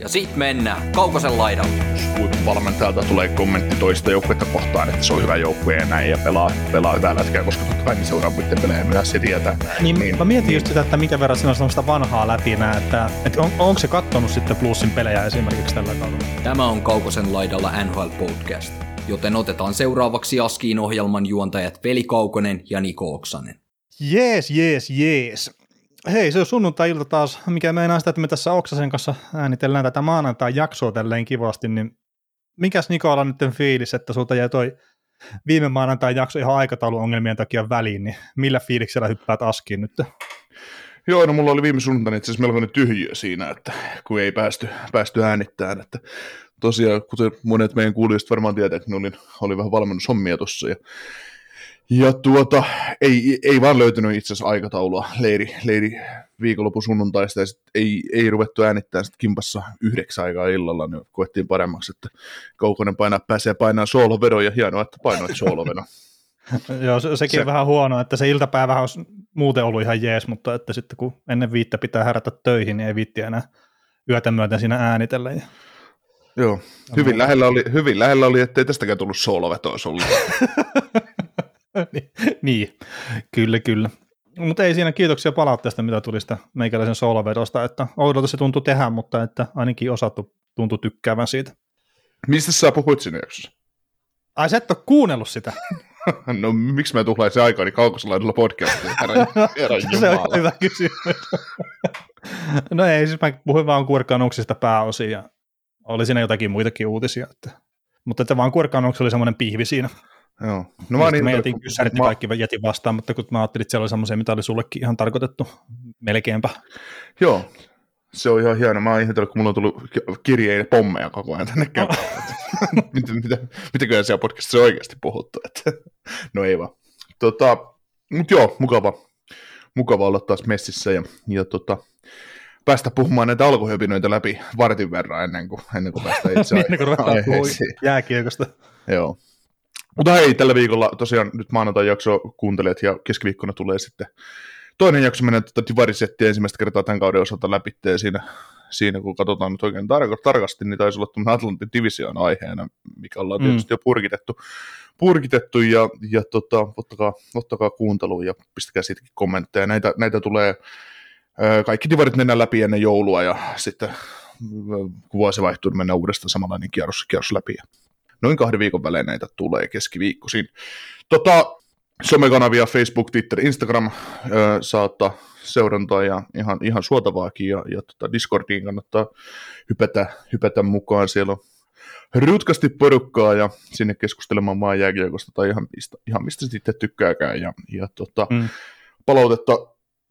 Ja sit mennään Kaukosen laidalle. valmentajalta tulee kommentti toista joukkuetta kohtaan, että se on hyvä joukkue ja näin, ja pelaa, pelaa hyvää lätkää, koska totta kai seuraa muiden pelejä myös se tietää. Niin, niin, mä mietin just sitä, että minkä verran siinä on sellaista vanhaa läpinää, että, että on, onko se kattonut sitten Plussin pelejä esimerkiksi tällä kaudella? Tämä on Kaukosen laidalla NHL Podcast, joten otetaan seuraavaksi Askiin ohjelman juontajat Veli Kaukonen ja Niko Oksanen. Jees, jees, jees. Hei, se on sunnuntai-ilta taas, mikä meinaa sitä, että me tässä Oksasen kanssa äänitellään tätä maanantai-jaksoa tälleen kivasti, niin mikäs Nikola nyt fiilis, että sulta jäi toi viime maanantai-jakso ihan aikatauluongelmien takia väliin, niin millä fiiliksellä hyppäät Askiin nyt? Joo, no mulla oli viime sunnuntaina itse asiassa melkoinen tyhjiö siinä, että kun ei päästy, päästy äänittämään, että tosiaan, kuten monet meidän kuulijat varmaan tietää, että oli, oli vähän valmennushommia tuossa ja ja tuota, ei, ei vaan löytynyt itse asiassa aikataulua leiri, leiri viikonlopun sunnuntaista, ja sit ei, ei ruvettu äänittämään sit kimpassa yhdeksän aikaa illalla, niin koettiin paremmaksi, että Kaukonen painaa, pääsee painaa soolovedon, ja hienoa, että painoit soolovedon. Joo, se, sekin se, on vähän huono, että se iltapäivä on muuten ollut ihan jees, mutta että sitten kun ennen viittä pitää herätä töihin, niin ei viitti enää yötä myöten siinä äänitellä. Ja... Joo, hyvin lähellä, oli, hyvin lähellä oli, ettei tästäkään tullut soolovetoa sulle. niin, kyllä, kyllä. Mutta ei siinä kiitoksia palautteesta, mitä tuli sitä meikäläisen soolovedosta, että oudolta se tuntui tehdä, mutta että ainakin osattu tuntui tykkäävän siitä. Mistä sä puhuit sinne jaksossa? Ai sä et ole kuunnellut sitä? no miksi mä tuhlaisin aikaani kaukosalaidella podcastiin? se on hyvä kysymys. no ei, siis mä puhuin vaan kurkkanuksista pääosin ja oli siinä jotakin muitakin uutisia. Että... Mutta että vaan kurkkanuksi oli semmoinen pihvi siinä. Joo. No mä, niin, mä jätin kyssärit mä... kaikki jätin vastaan, mutta kun mä ajattelin, että siellä oli semmoisia, mitä oli sullekin ihan tarkoitettu melkeinpä. Joo, se on ihan hieno. Mä oon ihmetellyt, kun mulla on tullut kirjeitä pommeja koko ajan tänne käymään. mitä, mitä, mitäköhän siellä podcastissa oikeasti puhuttu? Että, no ei vaan. Tota, mutta joo, mukava, mukava olla taas messissä ja, ja tota, päästä puhumaan näitä alkuhöpinöitä läpi vartin verran ennen kuin, ennen kuin päästään itse kuin ruvetaan jääkiekosta. Joo. Mutta hei, tällä viikolla tosiaan nyt maanantai-jakso kuuntelijat ja keskiviikkona tulee sitten toinen jakso mennä tätä divarisettiä ensimmäistä kertaa tämän kauden osalta läpi siinä, siinä, kun katsotaan nyt oikein tar- tarkasti, niin taisi olla tämmöinen Atlantin division aiheena, mikä ollaan tietysti mm. jo purkitettu, purkitettu ja, ja tota, ottakaa, ottakaa kuunteluun ja pistäkää siitäkin kommentteja. Näitä, näitä tulee, kaikki divarit mennään läpi ennen joulua ja sitten kun vuosi vaihtuu, niin mennään uudestaan samanlainen kierros, kierros läpi noin kahden viikon välein näitä tulee keskiviikkoisin. Tota, somekanavia Facebook, Twitter, Instagram ö, saattaa seurantaa ja ihan, ihan suotavaakin ja, ja tota Discordiin kannattaa hypätä, hypätä mukaan. Siellä on rutkasti porukkaa ja sinne keskustelemaan maan jääkiekosta tai ihan, ihan mistä sitten tykkääkään. Ja, ja tota, mm. palautetta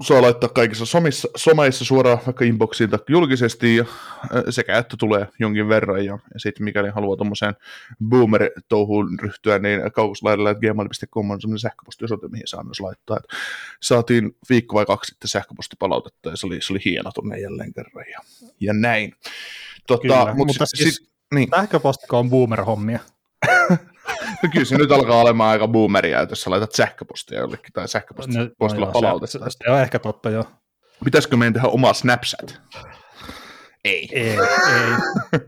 saa laittaa kaikissa somissa, someissa suoraan vaikka inboxiin tai julkisesti ja sekä että tulee jonkin verran ja, ja sitten mikäli haluaa tuommoiseen boomer-touhuun ryhtyä, niin kaukoslaidalla gmail.com on semmoinen sähköpostiosoite, mihin saa myös laittaa. Et saatiin viikko vai kaksi sitten sähköpostipalautetta ja se oli, se oli hieno tunne jälleen kerran ja, ja näin. Tota, Kyllä, mutta, mutta siis sit, niin. sähköpostiko on boomer-hommia? no kyllä se nyt alkaa olemaan aika boomeria, jos sä laitat sähköpostia jollekin tai sähköpostilla no, no palautetta. Se, se on ehkä totta, joo. Pitäisikö meidän tehdä oma Snapchat? Ei. Ei,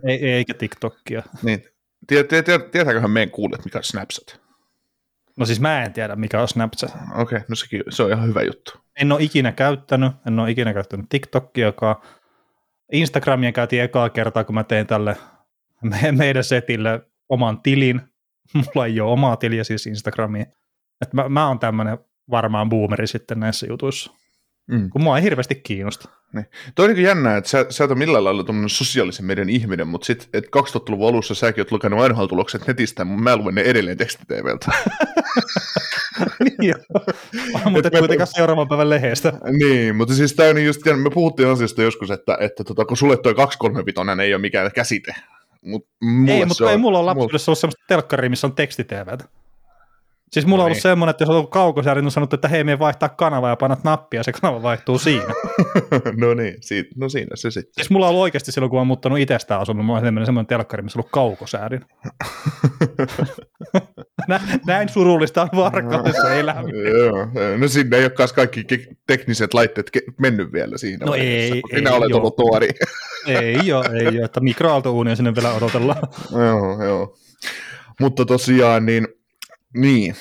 ei, ei eikä TikTokia. Niin. Tietääköhän meidän kuulijat, mikä on Snapchat? No siis mä en tiedä, mikä on Snapchat. Okei, okay, no sekin, se on ihan hyvä juttu. En ole ikinä käyttänyt, en ole ikinä käyttänyt TikTokiakaan. Instagramia käytiin ekaa kertaa, kun mä tein tälle meidän setille oman tilin, mulla ei ole omaa tiliä siis Instagramiin. Et mä, mä oon tämmöinen varmaan boomeri sitten näissä jutuissa. Mm. Kun mua ei hirveästi kiinnosta. Niin. Toi on niin jännää, että sä, sä et ole millään lailla tuommoinen sosiaalisen median ihminen, mutta sitten et 2000-luvun alussa säkin oot lukenut NHL-tulokset netistä, mutta mä luen ne edelleen tekstiteeveltä. niin mutta kuitenkaan seuraavan päivän lehdestä. Niin, mutta siis tämä on just, me puhuttiin asiasta joskus, että, että tota, kun sulle toi 235 ei ole mikään käsite, Mut Ei, mutta ei mulla ole mulla- lapsuudessa ollut semmoista telkkaria, missä on tekstiteevätä. Siis mulla on No ollut niin. semmoinen, että jos on ollut kaukosääri, niin on sanottu, että hei, me vaihtaa kanava ja painat nappia ja se kanava vaihtuu siinä. no niin, siitä, no siinä se sitten. siis mulla on ollut oikeasti silloin, kun on muuttanut itsestään asunut, mulla on semmoinen, semmoinen telkkari, missä on ollut kaukosäädin. Nä- Näin surullista on Varkaudessa elämä. Joo, no sinne ei ole kanssa kaikki ke- tekniset laitteet ke- mennyt vielä siinä No vaiheessa, ei, kun Sinä ei, olet joo. ollut nuori. Ei ole, ei ole, että mikroaaltouunia sinne vielä odotellaan. joo, joo. Mutta tosiaan, niin, niin.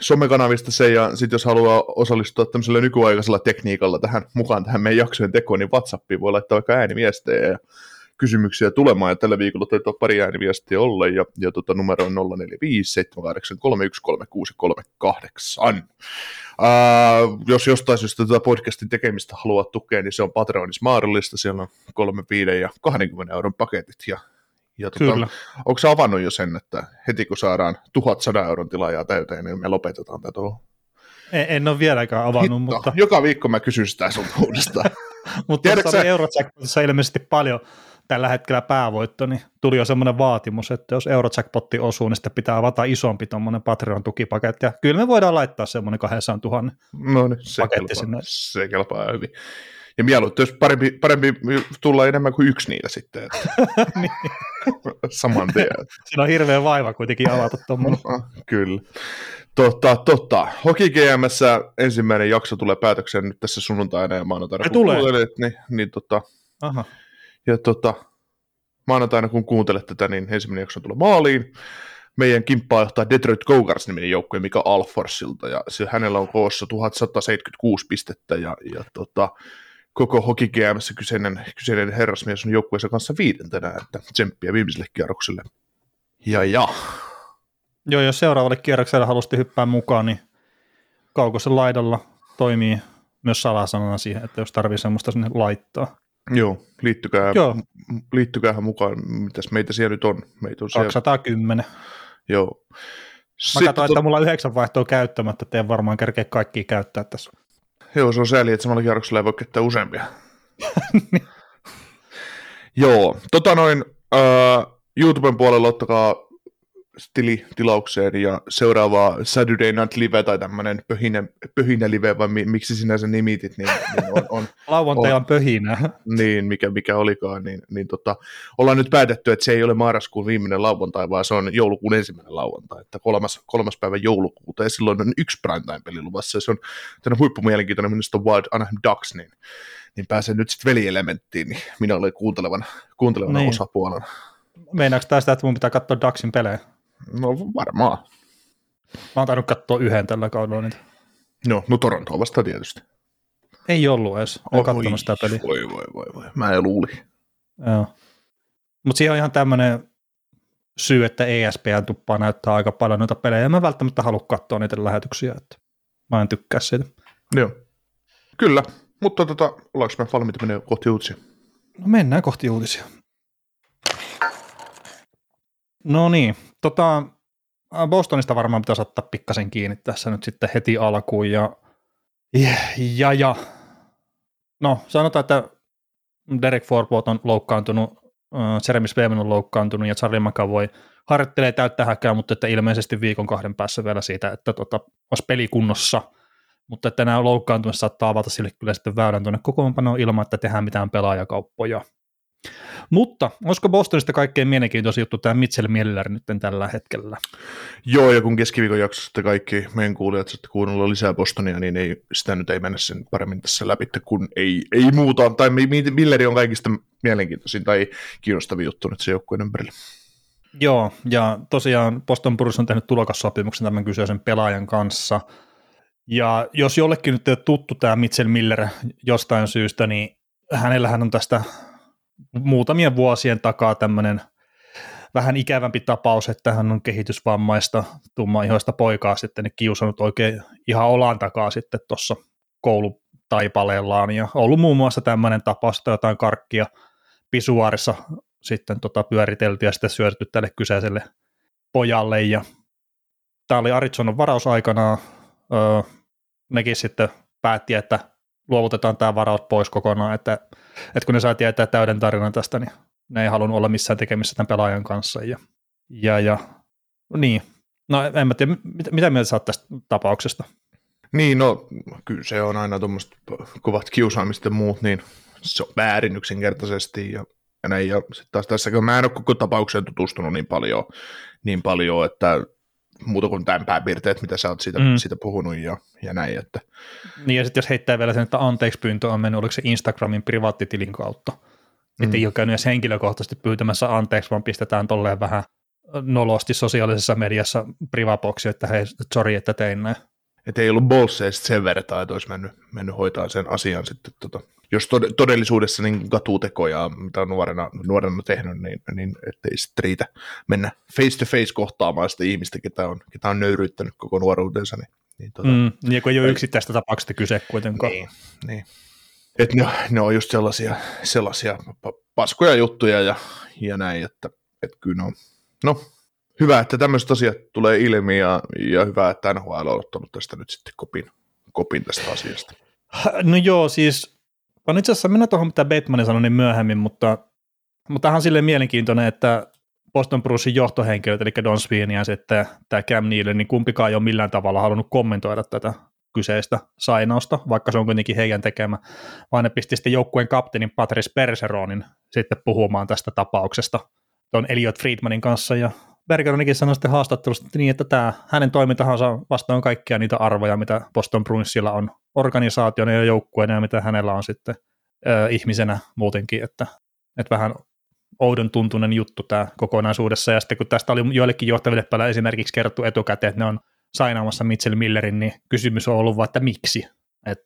somekanavista se, ja sitten jos haluaa osallistua tämmöisellä nykyaikaisella tekniikalla tähän mukaan tähän meidän jaksojen tekoon, niin WhatsAppiin voi laittaa vaikka ääniviestejä ja kysymyksiä tulemaan, ja tällä viikolla taitaa pari ääniviestiä olla, ja, ja tota, numero on 045 783 13638. Ää, jos jostain syystä tätä podcastin tekemistä haluaa tukea, niin se on Patreonissa mahdollista, siellä on 3, 5 ja 20 euron paketit, ja ja tota, Kyllä. Onko sä avannut jo sen, että heti kun saadaan 1100 euron tilaajaa täyteen, niin me lopetetaan tätä? En, en ole vieläkään avannut, Hitto, mutta, Joka viikko mä kysyn sitä sun uudestaan. mutta Tiedätkö tuossa Eurojackpotissa ilmeisesti paljon tällä hetkellä päävoitto, niin tuli jo semmoinen vaatimus, että jos Eurojackpotti osuu, niin sitten pitää avata isompi tuommoinen Patreon-tukipaketti. Ja kyllä me voidaan laittaa semmoinen 200 000. no niin, se Paketti kelpaa, sinne. se kelpaa hyvin. Ja mieluiten, jos parempi, parempi tulla enemmän kuin yksi niitä sitten. Että Niin. Saman tien. Siinä on hirveä vaiva kuitenkin avata tuommoinen. Kyllä. Totta, totta. Hoki GMS ensimmäinen jakso tulee päätökseen nyt tässä sunnuntaina ja maanantaina. Ai kun tulee? kuuntelet, Niin, niin tota, Aha. Ja tota, maanantaina kun kuuntelet tätä, niin ensimmäinen jakso tulee maaliin. Meidän kimppaa johtaa Detroit Cougars niminen joukkue, mikä on Alforsilta, ja se, hänellä on koossa 1176 pistettä, ja, ja tota, koko Hockey GMssä kyseinen, kyseinen herrasmies on joukkueensa kanssa viidentenä, että tsemppiä viimeiselle kierrokselle. Ja ja, Joo, jos seuraavalle kierrokselle halusti hyppää mukaan, niin Kaukosen laidalla toimii myös salasanana siihen, että jos tarvii semmoista sinne laittaa. joo, liittykää, Joo. liittykäähän mukaan, mitäs meitä siellä nyt on. Meitä on siellä, 210. joo. Mä Sitten katsoin, että mulla on yhdeksän vaihtoa käyttämättä, että en varmaan kerkeä kaikkia käyttää tässä. Joo, se on sääli, että samalla kierroksella ei voi käyttää useampia. Joo, tota noin, äh, YouTuben puolella ottakaa tili tilaukseen ja seuraava Saturday Night Live tai tämmöinen pöhinä, pöhinä live, vai mi, miksi sinä sen nimitit, niin, niin on, on, Lauantai on pöhinää. niin, mikä, mikä olikaan, niin, niin tota, ollaan nyt päätetty, että se ei ole marraskuun viimeinen lauantai, vaan se on joulukuun ensimmäinen lauantai, että kolmas, kolmas päivä joulukuuta, ja silloin on yksi primetime-peli luvassa, ja se on tämmöinen huippumielenkiintoinen, minusta on Wild Anaheim Ducks, niin, niin pääsen nyt sitten velielementtiin, niin minä olen kuuntelevana, kuuntelevana Niin. osapuolena. Meinaako tää sitä, että mun pitää katsoa Daxin pelejä? No varmaan. Mä oon tainnut katsoa yhden tällä kaudella niitä. No, no Torontoa vastaan tietysti. Ei ollut edes. En Oi, katsonut sitä peliä. Voi, voi, voi, voi. Mä en luuli. Joo. Mutta siihen on ihan tämmöinen syy, että ESPN tuppaa näyttää aika paljon noita pelejä. Mä en välttämättä halua katsoa niitä lähetyksiä, että mä en tykkää siitä. Joo. Kyllä, mutta tota, ollaanko me valmiita menee kohti uutisia? No mennään kohti uutisia. No niin, tota, Bostonista varmaan pitäisi ottaa pikkasen kiinni tässä nyt sitten heti alkuun. Ja, ja, ja, no sanotaan, että Derek Forbort on loukkaantunut, äh, Jeremy Svemen on loukkaantunut ja Charlie McAvoy harjoittelee täyttä häkää, mutta että ilmeisesti viikon kahden päässä vielä siitä, että tota, olisi pelikunnossa. Mutta että nämä loukkaantumiset saattaa avata sille kyllä sitten väylän tuonne kokoonpanoon ilman, että tehdään mitään pelaajakauppoja. Mutta olisiko Bostonista kaikkein mielenkiintoisin juttu tämä Mitchell Miller nyt tällä hetkellä? Joo, ja kun keskiviikon jaksossa kaikki meidän kuulijat sitten kuunnella lisää Bostonia, niin ei, sitä nyt ei mennä sen paremmin tässä läpi, kun ei, ei muuta, tai mi- mi- Milleri on kaikista mielenkiintoisin tai kiinnostavin juttu nyt se joukkueen ympärillä. Joo, ja tosiaan Boston Bruins on tehnyt tulokassopimuksen tämän kyseisen pelaajan kanssa. Ja jos jollekin nyt ei ole tuttu tämä Mitchell Miller jostain syystä, niin hänellähän on tästä muutamien vuosien takaa tämmöinen vähän ikävämpi tapaus, että hän on kehitysvammaista tummaihoista poikaa sitten niin kiusannut oikein ihan olan takaa sitten tuossa koulutaipaleellaan. Ja ollut muun muassa tämmöinen tapaus, että jotain karkkia pisuaarissa sitten tota pyöritelty ja sitten syötetty tälle kyseiselle pojalle. Ja tämä oli Arizonan varaus aikanaan, öö, nekin sitten päätti, että luovutetaan tämä varaus pois kokonaan, että, että kun ne saa tietää täyden tarinan tästä, niin ne ei halunnut olla missään tekemissä tämän pelaajan kanssa. Ja, ja, ja niin, no en mä tiedä, mitä, mitä mieltä sä tästä tapauksesta? Niin, no kyllä se on aina tuommoista kovat kiusaamista ja muut, niin se on väärin yksinkertaisesti ja, ja näin. Ja sitten taas tässä, kun mä en ole koko tapaukseen tutustunut niin paljon, niin paljon että muuta kuin tämän pääpiirteet, mitä sä oot siitä, mm. siitä puhunut ja, ja näin. Että. Niin ja sitten jos heittää vielä sen, että anteeksi pyyntö on mennyt, oliko se Instagramin privaattitilin kautta, mm. että ei ole käynyt edes henkilökohtaisesti pyytämässä anteeksi, vaan pistetään tolleen vähän nolosti sosiaalisessa mediassa privaboksi, että hei, sorry, että tein näin. Että ei ollut bolseista sen verran, että olisi mennyt, mennyt hoitaa sen asian sitten. Tota. Jos tod- todellisuudessa niin katutekoja, mitä on nuorena, nuorena tehnyt, niin, niin ettei sitten riitä mennä face to face kohtaamaan sitä ihmistä, ketä on, ketä on nöyryyttänyt koko nuoruutensa. Niin, niin, tota, mm, niin kun ei ole yksittäistä tapauksesta kyse kuitenkaan. Niin, niin. Et ne, ne, on just sellaisia, sellaisia paskoja juttuja ja, ja näin, että et kyllä on, no hyvä, että tämmöiset asiat tulee ilmi ja, ja hyvä, että NHL on ottanut tästä nyt sitten kopin, kopin tästä asiasta. No joo, siis on itse asiassa mennä tuohon, mitä Bateman sanoi niin myöhemmin, mutta, mutta tähän on silleen mielenkiintoinen, että Boston Brucein johtohenkilöt, eli Don Sweeney ja sitten tämä Cam Neal, niin kumpikaan ei ole millään tavalla halunnut kommentoida tätä kyseistä sainausta, vaikka se on kuitenkin heidän tekemä, vaan ne pisti sitten joukkueen kapteenin Patrice Perseronin sitten puhumaan tästä tapauksesta tuon Elliot Friedmanin kanssa, ja Bergeronikin sanoi sitten haastattelusta niin, että tämä, hänen toimintahansa vastaan kaikkia niitä arvoja, mitä Boston Bruinsilla on organisaationa ja joukkueena ja mitä hänellä on sitten ö, ihmisenä muutenkin, että, että vähän oudon tuntunen juttu tämä kokonaisuudessa, ja sitten kun tästä oli joillekin johtaville päällä esimerkiksi kerrottu etukäteen, että ne on sainaamassa Mitchell Millerin, niin kysymys on ollut vaan, että miksi, että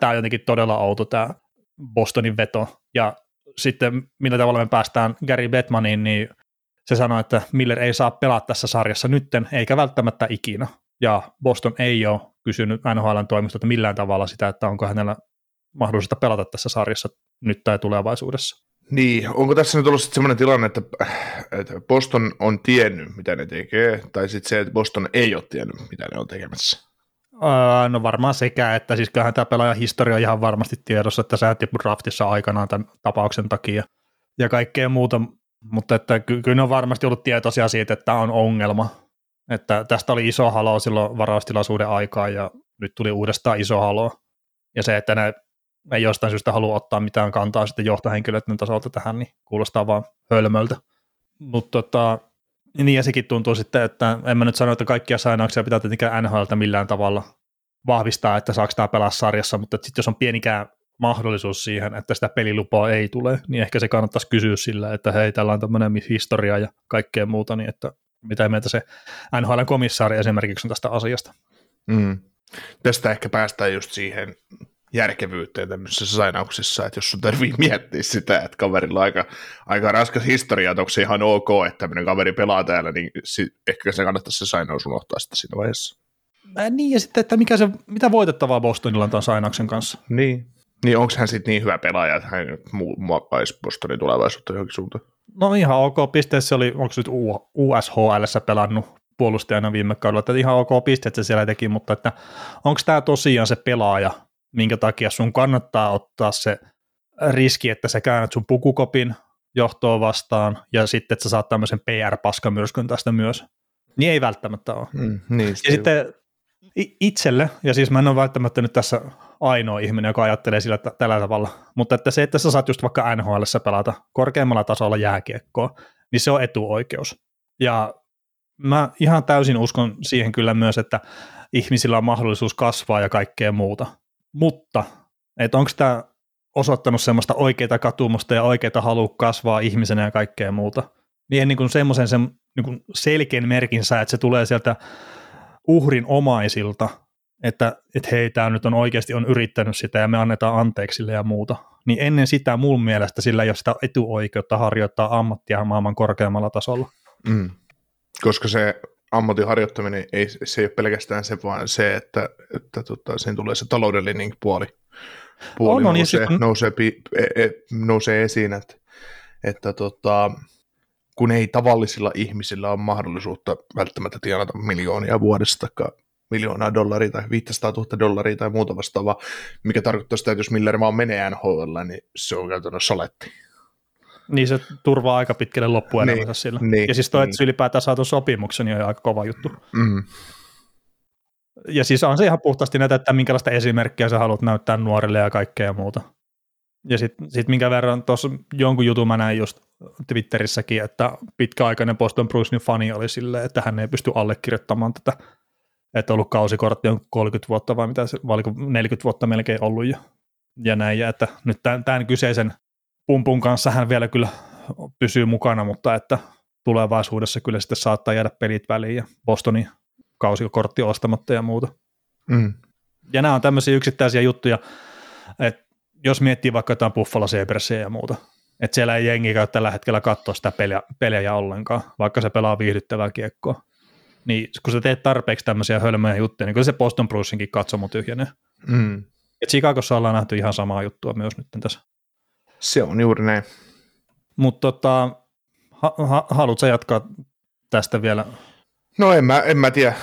tämä on jotenkin todella outo tämä Bostonin veto, ja sitten millä tavalla me päästään Gary Bettmaniin, niin se sanoi, että Miller ei saa pelata tässä sarjassa nytten, eikä välttämättä ikinä. Ja Boston ei ole kysynyt NHLn toimistolta millään tavalla sitä, että onko hänellä mahdollista pelata tässä sarjassa nyt tai tulevaisuudessa. Niin, onko tässä nyt ollut sellainen tilanne, että, että Boston on tiennyt, mitä ne tekee, tai sitten se, että Boston ei ole tiennyt, mitä ne on tekemässä? Öö, no varmaan sekä, että siis kyllähän tämä pelaajan historia on ihan varmasti tiedossa, että sä draftissa aikanaan tämän tapauksen takia ja kaikkea muuta, mutta että ky- kyllä ne on varmasti ollut tietoisia siitä, että tämä on ongelma. Että tästä oli iso halo silloin varaustilaisuuden aikaa ja nyt tuli uudestaan iso halo. Ja se, että ne ei jostain syystä halua ottaa mitään kantaa sitten johtohenkilöiden tasolta tähän, niin kuulostaa vaan hölmöltä. Mutta tota, niin ja sekin tuntuu sitten, että en mä nyt sano, että kaikkia sainauksia pitää tietenkään NHLtä millään tavalla vahvistaa, että saako tämä pelaa sarjassa, mutta sitten jos on pienikään mahdollisuus siihen, että sitä pelilupaa ei tule, niin ehkä se kannattaisi kysyä sillä, että hei, tällä on tämmöinen historia ja kaikkea muuta, niin että mitä mieltä se NHL-komissaari esimerkiksi on tästä asiasta. Mm. Tästä ehkä päästään just siihen järkevyyteen tämmöisessä sainauksessa, että jos sun tarvii miettiä sitä, että kaverilla on aika, aika raskas historia, että onko se ihan ok, että tämmöinen kaveri pelaa täällä, niin si- ehkä se kannattaisi se sainaus unohtaa sitten siinä vaiheessa. Äh, niin, ja sitten, että mikä se, mitä voitettavaa Bostonilla on tämän sainauksen kanssa? Niin, niin onko hän sitten niin hyvä pelaaja, että hän muokkaisi Bostonin tulevaisuutta johonkin suuntaan? No ihan ok piste, se oli, onko se nyt USHL pelannut puolustajana viime kaudella, että ihan ok piste, että se siellä teki, mutta että onko tämä tosiaan se pelaaja, minkä takia sun kannattaa ottaa se riski, että sä käännät sun pukukopin johtoa vastaan, ja sitten, että sä saat tämmöisen PR-paskamyrskyn tästä myös. Niin ei välttämättä ole. Mm, niin, ja sitten itselle, ja siis mä en ole välttämättä nyt tässä ainoa ihminen, joka ajattelee sillä t- tällä tavalla, mutta että se, että sä saat just vaikka NHL pelata korkeammalla tasolla jääkiekkoa, niin se on etuoikeus. Ja mä ihan täysin uskon siihen kyllä myös, että ihmisillä on mahdollisuus kasvaa ja kaikkea muuta. Mutta, että onko tämä osoittanut semmoista oikeita katumusta ja oikeita halua kasvaa ihmisenä ja kaikkea muuta, niin niin kuin semmoisen sen, niin kuin selkeän merkinsä, että se tulee sieltä uhrin omaisilta, että, että hei, tämä nyt on oikeasti on yrittänyt sitä ja me annetaan anteeksi ja muuta. Niin ennen sitä mun mielestä sillä ei ole sitä etuoikeutta harjoittaa ammattia maailman korkeammalla tasolla. Mm. Koska se ammatin harjoittaminen ei, se ei ole pelkästään se, vaan se, että, että tota, siinä tulee se taloudellinen puoli, puoli on, on, nousee, sitten... nousee, e, e, nousee esiin, että, että tota, kun ei tavallisilla ihmisillä ole mahdollisuutta välttämättä tienata miljoonia vuodesta tai miljoonaa dollaria tai 500 000 dollaria tai muuta vastaavaa, mikä tarkoittaa sitä, että jos Miller vaan menee NHL, niin se on käytännössä soletti. Niin se turvaa aika pitkälle loppuelämänsä Niin, sillä. niin, ja siis toi, että niin. ylipäätään saatu sopimuksen, niin on aika kova juttu. Mm. Ja siis on se ihan puhtaasti näitä, että minkälaista esimerkkiä sä haluat näyttää nuorille ja kaikkea muuta. Ja sitten sit minkä verran tuossa jonkun jutun mä näin just Twitterissäkin, että pitkäaikainen Boston Brucesin fani oli silleen, että hän ei pysty allekirjoittamaan tätä, että ollut kausikortti on 30 vuotta vai mitä se, vai oliko 40 vuotta melkein ollut jo. Ja näin, ja että nyt tämän, tämän kyseisen pumpun kanssa hän vielä kyllä pysyy mukana, mutta että tulevaisuudessa kyllä sitten saattaa jäädä pelit väliin ja Bostonin kausikortti ostamatta ja muuta. Mm. Ja nämä on tämmöisiä yksittäisiä juttuja, että jos miettii vaikka jotain Buffalo Sabresia ja muuta, että siellä ei jengi käy tällä hetkellä katsoa sitä peliä, pelejä ollenkaan, vaikka se pelaa viihdyttävää kiekkoa. Niin kun sä teet tarpeeksi tämmöisiä hölmöjä juttuja, niin kyllä se Boston Brucesinkin katsomo tyhjenee. Mm. Ja Chicagossa ollaan nähty ihan samaa juttua myös nyt tässä. Se on juuri näin. Mutta tota, ha, ha, haluatko jatkaa tästä vielä? No en mä, en mä tiedä,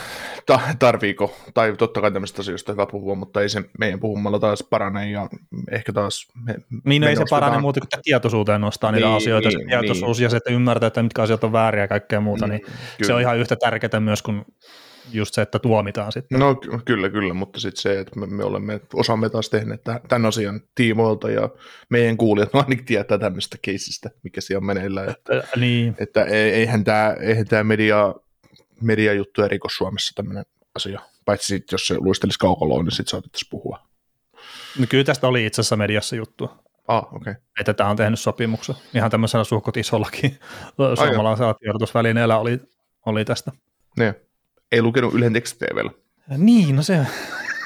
ta, tarviiko, tai totta kai tämmöistä asioista hyvä puhua, mutta ei se meidän puhumalla taas parane ja ehkä taas... Me, Niin no me ei se parane muuta kuin että tietoisuuteen nostaa niitä Niin, asioita, niin, se tietoisuus ja se, että ymmärtää, että mitkä asiat on vääriä ja kaikkea muuta, niin se on ihan yhtä tärkeää myös kuin just se, että tuomitaan sitten. No ky- kyllä, kyllä, mutta sitten se, että me, me olemme, osaamme taas tehneet tä- tämän asian tiimoilta ja meidän kuulijat ainakin tietää tämmöistä keisistä, mikä siellä on meneillään. Että, Niin, että ei- eihän tämä eihän tää media, mediajuttu ja rikos Suomessa tämmöinen asia. Paitsi sit, jos se luistelisi kaukaloon, niin sitten saatettaisiin puhua. no kyllä tästä oli itse asiassa mediassa juttua, Ah, okei. Okay. että tämä on tehnyt sopimuksen. Ihan tämmöisellä suhkot isollakin suomalaisella tiedotusvälineellä oli, oli tästä. Ne. Ei lukenut Ylen tekstitvllä. Niin, no se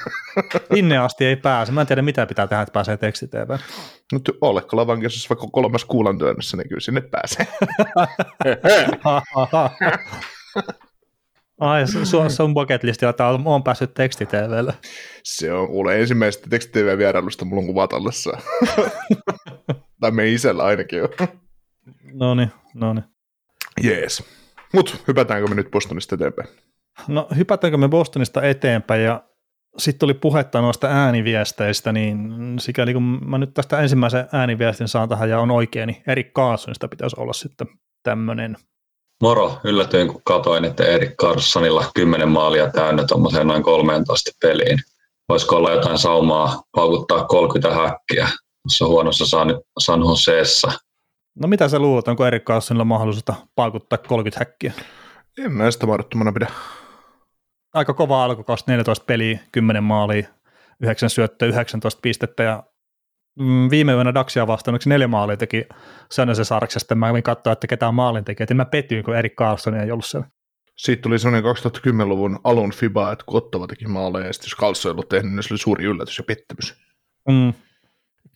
Sinne asti ei pääse. Mä en tiedä, mitä pitää tehdä, että pääsee tekstiteevään. Nyt Olekkola vankilassa vaikka kolmas kuulan työnnössä, niin kyllä sinne pääsee. Ai, su- sun bucket listillä, että on päässyt tekstiteevälle. Se on kuule ensimmäisestä tekstitv-vierailusta mulla on kuva tallessa. tai meidän isällä ainakin on. No niin, no niin. Jees. Mut hypätäänkö me nyt Bostonista eteenpäin? No hypätäänkö me Bostonista eteenpäin ja sitten oli puhetta noista ääniviesteistä, niin sikäli kun mä nyt tästä ensimmäisen ääniviestin saan tähän ja on oikein, niin Erik Carsonista pitäisi olla sitten tämmöinen. Moro, yllätyin kun katoin, että Erik Carssonilla 10 maalia täynnä tuommoiseen noin 13 peliin. Voisiko olla jotain saumaa paukuttaa 30 häkkiä tuossa huonossa San, San Joseessa? No mitä sä luulet, onko Erik Carsonilla mahdollisuutta paukuttaa 30 häkkiä? En mä sitä mahdottomana pidä. Aika kova alku, 14 peliä, 10 maalia, 9 syöttöä, 19 pistettä ja viime yönä Daxia vastaan yksi neljä maalia teki Sönösen sarksesta. Mä kävin katsoa, että ketään maalin tekee. Mä petyin, kun Erik Carlson ei ollut siellä. Siitä tuli sellainen 2010-luvun alun FIBA, että kun Ottava teki maaleja, ja sitten jos Kalso ei ollut tehnyt, niin se oli suuri yllätys ja pettymys. Mm,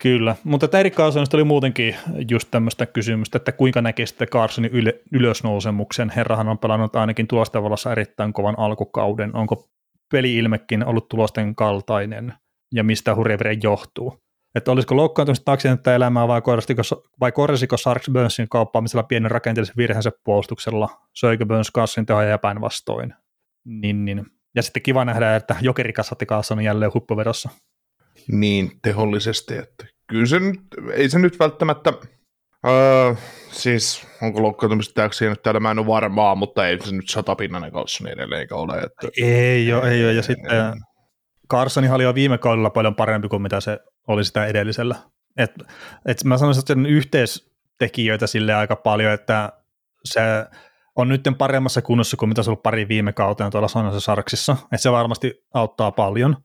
kyllä, mutta että Erik Carsonista oli muutenkin just tämmöistä kysymystä, että kuinka näkisitte Carsonin yle, ylösnousemuksen. Herrahan on pelannut ainakin tulosten valossa erittäin kovan alkukauden. Onko peli-ilmekin ollut tulosten kaltainen ja mistä hurjavire johtuu? Että olisiko loukkaantumista taksinen elämää vai korsiko, vai korsiko Sarks Burnsin kauppaamisella pienen rakenteellisen virheensä puolustuksella? Söikö Burns Carsonin tehoja ja päinvastoin? Niin, niin. Ja sitten kiva nähdä, että jokeri kasvatti Carsonin jälleen huppuvedossa. Niin tehollisesti, että kyllä se nyt, ei se nyt välttämättä, öö, siis onko loukkaantumista täyksiä nyt täällä, mä en ole varmaa, mutta ei se nyt satapinnainen Carlson edelleenkä ole. Että, Ei ole, ei ole. Ja sitten Carsonihan oli jo viime kaudella paljon parempi kuin mitä se oli sitä edellisellä. Et, et mä sanoisin, että sen yhteistekijöitä sille aika paljon, että se on nyt paremmassa kunnossa kuin mitä se on ollut pari viime kauteen tuolla Sanoisen Sarksissa, että se varmasti auttaa paljon.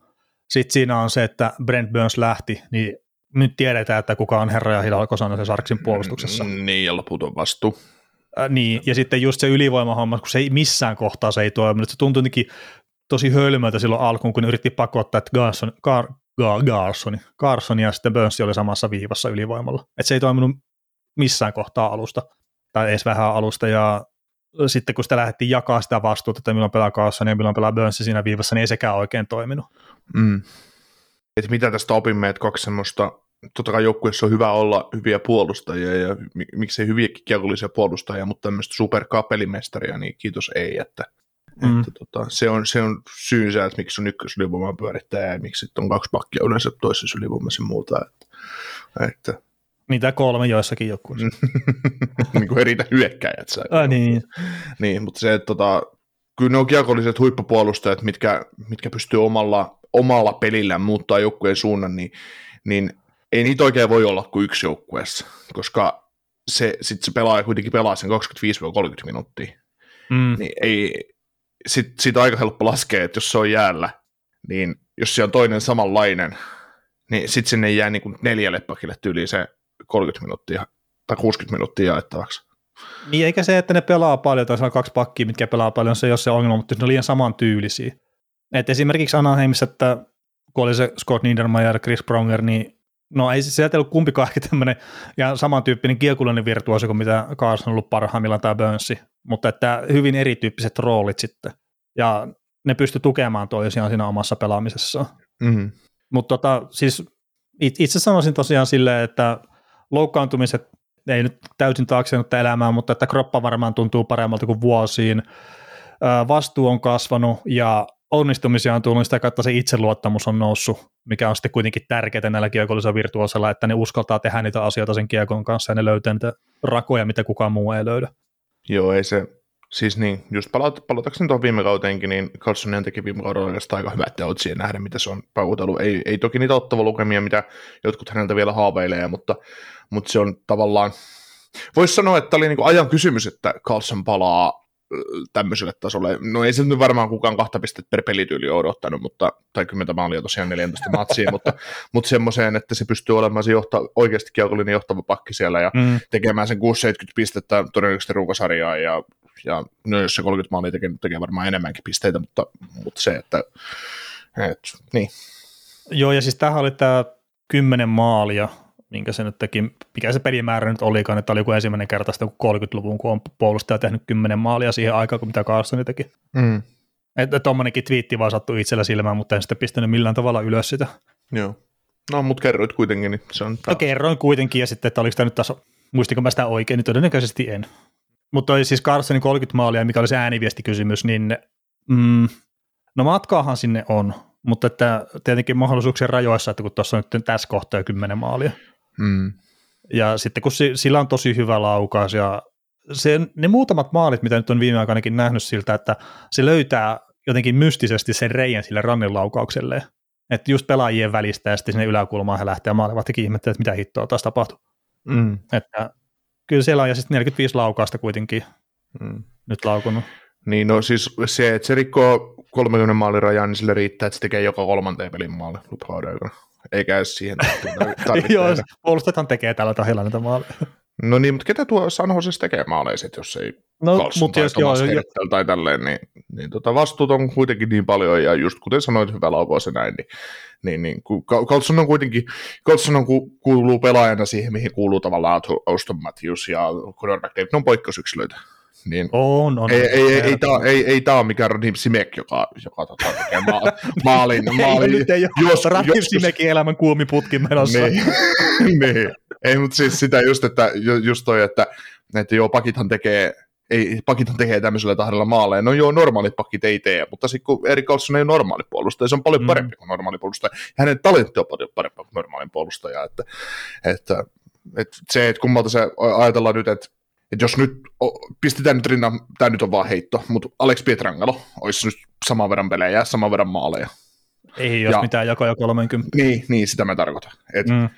Sitten siinä on se, että Brent Burns lähti, niin nyt tiedetään, että kuka on herra ja hidalko Sanoisen Sarksin puolustuksessa. Niin, ja loputon vastuu. Äh, niin, ja sitten just se ylivoimahomma, kun se ei missään kohtaa se ei toiminut, se tuntui jotenkin tosi hölmöltä silloin alkuun, kun ne yritti pakottaa, että Garson, Gar, Gar, Garson, Garson ja sitten Burns oli samassa viivassa ylivoimalla. Että se ei toiminut missään kohtaa alusta, tai edes vähän alusta, ja sitten kun sitä lähdettiin jakaa sitä vastuuta, että milloin pelaa Garson ja milloin pelaa Burns siinä viivassa, niin ei sekään oikein toiminut. Mm. Et mitä tästä opimme, että kaksi semmoista, totta kai joukkueessa on hyvä olla hyviä puolustajia ja mi- miksei hyviäkin kiekollisia puolustajia, mutta tämmöistä superkapelimestaria, niin kiitos ei, että, Mm. että tota, se, on, se on syynsä, että miksi on ykkösylivoiman pyörittäjä ja miksi on kaksi pakkia yleensä toisessa ylivoimassa ja muuta, että, että Niitä kolme joissakin joukkueissa. niin kuin eritä hyökkäjät. Sai. Ah, niin. niin, mutta se, että tota, kyllä ne on kiekolliset huippupuolustajat, mitkä, mitkä pystyy omalla, omalla pelillään muuttaa joukkueen suunnan, niin, niin ei niitä oikein voi olla kuin yksi joukkueessa, koska se, sit se pelaaja kuitenkin pelaa sen 25-30 minuuttia. Mm. Niin ei, sit, siitä on aika helppo laskea, että jos se on jäällä, niin jos se on toinen samanlainen, niin sitten sinne jää niin kuin neljälle pakille tyyliin se 30 minuuttia tai 60 minuuttia jaettavaksi. Niin eikä se, että ne pelaa paljon, tai on kaksi pakkia, mitkä pelaa paljon, se ei ole se ongelma, mutta ne on liian samantyylisiä. Et esimerkiksi Anaheimissa, että kun oli se Scott Niedermayer Chris Pronger, niin no ei sieltä ollut kumpikaan ehkä tämmöinen ja samantyyppinen kiekullinen virtuosi kuin mitä Carson on ollut parhaimmillaan tämä Burnsi, mutta että hyvin erityyppiset roolit sitten, ja ne pysty tukemaan toisiaan siinä omassa pelaamisessaan. Mm-hmm. Mutta tota, siis itse sanoisin tosiaan silleen, että loukkaantumiset ei nyt täysin taakse elämään, mutta että kroppa varmaan tuntuu paremmalta kuin vuosiin. Vastuu on kasvanut ja onnistumisia on tullut, sitä kautta se itseluottamus on noussut, mikä on sitten kuitenkin tärkeää näillä kiekollisilla virtuosilla, että ne uskaltaa tehdä niitä asioita sen kiekon kanssa ja ne löytää niitä rakoja, mitä kukaan muu ei löydä. Joo, ei se, siis niin, just palat, palatakseni tuohon viime kauteenkin, niin Carlsonian teki viime kaudella aika hyvät teot siihen nähdä, mitä se on paukutellut. Ei, ei toki niitä ottava lukemia, mitä jotkut häneltä vielä haaveilee, mutta, mutta se on tavallaan, voisi sanoa, että oli niin ajan kysymys, että Carlson palaa tämmöiselle tasolle. No ei se nyt varmaan kukaan kahta pistettä per pelityyli odottanut, mutta, tai kymmentä maalia tosiaan 14 matsiin, mutta, mutta semmoiseen, että se pystyy olemaan se johta, oikeasti kiekollinen johtava pakki siellä ja mm. tekemään sen 6-70 pistettä todennäköisesti ruukasarjaa ja, ja no jos se 30 maalia tekee, tekee varmaan enemmänkin pisteitä, mutta, mutta se, että et, niin. Joo, ja siis tämähän oli tämä kymmenen maalia, minkä se nyt teki, mikä se pelimäärä nyt olikaan, että oli joku ensimmäinen kerta sitten 30-luvun, kun on puolustaja tehnyt kymmenen maalia siihen aikaan, kun mitä Carlsoni teki. Mm. Että tuommoinenkin twiitti vaan sattui itsellä silmään, mutta en sitten pistänyt millään tavalla ylös sitä. Joo. No, mutta kerroit kuitenkin, niin se on... No kerroin kuitenkin, ja sitten, että oliko tämä nyt taas, muistinko mä sitä oikein, niin todennäköisesti en. Mutta oli siis Carlsonin 30 maalia, mikä oli se ääniviestikysymys, niin mm, no matkaahan sinne on, mutta että tietenkin mahdollisuuksien rajoissa, että kun tuossa on nyt tässä kohtaa jo kymmenen maalia. Mm. Ja sitten kun sillä on tosi hyvä laukaus ja se, ne muutamat maalit, mitä nyt on viime aikoinakin nähnyt siltä, että se löytää jotenkin mystisesti sen reijän sille rannin laukaukselle. Että just pelaajien välistä ja sitten sinne yläkulmaan he lähtee maalivahtikin ihmettelee, että mitä hittoa taas tapahtuu. Mm. Että kyllä siellä on ja sitten 45 laukausta kuitenkin mm. nyt laukunut. Niin no siis se, että se rikkoo 30 maalin rajaa, niin sille riittää, että se tekee joka kolmanteen pelin maali lupakauden aikana eikä edes siihen Joo, puolustajathan tekee tällä tahilla näitä maaleja. No niin, mutta ketä tuo San Jose tekee maaleiset, jos ei no, Carlson tai Thomas joo, jo. tai tälleen, niin, niin tota vastuut on kuitenkin niin paljon, ja just kuten sanoit, hyvä laukaus ja näin, niin, niin, niin Carlson on kuitenkin, Carlson on, kuuluu pelaajana siihen, mihin kuuluu tavallaan Auston Matthews ja Conor McDavid, ne on poikkeusyksilöitä. Niin on, on. Ei, ei, ei, ei, tämä, ei, ei tämä ole mikään Radim Simek, joka, joka tota, tekee ma- maalin. maalin ei, nyt ei ole jos, Radim jos, Simekin elämän kuumi putki menossa. Niin, niin. Ei, mutta siis sitä just, että just toi, että, että joo, pakithan tekee ei, pakithan tekee tämmöisellä tahdella maaleja. No joo, normaalit pakit ei tee, mutta sitten kun Erik Karlsson ei ole normaali puolustaja, se on paljon mm. parempi kuin normaali puolustaja. Hänen talentti on paljon parempi kuin normaali puolustaja. Että, että, että se, että kummalta se ajatellaan nyt, että että jos nyt pistetään nyt rinnan, tämä nyt on vaan heitto, mutta Alex Pietrangelo olisi nyt saman verran pelejä, saman verran maaleja. Ei jos ja, mitään jakoja 30. Niin, niin, sitä mä tarkoitan. Et mm.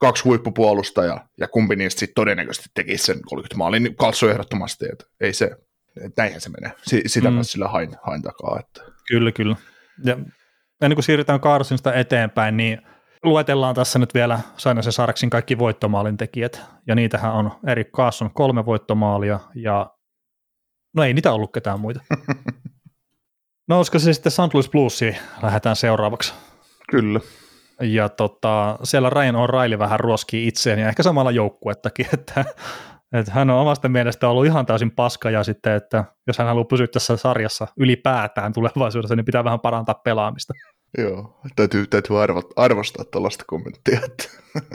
Kaksi huippupuolustajaa ja kumpi niistä sitten todennäköisesti tekisi sen 30 maalin, niin kalso ehdottomasti, että ei se, että näinhän se menee. S- sitä mm. mä sillä hain, hain takaa. Että. Kyllä, kyllä. Ja ennen kuin siirrytään Carsonista eteenpäin, niin luetellaan tässä nyt vielä Sainasen Sarksin kaikki voittomaalin tekijät, ja niitähän on Erik Kaasson kolme voittomaalia, ja no ei niitä ollut ketään muita. no olisiko se sitten St. Louis Bluesi lähdetään seuraavaksi? Kyllä. Ja tota, siellä Ryan O'Reilly vähän ruoskii itseen, ja ehkä samalla joukkuettakin, että, että hän on omasta mielestä ollut ihan täysin paska, ja sitten, että jos hän haluaa pysyä tässä sarjassa ylipäätään tulevaisuudessa, niin pitää vähän parantaa pelaamista. Joo, täytyy, täytyy arvo, arvostaa tällaista kommenttia, että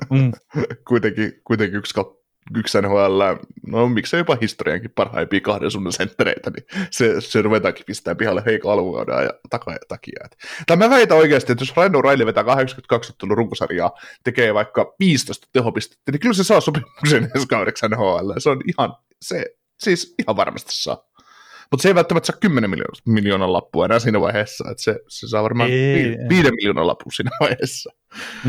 mm. kuitenkin, kuitenkin yksi, yksi NHL, no miksei jopa historiankin parhaimpia kahden suunnan senttereitä, niin se, se ruvetaankin pistää pihalle heikko alkukauden ja takaa takia. Tai mä väitän oikeasti, että jos Randall Riley vetää 82 ottelun runkosarjaa, tekee vaikka 15 tehopistettä, niin kyllä se saa sopimuksen ensi kaudeksi NHL. Se on ihan, se, siis ihan varmasti saa. Mutta se ei välttämättä saa 10 miljoonaa, miljoonan lappua enää siinä vaiheessa, että se, se saa varmaan Ei, vi, ei. 5 miljoonan lappu siinä vaiheessa.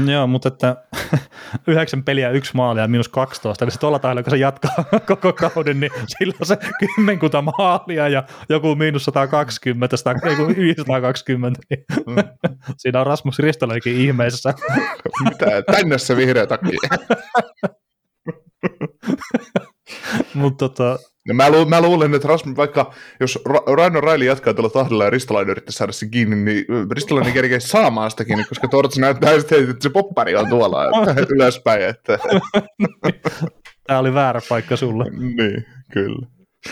Joo, mutta että yhdeksän peliä, yksi maalia ja miinus 12, eli se tuolla tahdella, kun se jatkaa koko kauden, niin sillä on se kymmenkunta maalia ja joku miinus 120, 100, ei kun 520, niin Mm. siinä on Rasmus Ristoläkin ihmeessä. Mitä, tänne se vihreä takki. mutta tota, No mä, lu- mä luulen, että Rasmus, vaikka jos Ra- Raino Raili jatkaa tällä tahdilla ja Ristolainen yrittää saada se kiinni, niin Ristolainen kerkee saamaan sitä kiinni, koska Torts näyttää sitten, että se poppari on tuolla että, ylöspäin. Että, tämä oli väärä paikka sulle. niin, kyllä.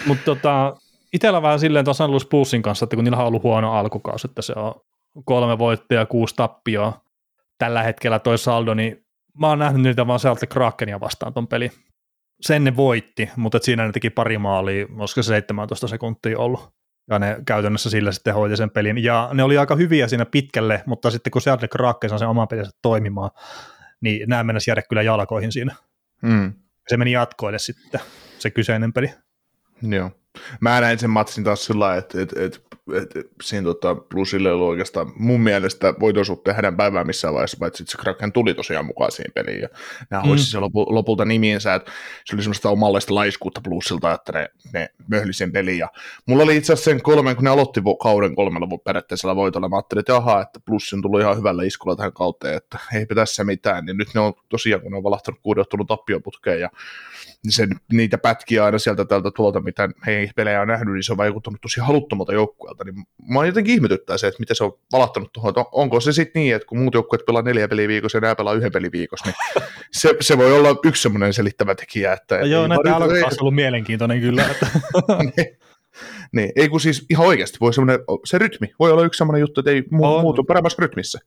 Mutta tota, itsellä vähän silleen tuossa Louis Plussin kanssa, että kun niillä on ollut huono alkukausi, että se on kolme voittoa ja kuusi tappioa tällä hetkellä toi saldo, niin mä oon nähnyt niitä vaan Celtic Krakenia vastaan ton peli. Sen ne voitti, mutta siinä ne teki pari maalia, olisiko se 17 sekuntia ollut. Ja ne käytännössä sillä sitten hoiti sen pelin. Ja ne oli aika hyviä siinä pitkälle, mutta sitten kun Celtic Kraken saa sen oman pelinsä toimimaan, niin nämä mennessä jäädä kyllä jalkoihin siinä. Mm, Se meni jatkoille sitten, se kyseinen peli. joo. Mä näin sen matsin taas sillä lailla, että, että, että, että, siinä tota, Bluesille ei ollut oikeastaan mun mielestä voiton suhteen hänen päivää missään vaiheessa, paitsi sitten se Kraken tuli tosiaan mukaan siihen peliin ja nämä Mm. hoisi se lopu, lopulta nimiinsä, että se oli semmoista omanlaista laiskuutta Bluesilta, että ne, ne möhli sen pelin ja mulla oli itse asiassa sen kolmen, kun ne aloitti vo- kauden kolmella periaatteessa voitolla, mä ajattelin, että jaha, että Plus on tullut ihan hyvällä iskulla tähän kauteen, että eipä tässä mitään, niin nyt ne on tosiaan, kun ne on valahtanut kuuden ottelun tappioputkeen ja sen, niitä pätkiä aina sieltä tältä tuolta, mitä he pelejä on nähnyt, niin se on vaikuttanut tosi haluttomalta joukkueelta. Niin mä jotenkin ihmetyttää se, että miten se on valahtanut tuohon, että on- onko se sitten niin, että kun muut joukkueet pelaa neljä peliä viikossa ja nämä pelaa yhden pelin viikossa, niin se, se voi olla yksi semmoinen selittävä tekijä. Että Ja joo, ei näitä on ollut mielenkiintoinen kyllä. Että, niin, ei kun siis ihan oikeasti voi semmoinen, se rytmi voi olla yksi semmoinen juttu, että ei mu- On. muutu paremmassa rytmissä.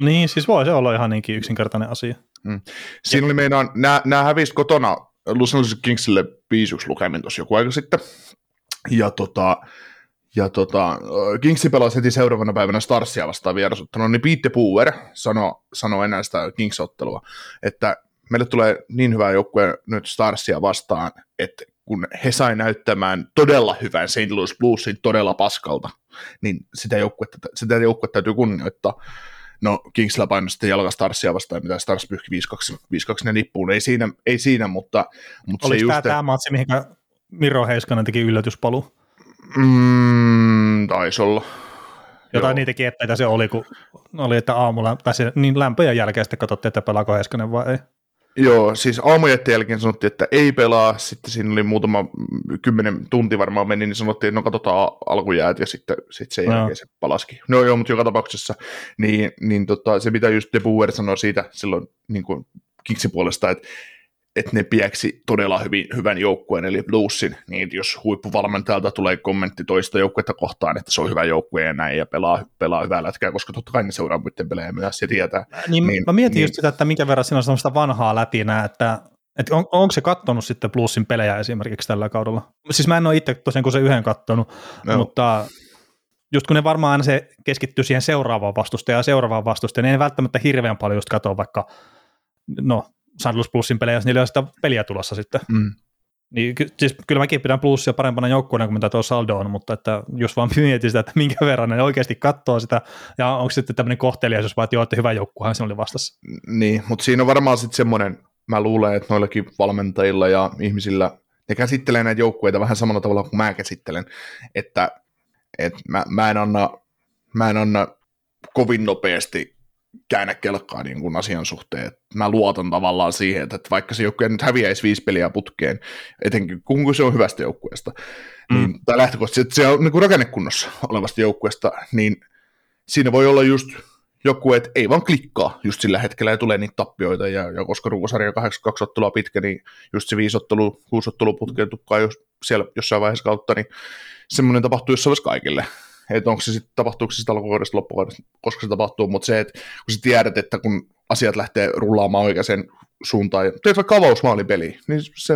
niin, siis voi se olla ihan niinkin yksinkertainen asia. Siinä oli meinaan, nämä, nämä hävisi kotona Los Angeles Kingsille 5 lukemin tuossa joku aika sitten. Ja tota, ja tota, Kingsi pelasi heti seuraavana päivänä Starsia vastaan vierasottuna, niin Pete Puer sanoi sano ennen sitä Kings-ottelua, että meille tulee niin hyvä joukkue nyt Starsia vastaan, että kun he sai näyttämään todella hyvän St. Louis Bluesin todella paskalta, niin sitä joukkuetta, sitä joukkuetta täytyy kunnioittaa. No Kingsillä painoi sitten jalka Starsia vastaan, mitä Stars pyyhki 5-2 ne nippuun. Ei siinä, ei siinä mutta, mutta se Oliko just... tämä tämä matsi, mihin Miro Heiskanen teki yllätyspaluu? Mm, taisi olla. Jotain Joo. niitä kieppeitä se oli, kun oli, että aamulla, tai se, niin lämpöjen jälkeen sitten katsottiin, että pelaako Heiskanen vai ei. Joo, siis aamujetten jälkeen sanottiin, että ei pelaa, sitten siinä oli muutama mm, kymmenen tunti varmaan meni, niin sanottiin, että no katsotaan alkujäät ja sitten, sitten sen Joo. jälkeen se palaski. No joo, mutta joka tapauksessa, niin, niin tota, se mitä just De Boer sanoi siitä silloin niin kuin Kingsin puolesta, että että ne pieksi todella hyvin, hyvän joukkueen, eli Bluesin, niin jos huippuvalmentajalta tulee kommentti toista joukkuetta kohtaan, että se on hyvä joukkue ja näin, ja pelaa, pelaa hyvää lätkää, koska totta kai ne seuraa muiden pelejä myös ja tietää. Niin, Niin, niin mä mietin niin. just sitä, että minkä verran siinä on sellaista vanhaa lätinää, että, että on, onko se kattonut sitten Plussin pelejä esimerkiksi tällä kaudella? Siis mä en ole itse tosiaan kuin se yhden kattonut, No. mutta just kun ne varmaan aina se keskittyy siihen seuraavaan vastustajaan ja seuraavaan vastustajaan, niin ei välttämättä hirveän paljon just katsoa vaikka, no, Sandlus Plussin pelejä, jos niillä on sitä peliä tulossa sitten. Mm. Niin, ky- siis kyllä mäkin pidän plussia parempana joukkueena kuin mitä tuo saldo on, mutta että jos vaan mietin sitä, että minkä verran ne oikeasti katsoo sitä, ja onko sitten tämmöinen kohteliaisuus, vaan että joo, että hyvä joukkuehan se oli vastassa. Niin, mutta siinä on varmaan sitten semmoinen, mä luulen, että noillakin valmentajilla ja ihmisillä, ne käsittelee näitä joukkueita vähän samalla tavalla kuin mä käsittelen, että, että mä, mä, en anna, mä en anna kovin nopeasti käännä kelkkaa niin kuin asian suhteen. Mä luotan tavallaan siihen, että vaikka se joukkue nyt häviäisi viisi peliä putkeen, etenkin kun se on hyvästä joukkueesta, mm. niin, tai lähtökohtaisesti, että se on niin kuin rakennekunnossa olevasta joukkueesta, niin siinä voi olla just joku, että ei vaan klikkaa just sillä hetkellä ja tulee niitä tappioita, ja, ja koska ruukosarja 82 ottelua pitkä, niin just se viisottelu, kuusottelu putkeen tukkaa jos, siellä jossain vaiheessa kautta, niin semmoinen tapahtuu jossain vaiheessa kaikille. Että onko se sitten, tapahtuuko se sitten alkukaudesta loppukaudesta, koska se tapahtuu, mutta se, että kun sä tiedät, että kun asiat lähtee rullaamaan oikeaan suuntaan, ja teet vaikka avausmaalipeli, niin se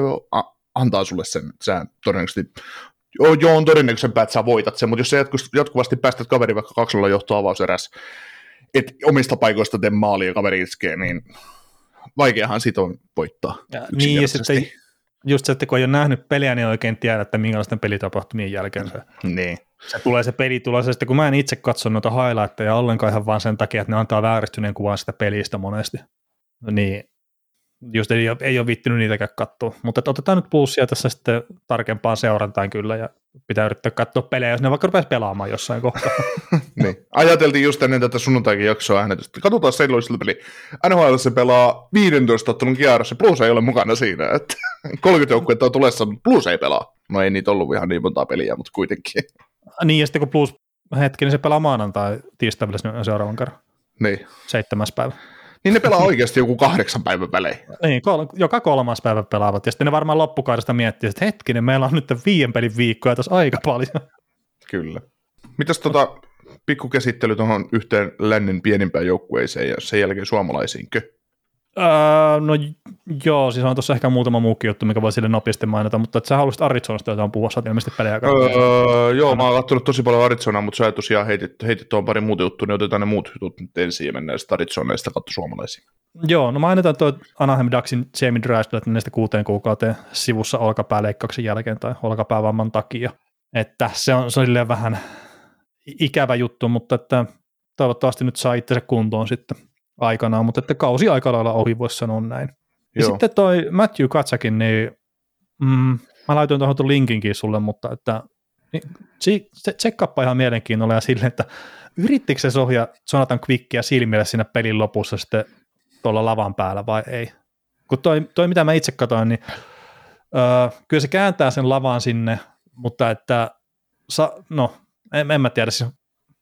antaa sulle sen, että sä todennäköisesti, joo, joo on todennäköisempää, että sä voitat sen, mutta jos sä jatku- jatkuvasti päästät kaveri vaikka 2 johtoa avauseräs, et omista paikoista tee maali ja kaveri iskee, niin vaikeahan siitä on voittaa. Ja, niin, ja sitten just se, että kun ei ole nähnyt peliä, niin ei oikein tiedä, että minkälaisten pelitapahtumien jälkeen se, Niin. Se tulee se peli tulee. Sitten kun mä en itse katso noita highlightteja ollenkaan ihan vaan sen takia, että ne antaa vääristyneen kuvan sitä pelistä monesti, niin just ei, ei ole vittinyt niitäkään katsoa. Mutta otetaan nyt pulssia tässä sitten tarkempaan seurantaan kyllä ja pitää yrittää katsoa pelejä, jos ne vaikka rupesi pelaamaan jossain kohtaa. niin. Ajateltiin just ennen tätä sunnuntaikin jaksoa äänetystä. Katsotaan St. peli. NHL se pelaa 15 ottelun kierrossa, plus ei ole mukana siinä. Että 30 joukkuetta on tulessa, mutta plus ei pelaa. No ei niitä ollut ihan niin montaa peliä, mutta kuitenkin. Niin ja sitten kun plus hetki, niin se pelaa maanantai tiistai vielä seuraavan kerran, Niin. seitsemäs päivä. Niin ne pelaa oikeasti joku kahdeksan päivän välein. Niin, kol- joka kolmas päivä pelaavat. Ja sitten ne varmaan loppukaudesta miettii, että hetkinen, meillä on nyt viien pelin viikkoja tässä aika paljon. Kyllä. Mitäs tota pikkukäsittely tuohon yhteen lännen pienimpään joukkueeseen ja sen jälkeen suomalaisiinkö? Öö, no joo, siis on tuossa ehkä muutama muukin juttu, mikä voi sille nopeasti mainita, mutta että sä haluaisit Arizonasta jotain puhua, sä oot ilmeisesti pelejä. Öö, joo, mä oon katsonut tosi paljon Arizonaa, mutta sä tosiaan heitit, heitit tuon pari muuta juttua, niin otetaan ne muut jutut nyt ensin ja mennään sitten sitten katso suomalaisiin. Joo, no mainitaan tuo Anaheim Ducksin Jamie Drysdale näistä kuuteen kuukauteen sivussa olkapääleikkauksen jälkeen tai olkapäävamman takia. Että se on, se on silleen vähän ikävä juttu, mutta että toivottavasti nyt saa itsensä kuntoon sitten aikanaan, mutta että kausi aika lailla ohi, voisi sanoa näin. Ja Joo. sitten toi Matthew Katsakin, niin mm, mä laitoin tuohon tuon linkinkin sulle, mutta että niin, tsekkaappa ihan mielenkiinnolla ja silleen, että yrittikö se sohja Jonathan Quickia silmille siinä pelin lopussa sitten tuolla lavan päällä vai ei? Kun toi, toi mitä mä itse katsoin, niin öö, kyllä se kääntää sen lavan sinne, mutta että sa, no, en, en mä tiedä, siis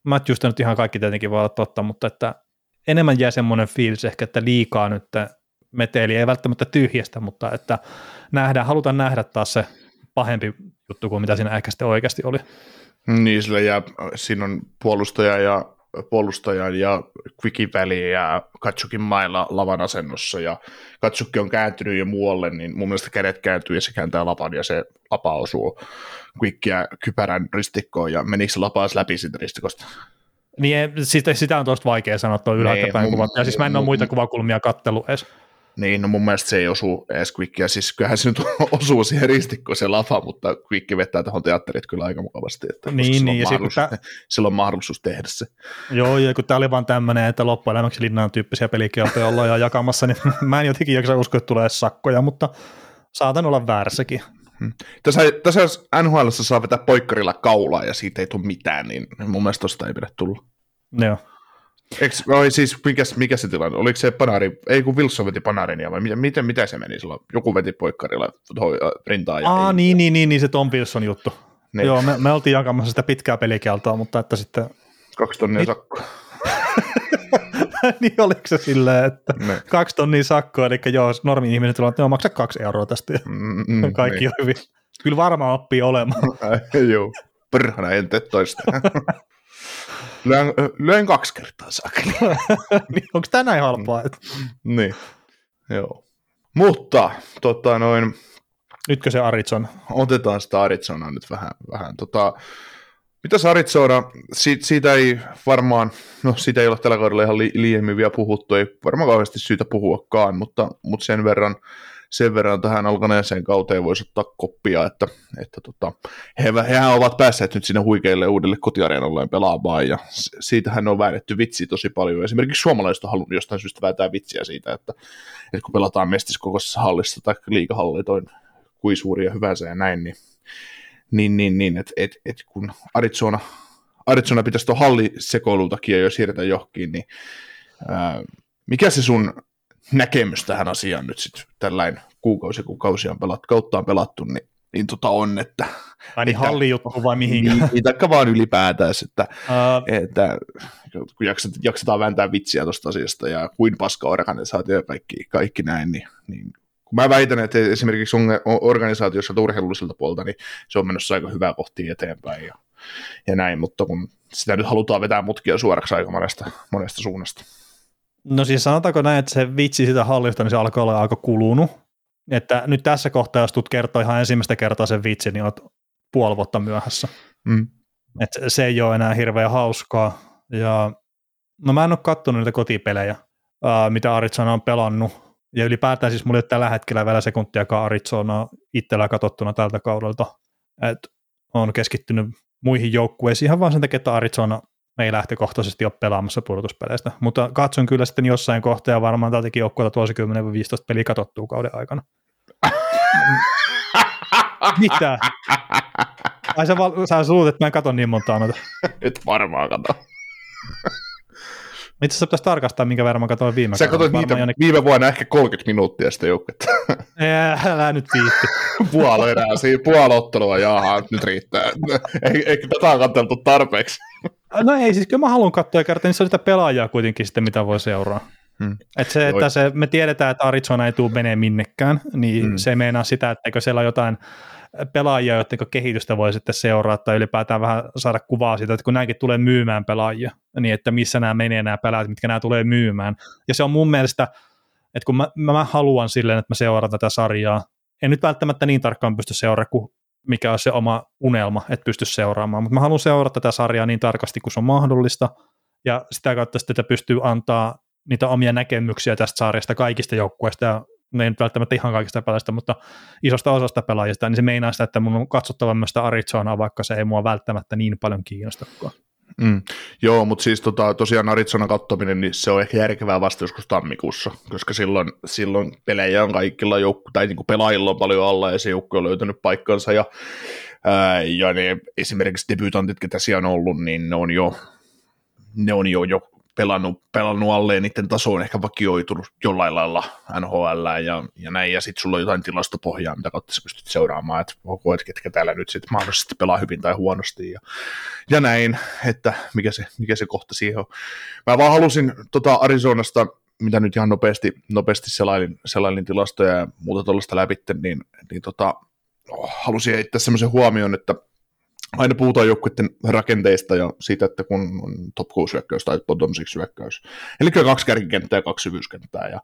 Matthewsta nyt ihan kaikki tietenkin voi olla totta, mutta että enemmän jää semmoinen fiilis ehkä, että liikaa nyt meteli, ei välttämättä tyhjästä, mutta että nähdään, halutaan nähdä taas se pahempi juttu kuin mitä siinä ehkä sitten oikeasti oli. Niin, sillä jää, siinä on puolustaja ja puolustajan ja Quickin väliin ja Katsukin mailla lavan asennossa ja Katsukki on kääntynyt jo muualle, niin mun mielestä kädet kääntyy ja se kääntää lapan ja se lapa osuu Quickia kypärän ristikkoon ja menikö se lapa edes läpi siitä ristikosta? Niin sitä, sitä on tosta vaikea sanoa tuo ylhäältäpäin mun- kuvat. Ja siis mä en ole muita kuvakulmia kattelu edes. Niin, no mun mielestä se ei osu edes Quickia, siis kyllähän se nyt osuu siihen ristikkoon se lapa, mutta Quick vetää tuohon teatterit kyllä aika mukavasti, että Niin, niin, ja sit kun mahdollisuus, sillä on mahdollisuus tehdä se. Joo, ja kun tämä oli vaan tämmöinen, että loppuelämäksi linnaan tyyppisiä pelikieltoja ollaan jo jakamassa, niin mä en jotenkin jaksa uskoa, että tulee sakkoja, mutta saatan olla väärässäkin. Tässä, tässä jos NHL saa vetää poikkarilla kaulaa ja siitä ei tule mitään, niin mun mielestä tosta ei pidä tulla. Joo. Eks, oi siis, mikä, mikä se tilanne? Oliko se Panari, ei kun Wilson veti Panarinia vai miten, miten, mitä se meni silloin? Joku veti poikkarilla toi, rintaa. Ja Aa, ei, niin, niin, niin, niin, se Tom Wilson juttu. Niin. Joo, me, me oltiin jakamassa sitä pitkää pelikieltoa, mutta että sitten, Kaksi tonnia Mit- sakkoa. niin oliko se silleen, että Ne. kaksi tonnia sakkoa, eli joo, normi ihminen tulee, että joo, maksa kaksi euroa tästä, ja Mm, mm, kaikki niin. on hyvin. Kyllä varmaan oppii olemaan. Joo. Perhana, en tee toista. Lyön, lyön kaksi kertaa sakeli. niin, onko tämä näin halpaa? että- niin. Joo. Mutta, tota noin, Nytkö se Arizona? otetaan sitä Arizonaa nyt vähän. vähän tota, mitäs Arizona, siitä, siitä ei varmaan, no siitä ei ole tällä kaudella ihan li, liiemmin vielä puhuttu, ei varmaan kauheasti syytä puhuakaan, mutta, mutta sen verran sen verran tähän alkaneeseen kauteen voisi ottaa koppia, että, että tota, he, hehän ovat päässeet nyt sinne huikeille uudelle kotiareenalleen pelaamaan, ja siitähän on väännetty vitsi tosi paljon. Esimerkiksi suomalaiset on halunnut jostain syystä vääntää vitsiä siitä, että, että kun pelataan mestiskokoisessa hallissa tai liikahalli, toi kuin suuri ja hyvänsä ja näin, niin, niin, niin, niin että et, et kun Arizona, Arizona pitäisi tuon hallisekoilun takia jo siirtää johonkin, niin ää, mikä se sun näkemys tähän asiaan nyt sitten tällainen kuukausi, kun kausia on pelattu, kautta on pelattu, niin, niin tota on, että Vai niin hallijuttu vai mihinkään? niin, niin taikka vaan ylipäätään, että, Uh, että kun jaksat, jaksetaan vääntää vitsiä tuosta asiasta ja kuin paska organisaatio ja kaikki, kaikki näin, niin, niin mä väitän, että esimerkiksi on- organisaatiossa urheilulliselta puolta, niin se on menossa aika hyvää kohtia eteenpäin ja, ja näin, mutta kun sitä nyt halutaan vetää mutkia suoraksi aika monesta, monesta suunnasta. No siis sanotaanko näin, että se vitsi sitä hallista, niin se alkoi olla aika kulunut. Että nyt tässä kohtaa, jos tulet kertoa ihan ensimmäistä kertaa sen vitsi, niin olet puoli vuotta myöhässä. Mm. Et se ei ole enää hirveän hauskaa. Ja, no mä en ole katsonut niitä kotipelejä, ää, mitä Arizona on pelannut. Ja ylipäätään siis mulla ei ole tällä hetkellä vielä sekuntiakaan Arizona itsellä katsottuna tältä kaudelta. Et on keskittynyt muihin joukkueisiin ihan vaan sen takia, että Arizona ei lähtökohtaisesti ole pelaamassa pudotuspeleistä. Mutta katson kyllä sitten jossain kohtaa ja varmaan tältäkin joukkueelta tuosi 10-15 peliä katsottuu kauden aikana. Mitä? Ai sä, val- sä luulet, että mä en katso niin montaa noita. Et varmaan kato. Itse asiassa pitäisi tarkastaa, minkä verran mä katsoin viime Sä kaudella. katsoit niitä jonnekin- viime vuonna ehkä 30 minuuttia sitä joukkuetta. Älä nyt viitti. Puoli erää siinä, puoli ottelua, jaha, nyt riittää. Ei- Eikö tätä on katseltu tarpeeksi? No ei, siis kyllä mä haluan katsoa ja kertaa, niin se on sitä pelaajaa kuitenkin sitten, mitä voi seuraa. Hmm. Et se, että se, me tiedetään, että Arizona ei tule menee minnekään, niin Hmm. se ei meinaa sitä, että eikö siellä ole jotain pelaajia, joiden kehitystä voi sitten seuraa tai ylipäätään vähän saada kuvaa siitä, että kun nämäkin tulee myymään pelaajia, niin että missä nämä menee nämä pelaajat, mitkä nämä tulee myymään. Ja se on mun mielestä, että kun mä, mä haluan silleen, että mä seuraan tätä sarjaa, en nyt välttämättä niin tarkkaan pysty seuraamaan kuin mikä on se oma unelma, että pysty seuraamaan, mutta mä haluan seurata tätä sarjaa niin tarkasti kuin se on mahdollista, ja sitä kautta sitten että pystyy antaa niitä omia näkemyksiä tästä sarjasta kaikista joukkueista, ja ne ei nyt välttämättä ihan kaikista pelaajista, mutta isosta osasta pelaajista, niin se meinaa sitä, että mun on katsottava myös sitä Arizonaa, vaikka se ei mua välttämättä niin paljon kiinnostakaan. Mm. Joo, mutta siis tota, tosiaan Arizonan katsominen, niin se on ehkä järkevää vasta joskus tammikuussa, koska silloin, silloin pelejä on kaikilla joukku, tai niin pelaajilla on paljon alla, ja se joukko on löytänyt paikkansa, ja, ää, ja ne esimerkiksi debyytantit, ketä siellä on ollut, niin ne on jo, ne on jo, jo pelannut, pelannut alleen, niiden taso on ehkä vakioitunut jollain lailla NHL ja, ja näin, ja sitten sulla on jotain tilastopohjaa, mitä kautta sä pystyt seuraamaan, että onko, ketkä täällä nyt sitten mahdollisesti pelaa hyvin tai huonosti, ja, ja näin, että mikä se, mikä se kohta siihen on. Mä vaan halusin tota Arizonasta, mitä nyt ihan nopeasti, nopeasti selailin, selailin tilastoja ja muuta tuollaista läpi, niin, niin tota, halusin heittää semmoisen huomioon, että aina puhutaan joukkuiden rakenteista ja siitä, että kun on top 6 hyökkäys tai bottom 6 hyökkäys. Eli kyllä kaksi kärkikenttää ja kaksi syvyyskenttää ja,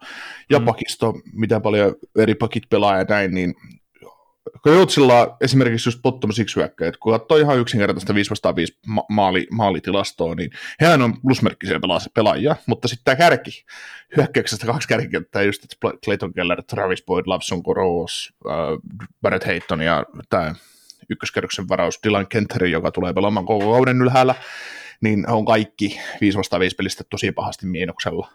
ja Mm. pakisto, miten paljon eri pakit pelaa ja näin, niin Kojoutsilla esimerkiksi just bottom 6 hyökkäjät, kun katsoo ihan yksinkertaista 5 vastaan 5 ma- maali, maalitilastoa, niin hehän on plusmerkkisiä pela- pelaajia, mutta sitten tämä kärki, hyökkäyksestä kaksi kärkikenttää, just Clayton Keller, Travis Boyd, Lapson Koros, äh, Barrett Hayton ja tämä ykköskerroksen varaus Dylan Kenteri, joka tulee pelaamaan koko kauden ylhäällä, niin on kaikki 5 vastaan 5 pelistä tosi pahasti miinuksella.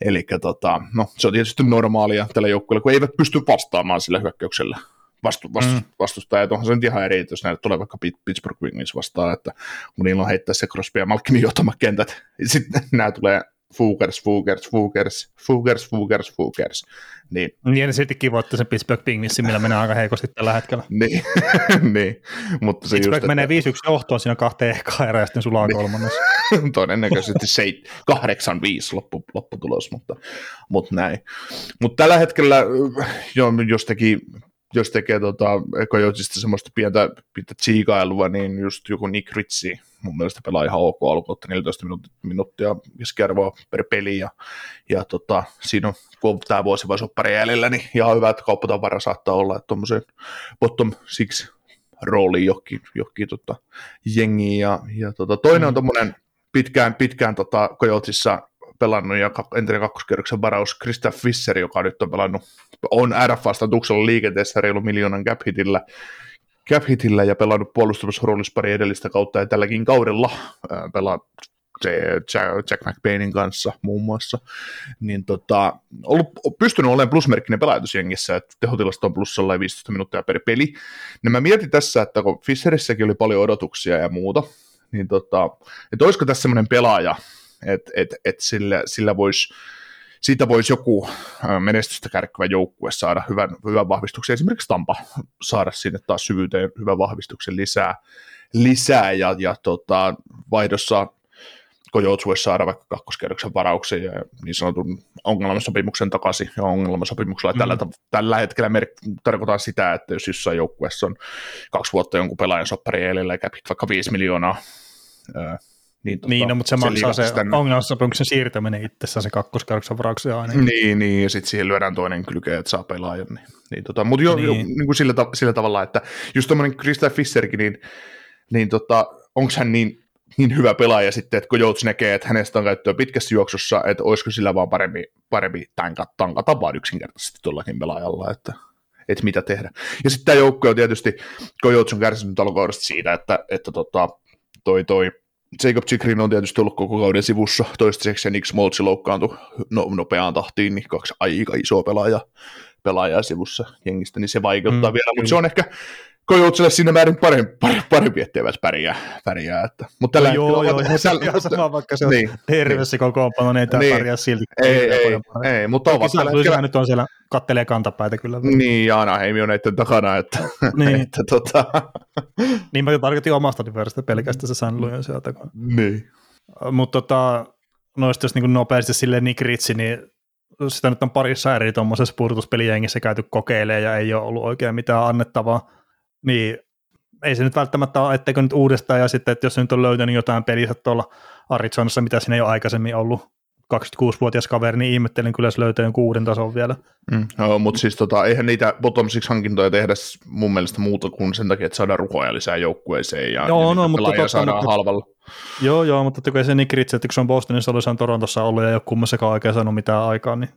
Eli tota, no, se on tietysti normaalia tällä joukkueella, kun eivät pysty vastaamaan sillä hyökkäyksellä vastu, vastu, Mm. vastustajat. Onhan se nyt ihan eri, jos näitä tulee vaikka Pit- Pittsburgh Wings vastaan, että kun niillä on heittää se Crosby ja Malkinin johtamat kentät, sitten nämä tulee Fugers, Fugers, Fugers, Fugers, Fugers, Fugers. Niin, Niin, ja silti kivoitti sen Pittsburgh Penguinsin, millä menee aika heikosti tällä hetkellä. niin, niin. mutta se Pittsburgh just, menee että 5-1 johtoon siinä kahteen ekaan erään, ja sitten sulla on Niin. kolmannessa. todennäköisesti seit, 8-5 loppu, lopputulos, mutta, mutta näin. Mutta tällä hetkellä, jo, jos teki jos tekee tota, Coyotesista semmoista pientä, pientä tsiikailua, niin just joku Nick Ritchie mun mielestä pelaa ihan ok alkuutta 14 minuuttia, minuuttia keskiarvoa per peli ja, ja tota, siinä on, kun tämä vuosi vai soppari jäljellä, niin ihan hyvä, että kauppatavara saattaa olla, että tuommoiseen bottom six rooliin johonkin, johonkin tota, jengiin ja, ja tota, toinen on Mm. tuommoinen pitkään, pitkään tota, Coyotesissa pelannut ja entinen kakkoskierroksen varaus Krista Fischer, joka nyt on pelannut, on RFA-statuksella liikenteessä reilu miljoonan cap hitillä, cap hitillä ja pelannut puolustusroolissa pari edellistä kautta ja tälläkin kaudella ää, pelaa se Jack, Jack McBainin kanssa muun muassa, niin tota, ollut, pystynyt olemaan plusmerkkinen pelaajatusjengissä, että tehotilasto on plussalla ja 15 minuuttia per peli. Niin mä mietin tässä, että kun Fisherissäkin oli paljon odotuksia ja muuta, niin tota, että olisiko tässä semmoinen pelaaja, että et, et sillä, sillä voisi siitä voisi joku menestystä kärkkyvä joukkue saada hyvän, hyvän vahvistuksen. Esimerkiksi Tampa saada sinne taas syvyyteen hyvän vahvistuksen lisää, lisää ja, ja tota, vaihdossa Coyotes voisi saada vaikka kakkoskerroksen varauksen ja niin sanotun ongelmasopimuksen takaisin. Ja ongelmasopimuksella mm. tällä, tällä hetkellä mer- tarkoitan sitä, että jos jossain joukkueessa on kaksi vuotta jonkun pelaajan soppari edellä ja vaikka 5 miljoonaa Niin, tota, Niin, no, mutta se, maksaa liikahtaisi se tänne. ongelmasopimuksen siirtäminen itsessään se kakkoskerroksen varauksen aina. Niin, niin, ja sitten siihen lyödään toinen kylke, että saa pelaajan. Niin, niin tota, mutta jo, niin. jo Niin. niin kuin sillä, ta- sillä, tavalla, että just tuommoinen Krista Fisserkin, niin, niin tota, onko hän niin, niin hyvä pelaaja sitten, että kun Jouts näkee, että hänestä on käyttöä pitkässä juoksussa, että olisiko sillä vaan parempi, parempi tankata, tankata vaan yksinkertaisesti tuollakin pelaajalla, että, että mitä tehdä. Ja sitten tämä joukkue on tietysti, kun Jouts on kärsinyt alkukaudesta siitä, että, että tota, toi, toi Jacob Chikrin on tietysti ollut koko kauden sivussa. Toistaiseksi, ja Nick Smoltsi loukkaantui no, nopeaan tahtiin, niin kaksi aika isoa pelaajaa, pelaajaa sivussa jengistä, niin se vaikeuttaa Mm, vielä, mutta se on ehkä Kojoutselle siinä määrin parempi, parempi, parempi etteivät pärjää, pärjää että. Mutta tällä No joo, joo, ovat- tällä- ihan sama, vaikka se on niin, terveessä kokoonpano, niin ei tämä Niin. pärjää silti. ei, ei, paremmin. ei, mutta ovat tällä hetkellä, nyt on siellä, kattelee kantapäitä kyllä. niin, ja Anaheimi on näiden takana, että, Niin. että tota, Niin mä tarkoitin omasta diverstä pelkästään se San Luis sieltä. niin. Mutta tota, noista jos niin nopeasti silleen Nick Ritsi, niin sitä nyt on parissa eri tuommoisessa purtuspelijengissä käyty kokeilemaan ja ei ole ollut oikein mitään annettavaa, niin ei se nyt välttämättä ole, etteikö nyt uudestaan, ja sitten, että jos se nyt on löytänyt jotain peliä tuolla Arizonassa, mitä siinä ei ole aikaisemmin ollut, 26-vuotias kaveri, niin ihmettelin kyllä, jos löytää jonkun uuden tason vielä. Mm, no, mutta siis tota, eihän niitä bottom hankintoja tehdä mun mielestä muuta kuin sen takia, että saadaan rukoja lisää joukkueeseen ja, Joo, ja no, mutta totta, saadaan mutta- halvalla. Joo, joo, mutta totta kai se Nick Ritsi, että kun se on Bostonissa ollut, se on Torontossa ollut ja ei ole kummassakaan oikein saanut mitään aikaa, niin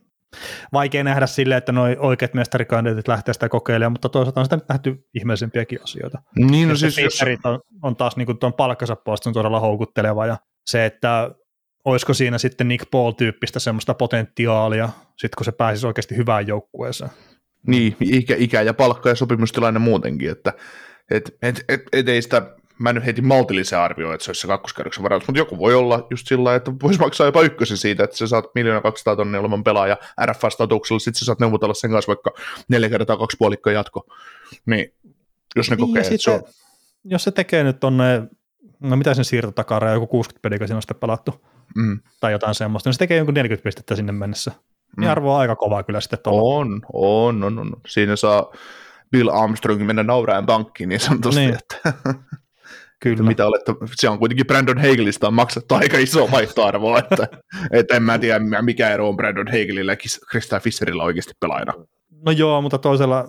vaikea nähdä silleen, että noi oikeat mestarikandidatit lähtee sitä kokeilemaan, mutta toisaalta on sitä nyt nähty ihmeellisempiäkin asioita. Niin, no siis jos, on, on taas niin tuon palkkansa puolesta on todella houkutteleva ja se, että olisiko siinä sitten Nick Paul-tyyppistä semmoista potentiaalia, sitten kun se pääsisi oikeasti hyvään joukkueeseen. niin, ikä, ikä ja palkka ja sopimustilanne muutenkin, että et, et, et, et ei sitä, mä nyt heitin maltillisen arvioon, että se olisi se kakkoskerroksen varaus, mutta joku voi olla just sillä että voisi maksaa jopa ykkösen siitä, että sä saat miljoona 200 tonnia olevan pelaaja RFA-statuksella, sitten sä saat neuvotella sen kanssa vaikka neljä kertaa kaksi puolikko jatko, niin jos ne Niin, kokee, että se on, jos se tekee nyt tonne, no mitä sen siirto takara, joku 60 peliä siinä on sitten pelattu, mm, tai jotain semmoista, niin se tekee jonkun 40 pistettä sinne mennessä. Niin Mm. arvo on aika kova kyllä sitten tuolla. On, on, on, on. Siinä saa Bill Armstrongin mennä nauraen pankkiin niin sanotusti, Niin. niin. että, Kyllä. mitä olette, se on kuitenkin Brandon Hagelista on maksettu aika iso vaihtoarvo, että, että en mä tiedä mikä ero on Brandon Hagelilla ja Krista Fisherilla oikeasti pelaajana. No joo, mutta toisella,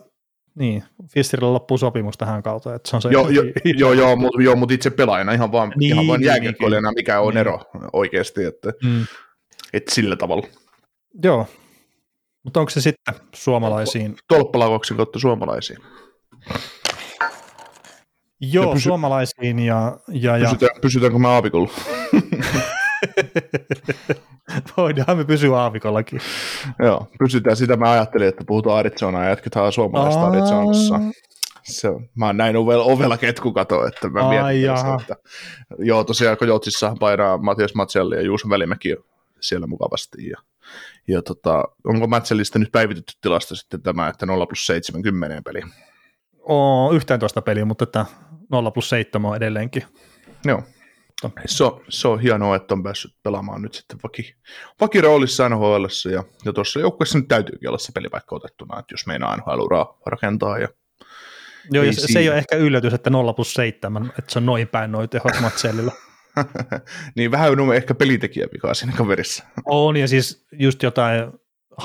niin, Fischerillä loppuu sopimus tähän kautta, että se on se Joo, jo, joo, joo, mutta joo, mut itse pelaajana ihan vaan, Niin, niin, ihan vaan niin, jääkiekkoilijana, mikä on Niin. ero oikeasti, että, Mm. että sillä tavalla. Joo, mutta onko se sitten suomalaisiin? Tolppalauksen kautta suomalaisiin. Joo, pysy- suomalaisiin ja, ja, ja Pysytään, pysytäänkö me aavikolla? voidaan me pysyä aavikollakin. Joo, pysytään sitä. Mä ajattelin, että puhutaan Arizonaa ja jatketaan suomalaista Aa. Arizonassa. Se mä oon näin ovella, ovella ketkukato, että mä mietin sitä, että joo, tosiaan Kojotsissa painaa Matias Matselli ja Juuso Välimäki siellä mukavasti. Ja, ja tota, onko Matsellista nyt päivitetty tilasto sitten tämä, että 0 plus 70 peli? Oo, 11 peliä, mutta että 0 plus 7 on edelleenkin. Joo. Se on, se on hienoa, että on päässyt pelaamaan nyt sitten vaki, vakiroolissa NHL, ja, ja tuossa joukkueessa nyt täytyykin olla se pelipaikka otettuna, että jos meinaa NHL-uraa rakentaa ja Joo, ja se, se ei ole ehkä yllätys, että 0 plus 7, että se on noin päin noin tehot Matsellilla. niin vähän on ehkä pelitekijä vikaa siinä kaverissa. On, ja siis just jotain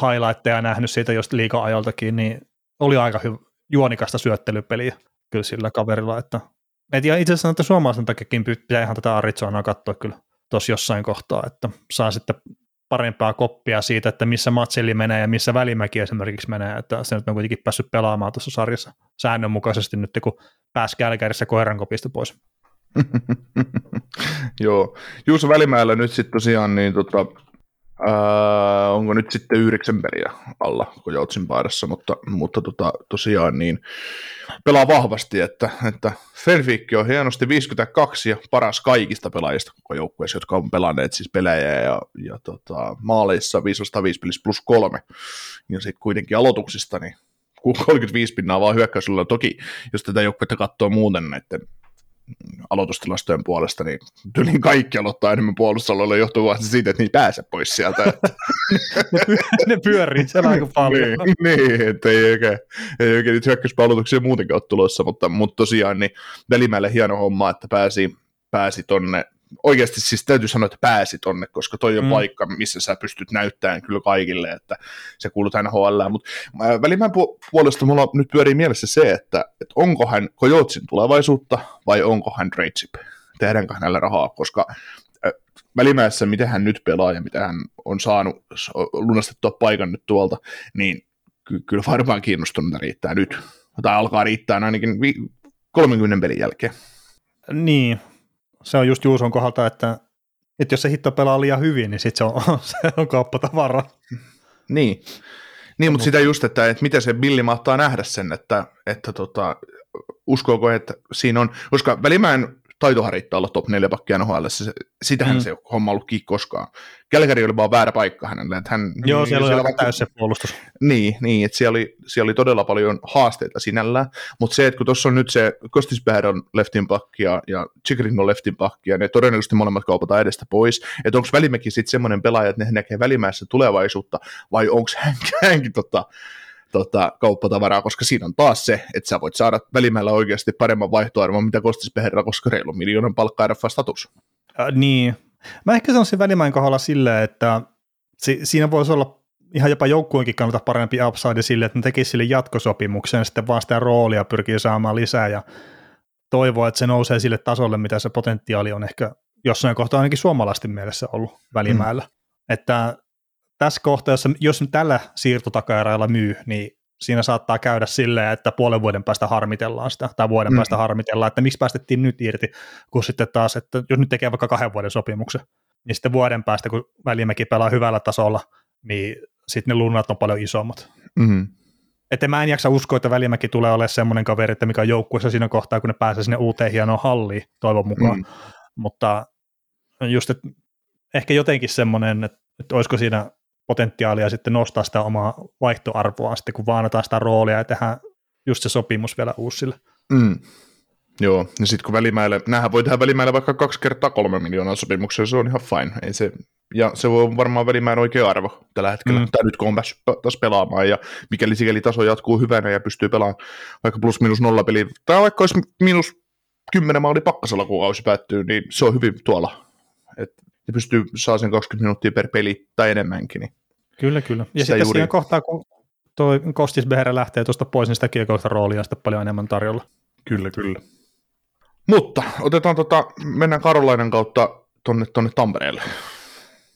highlightteja nähnyt siitä just liika-ajaltakin, niin oli aika hyvä, juonikasta syöttelypeliä kyllä sillä kaverilla, että et ja itse asiassa että suomalaisen takiakin pitää ihan tätä Arizonaa katsoa kyllä tuossa jossain kohtaa, että saa sitten parempaa koppia siitä, että missä Matselli menee ja missä Välimäki esimerkiksi menee, että se nyt on kuitenkin päässyt pelaamaan tuossa sarjassa säännönmukaisesti nyt, kun pääsi Kälkärissä koiran kopista pois. Joo. Juuso Välimäellä nyt sitten tosiaan, niin tota, onko nyt sitten yhdeksän peliä alla Kojoutsin paidassa, mutta, mutta tota, tosiaan niin pelaa vahvasti, että, että Fenfikki on hienosti 52 ja paras kaikista pelaajista koko joukkueessa, jotka on pelanneet siis pelejä ja, ja tota, maaleissa 505 pelissä plus kolme. Ja sitten kuitenkin aloituksista niin 35 pinnaa vaan hyökkäyksellä. Toki, jos tätä joukkuetta katsoo muuten näiden aloitustilastojen puolesta, niin tyliin kaikki aloittaa enemmän puolustusalueella johtuu vaan siitä, että niitä pääse pois sieltä. Ne, py- ne pyörii siellä aika paljon. niin, niin, että ei oikein, ei oikein niitä hyökkäyspalautuksia muutenkaan ole tulossa, mutta, mutta tosiaan niin Välimäelle hieno homma, että pääsi, pääsi tonne oikeasti siis täytyy sanoa, että pääsi tonne, koska toi on Mm. paikka, missä sä pystyt näyttämään kyllä kaikille, että se kuuluu NHL, mutta Välimäen pu- puolesta mulla nyt pyörii mielessä se, että, että onko hän Kojotsin tulevaisuutta vai onko hän trade chip, tehdäänkö hänellä rahaa, koska äh, Välimäessä, miten hän nyt pelaa ja mitä hän on saanut lunastettua paikan nyt tuolta, niin ky- kyllä varmaan kiinnostuneita riittää nyt, tai alkaa riittää ainakin vi- 30 pelin jälkeen. Niin, se on just Juuson kohdalta, että, että jos se hitto pelaa liian hyvin, niin sitten se on, se on kauppatavara. Niin, niin mutta sitä just, että, että miten se Billi mahtaa nähdä sen, että, että tota, uskooko, että siinä on, koska Välimäen taitohan riittää olla top 4 pakkia NHL, se, sitähän Mm. se homma ollut kiinni koskaan. Kälkäri oli vaan väärä paikka hänelle. Että hän, Joo, siellä oli aika vaikka- täys se puolustus. Niin, niin että siellä oli, siellä oli todella paljon haasteita sinällään, mutta se, että kun tuossa on nyt se Kostisbär on leftin pakki ja, ja Chikrin on leftin pakki ja ne todennäköisesti molemmat kaupataan edestä pois, että onko Välimäki sitten semmoinen pelaaja, että ne näkee Välimäessä tulevaisuutta vai onko hän, hänkin tota, tota, kauppatavaraa, koska siinä on taas se, että sä voit saada Välimäellä oikeasti paremman vaihtoarvon, mitä Kostisbär, koska reilu miljoonan palkka RF-status. Äh, niin. Mä ehkä sanoisin välimäin kohdalla silleen, että si- siinä voisi olla ihan jopa joukkueenkin kannalta parempi upside sille, että ne tekisi sille jatkosopimuksen ja sitten vaan sitä roolia pyrkii saamaan lisää ja toivoo, että se nousee sille tasolle, mitä se potentiaali on ehkä jossain kohtaa ainakin suomalaisten mielessä ollut välimäellä. Mm. Että tässä kohtaa, jos, jos nyt tällä siirtotakarajalla myy, niin siinä saattaa käydä silleen, että puolen vuoden päästä harmitellaan sitä, tai vuoden mm. Mm. päästä harmitellaan, että miksi päästettiin nyt irti, kun sitten taas, että jos nyt tekee vaikka kahden vuoden sopimuksen, niin sitten vuoden päästä, kun Välimäki pelaa hyvällä tasolla, niin sitten ne lunnat on paljon isommat. Mm-hmm. Että mä en jaksa uskoa, että Välimäki tulee olemaan semmoinen kaveri, että mikä on joukkueessa siinä kohtaa, kun ne pääsee sinne uuteen hienoon halliin, toivon mukaan. Mm. Mm. Mutta just, että ehkä jotenkin semmoinen, että, että olisiko siinä potentiaalia sitten nostaa sitä omaa vaihtoarvoa sitten, kun vaanataan sitä roolia ja tehdään just se sopimus vielä uusille. Mm. Joo, ja sitten kun välimäelle, näähän voi tehdä välimäelle vaikka kaksi kertaa kolme miljoonaa sopimuksia, se on ihan fine. Ei se, ja se voi varmaan välimäen oikea arvo tällä hetkellä, Mm. tai nyt kun on päässyt taas pelaamaan, ja mikäli sikäli taso jatkuu hyvänä ja pystyy pelaamaan vaikka plus minus nolla peli, tai vaikka olisi minus kymmenen maali pakkasella, kun kausi päättyy, niin se on hyvin tuolla. Et ne pystyy saa sen 20 minuuttia per peli tai enemmänkin. Niin. Kyllä, kyllä. Ja Sitä sitten juuri- siinä kohtaa, kun toi Kostis Behere lähtee tuosta pois, niin sitä kiekoista roolia on sitten paljon enemmän tarjolla. Kyllä, kyllä. Mutta otetaan tota, mennään Karolainan kautta tonne, tonne Tampereelle.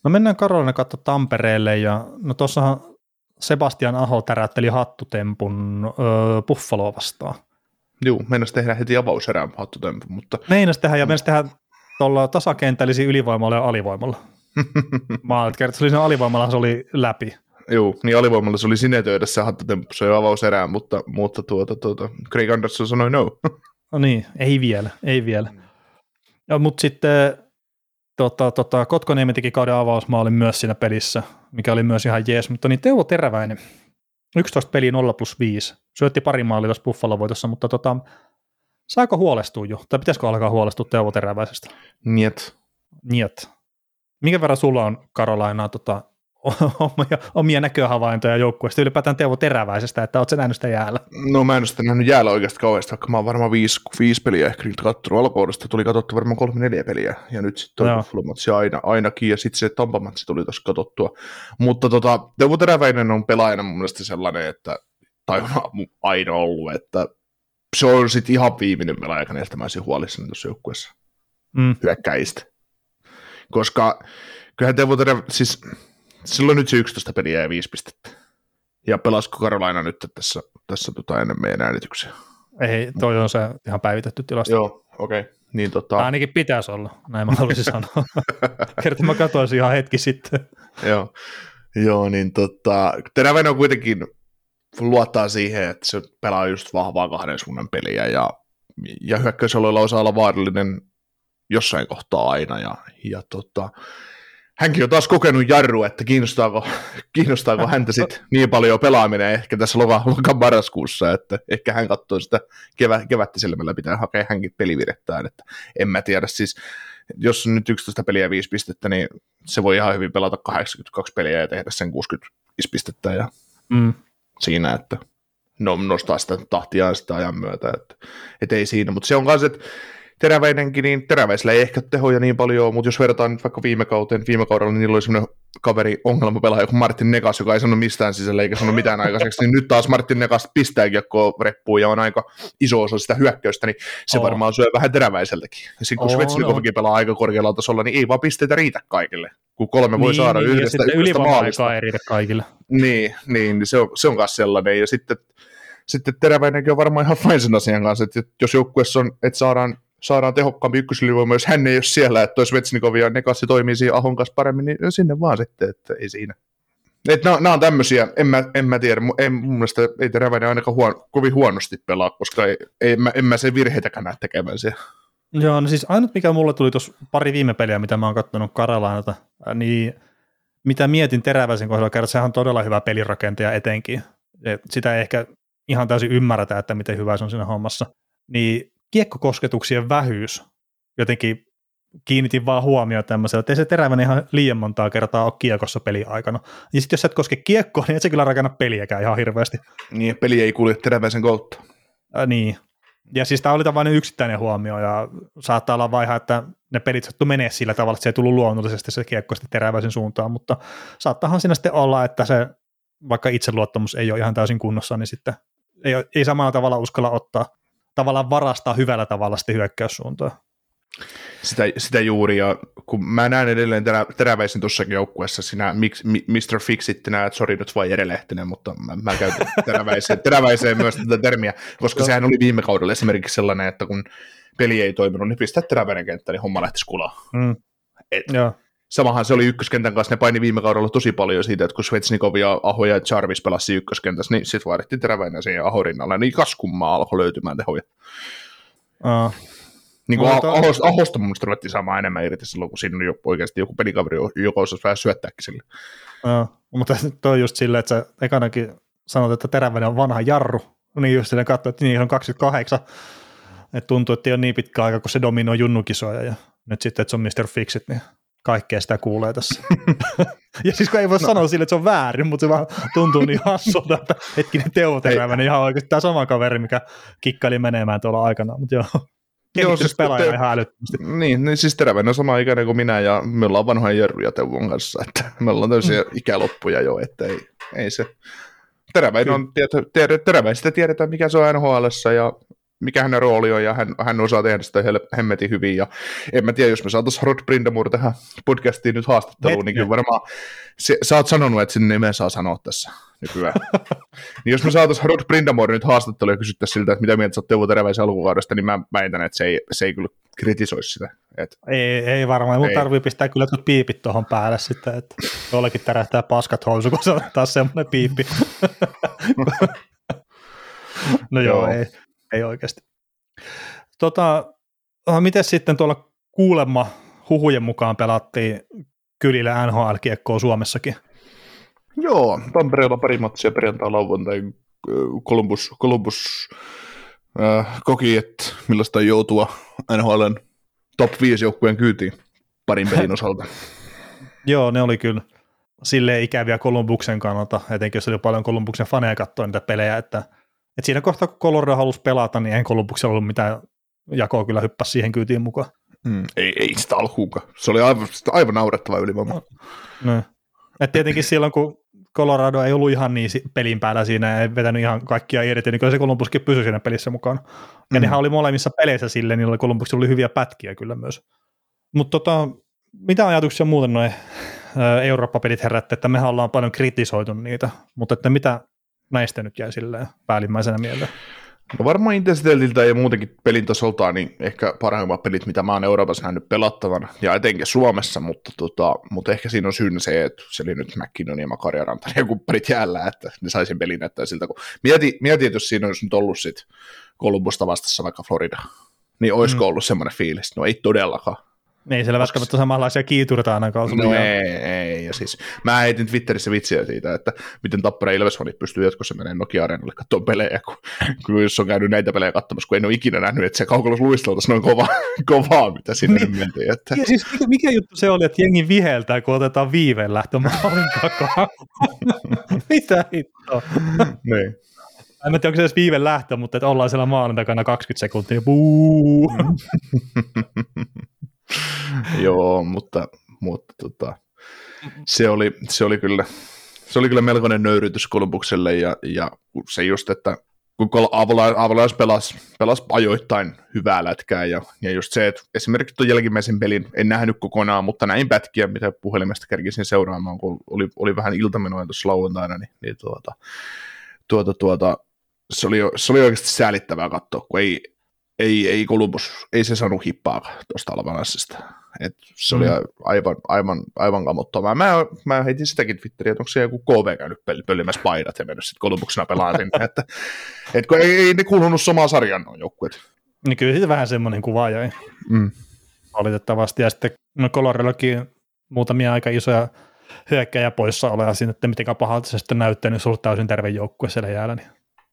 No mennään Karolina katto Tampereelle ja no tuossahan Sebastian Aho täräytteli hattutempun öö, Buffaloa vastaan. Joo, mennäs tehdä heti avauserään hattutempu, mutta Meinas tehdä ja meinas tehdä tuolla tasakentällisillä ylivoimalla ja alivoimalla. Mä ajattelin, että se oli siinä alivoimalla, se oli läpi. Joo, niin alivoimalla se oli sinetöidä se hattutemppu ja avauserään, mutta, mutta tuota, tuota, Craig Anderson sanoi no. No niin, ei vielä, ei vielä. Ja, mutta sitten tota, tota, Kotkoniemi teki kauden avausmaalin myös siinä pelissä, mikä oli myös ihan jees, mutta niin Teuvo Teräväinen, 11 peliä 0 plus 5, syötti pari maalia tuossa Buffalo voitossa, mutta tota, saako huolestua jo, tai pitäisikö alkaa huolestua Teuvo Teräväisestä? Niet. Niet. Minkä verran sulla on Karolainaa tota, omia, omia näköhavaintoja joukkueesta, ylipäätään Teuvo Teräväisestä, että oot sä nähnyt sitä jäällä? No mä en ole sitä nähnyt jäällä oikeasti kauheasti, vaikka mä oon varmaan viisi, viisi peliä ehkä niiltä kattonut alkuudesta. Tuli katsottu varmaan kolme neljä peliä, ja nyt sitten toi Buffalo-matsi aina, ainakin, ja sitten se Tampa-matsi tuli tuossa katsottua. Mutta tota, Teuvo Teräväinen on pelaajana mun mielestä sellainen, että, tai on aina ollut, että se on sitten ihan viimeinen pelaaja, keneltä mä olisin huolissani tuossa joukkueessa. Mm. hyökkäistä. Koska kyllähän Teuvo Terä, siis silloin nyt se 11 peliä ja 5 pistettä. Ja pelasko Karolaina nyt tässä, tässä tota ennen meidän äänityksiä? Ei, toi on se ihan päivitetty tilasto. Joo, okei. Okay. Niin tota, ainakin pitäisi olla, näin mä haluaisin sanoa. Kerta mä katsoin ihan hetki sitten. joo. Joo, niin tota, Teräväinen on kuitenkin luottaa siihen, että se pelaa just vahvaa kahden suunnan peliä ja, ja hyökkäysaloilla osaa olla vaarallinen jossain kohtaa aina ja, ja tota, hänkin on taas kokenut jarru, että kiinnostaako, kiinnostaako häntä sit niin paljon pelaaminen ehkä tässä loka, lokan marraskuussa, että ehkä hän katsoo sitä kevä, kevättä silmällä pitää hakea hänkin pelivirettään, että en mä tiedä siis, jos on nyt 11 peliä ja 5 pistettä, niin se voi ihan hyvin pelata 82 peliä ja tehdä sen 65 pistettä ja Mm. siinä, että no, nostaa sitä tahtia sitä ajan myötä, että, että ei siinä, mutta se on kanssa, että teräväinenkin, niin teräväisellä ei ehkä tehoja niin paljon, mutta jos verrataan nyt vaikka viime kauteen, viime kaudella niin niillä oli semmoinen kaveri ongelmapelaaja kuin Martin Nekas, joka ei sanonut mistään sisällä eikä sanonut mitään aikaiseksi, niin nyt taas Martin Nekas pistää kiekkoa reppuun ja on aika iso osa sitä hyökkäystä, niin se oh. varmaan syö vähän teräväiseltäkin. Ja sitten kun oh, Svetsnikovikin no. pelaa aika korkealla tasolla, niin ei vaan pisteitä riitä kaikille, kun kolme voi niin, saada niin, yhdestä, ja yhdestä maalista. ei riitä kaikille. Niin, niin se on, se on myös sellainen, ja sitten sitten teräväinenkin on varmaan ihan fine sen asian kanssa, että jos joukkueessa on, että saadaan saadaan tehokkaampi ykkösylivoima, jos hän ei ole siellä, että toi Svetsnikov ja Nekassi toimii siinä Ahon kanssa paremmin, niin sinne vaan sitten, että ei siinä. Että nämä, on tämmöisiä, en mä, en mä tiedä, en, mun mielestä ei Teräväinen ainakaan huon, kovin huonosti pelaa, koska ei, ei, mä, en mä sen virheitäkään näe tekemään siellä. Joo, no siis ainut mikä mulle tuli tuossa pari viime peliä, mitä mä oon katsonut Karalainalta, niin mitä mietin Teräväisen kohdalla, kerran sehän on todella hyvä pelirakentaja etenkin. Et sitä ei ehkä ihan täysin ymmärretä, että miten hyvä se on siinä hommassa. Niin kiekkokosketuksien vähyys jotenkin kiinnitin vaan huomioon tämmöisellä, että ei se terävän ihan liian montaa kertaa ole kiekossa peliaikana. Ja sitten jos sä et koske kiekkoa, niin et se kyllä rakenna peliäkään ihan hirveästi. Niin, peli ei kulje teräväisen kautta. Äh, niin. Ja siis tämä oli vain yksittäinen huomio, ja saattaa olla vaiha, että ne pelit sattu menee sillä tavalla, että se ei tullut luonnollisesti se kiekko sitten teräväisen suuntaan, mutta saattaahan siinä sitten olla, että se vaikka itseluottamus ei ole ihan täysin kunnossa, niin sitten ei, ei samalla tavalla uskalla ottaa tavallaan varastaa hyvällä tavalla sitten hyökkäyssuuntaan. Sitä, sitä juuri, ja kun mä näen edelleen terä, teräväisin tuossakin joukkueessa, sinä Mr. Fixit näet, sori nyt vai Jere mutta mä, mä käytän teräväiseen, teräväiseen myös tätä termiä, koska sehän oli viime kaudella esimerkiksi sellainen, että kun peli ei toiminut, niin pistää teräväinen kenttä, niin homma lähtisi kulaa. Mm. Et, Joo samahan se oli ykköskentän kanssa, ne paini viime kaudella tosi paljon siitä, että kun Svetsnikov ja Aho ja Jarvis pelasi ykköskentässä, niin sitten vaadittiin teräväinen siihen Aho rinnalle, niin kaskummaa alkoi löytymään tehoja. Uh. Niin kuin Mutta... Ahosta, Ahosta mun mielestä ruvettiin saamaan enemmän irti silloin, kun siinä oli oikeasti joku pelikaveri, joka osasi vähän syöttääkin sille. Uh, mutta toi on just silleen, että sä ekanakin sanot, että teräväinen on vanha jarru, niin just silleen katsoin, että niin on 28, että tuntuu, että ei ole niin pitkä aika, kun se dominoi junnukisoja, ja nyt sitten, että se on Mr. Fixit, niin kaikkea sitä kuulee tässä. ja siis kun ei voi no. sanoa sille, että se on väärin, mutta se vaan tuntuu niin hassulta, että hetkinen Teuvo Terävänen, niin ihan oikeasti tämä sama kaveri, mikä kikkaili menemään tuolla aikana, mutta joo. Joo, siis pelaaja te, ihan älyttömästi. Niin, niin siis Teräväinen on sama ikäinen kuin minä ja me ollaan vanhoja Jerry ja Teuvon kanssa, että me ollaan täysiä mm. ikäloppuja jo, että ei, ei se. Teräväinen on, tieto, teräväistä tiedetään mikä se on nhl ja mikä hänen rooli on, ja hän, hän osaa tehdä sitä hemmetin hyvin, ja en mä tiedä, jos me saataisiin Rod Brindamur tähän podcastiin nyt haastatteluun, niin kyllä varmaan, se, sä oot sanonut, että sinne nimen saa sanoa tässä nykyään. niin jos me saataisiin Rod Brindamur nyt haastatteluun ja kysyttäisiin siltä, että mitä mieltä sä oot Teuvo Teräväisen alkukaudesta, niin mä väitän, että se ei, se ei kyllä kritisoisi sitä. Et... Ei, ei varmaan, mutta tarvii pistää kyllä tuot piipit tuohon päälle sitten, että jollekin tärähtää paskat housu, kun se on taas semmoinen piippi. no joo, joo, ei ei oikeasti. Tota, miten sitten tuolla kuulemma huhujen mukaan pelattiin kylillä NHL-kiekkoa Suomessakin? Joo, Tampereella pari matsia perjantai lauantai Columbus, Columbus äh, koki, että millaista joutua NHLn top 5 joukkueen kyytiin parin pelin osalta. Joo, ne oli kyllä silleen ikäviä Columbuksen kannalta, etenkin jos oli paljon Columbuksen faneja katsoa niitä pelejä, että et siinä kohtaa, kun Colorado halusi pelata, niin en Columbuksella ollut mitään jakoa kyllä hyppäsi siihen kyytiin mukaan. Mm, ei, ei sitä alkuunkaan. Se oli aivan, aivan naurettava ylivoima. No. Et tietenkin silloin, kun Colorado ei ollut ihan niin pelin päällä siinä, ei vetänyt ihan kaikkia irti, niin kyllä se Columbuskin pysyi siinä pelissä mukaan. Ja mm. nehän oli molemmissa peleissä silleen, niin Columbus oli hyviä pätkiä kyllä myös. Mutta tota, mitä ajatuksia muuten noin Eurooppa-pelit herätti, että mehän ollaan paljon kritisoitu niitä, mutta että mitä näistä nyt jäi silleen päällimmäisenä mieleen? No varmaan intensiteetiltä ja muutenkin pelin tasolta, niin ehkä parhaimmat pelit, mitä mä oon Euroopassa nähnyt pelattavan, ja etenkin Suomessa, mutta, tota, mutta ehkä siinä on syynä se, että se oli nyt McKinnon ja Makaria Rantanen ja kumppanit jäällä, että ne sai sen pelin näyttää siltä, kun mieti, mieti että jos siinä olisi nyt ollut sit Kolumbusta vastassa vaikka Florida, niin olisiko mm. ollut semmoinen fiilis? No ei todellakaan. Ei siellä välttämättä samanlaisia kiiturita ainakaan. No ei, ei, ja siis mä heitin Twitterissä vitsiä siitä, että miten Tappara Ilvesfanit pystyy jatkossa menemään Nokia-areenalle katsomaan pelejä, kun, kun jos on käynyt näitä pelejä katsomassa, kun en ole ikinä nähnyt, että se kaukolos luisteltaisi noin kova, kovaa, mitä sinne niin. mentiin. Että... Ja siis mikä, mikä juttu se oli, että jengi viheltää, kun otetaan viiveen lähtömaalin takaa? mitä hittoa? niin. en tiedä, onko se edes viive lähtö, mutta että ollaan siellä maalin takana 20 sekuntia. Buu. Joo, mutta, mutta tota, se, oli, se, oli kyllä, se oli kyllä melkoinen nöyrytys Kolumbukselle ja, ja se just, että kun Avalanche pelasi, pelasi ajoittain hyvää lätkää ja, ja just se, että esimerkiksi tuon jälkimmäisen pelin en nähnyt kokonaan, mutta näin pätkiä, mitä puhelimesta kerkisin seuraamaan, kun oli, oli vähän iltamenoja tuossa lauantaina, niin, niin tuota, tuota, tuota, se, oli, se oli oikeasti säälittävää katsoa, kun ei, ei, ei Columbus, ei se saanut hippaa tuosta Alvanassista. Et se oli mm. aivan, aivan, aivan kammottavaa. Mä, mä heitin sitäkin Twitteriin, että onko se joku KV käynyt pöllimässä paidat ja mennyt sitten Columbuksena pelaamaan sinne. että, et kun ei, ei ne kuulunut samaan sarjan noin joukkueet. Niin kyllä siitä vähän semmoinen kuva jäi. Mm. Valitettavasti. Ja sitten no muutamia aika isoja hyökkäjä poissa ole siinä, että mitenkään pahalta se sitten näyttää, niin se on täysin terve joukkue siellä jäällä. Niin.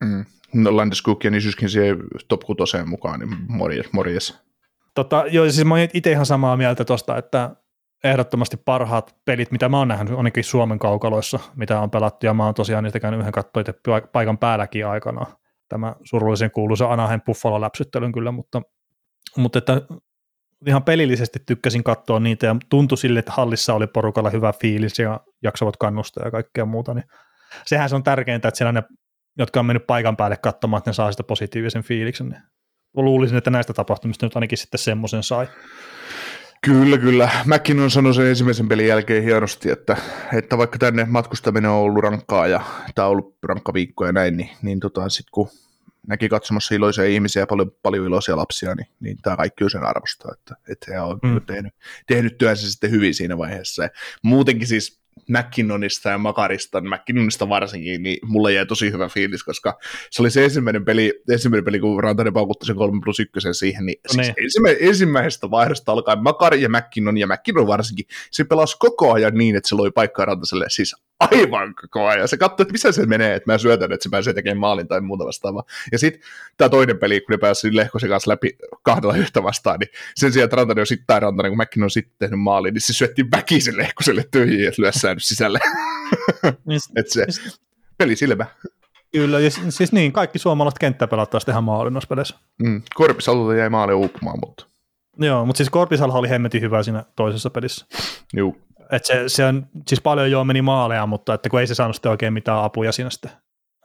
Mm. No Landeskuk ja Nisyskin siihen top 6 mukaan, niin morjes. morjes. Tota, joo, siis mä oon itse ihan samaa mieltä tuosta, että ehdottomasti parhaat pelit, mitä mä oon nähnyt, ainakin Suomen kaukaloissa, mitä on pelattu, ja mä oon tosiaan niistä käynyt yhden katsoin paikan päälläkin aikana. Tämä surullisen kuuluisa Anaheim Buffalo läpsyttelyn kyllä, mutta, mutta että ihan pelillisesti tykkäsin katsoa niitä, ja tuntui sille, että hallissa oli porukalla hyvä fiilis, ja jaksavat kannustaa ja kaikkea muuta, niin sehän se on tärkeintä, että siellä ne, jotka on mennyt paikan päälle katsomaan, että ne saa sitä positiivisen fiiliksen, niin luulisin, että näistä tapahtumista nyt ainakin sitten semmoisen sai. Kyllä, kyllä. Mäkin on sanonut sen ensimmäisen pelin jälkeen hienosti, että, että vaikka tänne matkustaminen on ollut rankkaa ja tämä on ollut rankka viikko ja näin, niin, niin tota, sitten kun näki katsomassa iloisia ihmisiä ja paljon, paljon iloisia lapsia, niin, niin tämä kaikki on sen arvosta, että, että he on mm. tehnyt, tehnyt työnsä sitten hyvin siinä vaiheessa. Ja muutenkin siis McKinnonista ja Makarista, McKinnonista varsinkin, niin mulle jäi tosi hyvä fiilis, koska se oli se ensimmäinen peli, ensimmäinen peli kun Rantanen paukutti sen 3 plus 1 siihen, niin, no siis ensimmä, ensimmäisestä vaihdosta alkaen Makari ja McKinnon ja McKinnon varsinkin, se pelasi koko ajan niin, että se loi paikkaa Rantaselle siis aivan koko ajan. Se katsoi, että missä se menee, että mä syötän, että se pääsee tekemään maalin tai muuta vastaavaa. Ja sitten tämä toinen peli, kun ne pääsi Lehkosen kanssa läpi kahdella yhtä vastaan, niin sen sijaan, että Rantanen on sitten tai Rantanen, kun Mäkin on sitten tehnyt maalin, niin se syötti väkisin Lehkoselle tyhjiin, että lyö säännös sisälle. Niin että se peli silmä. Kyllä, ja siis niin, kaikki suomalaiset kenttäpelat taas tehdä maalin noissa peleissä. Mm, Korpisalta jäi maali uupumaan, mutta... Joo, mutta siis Korpisalha oli hemmetin hyvä siinä toisessa pelissä. Joo. Et se, se on, siis paljon jo meni maaleja, mutta että kun ei se saanut sitten oikein mitään apuja siinä sitten.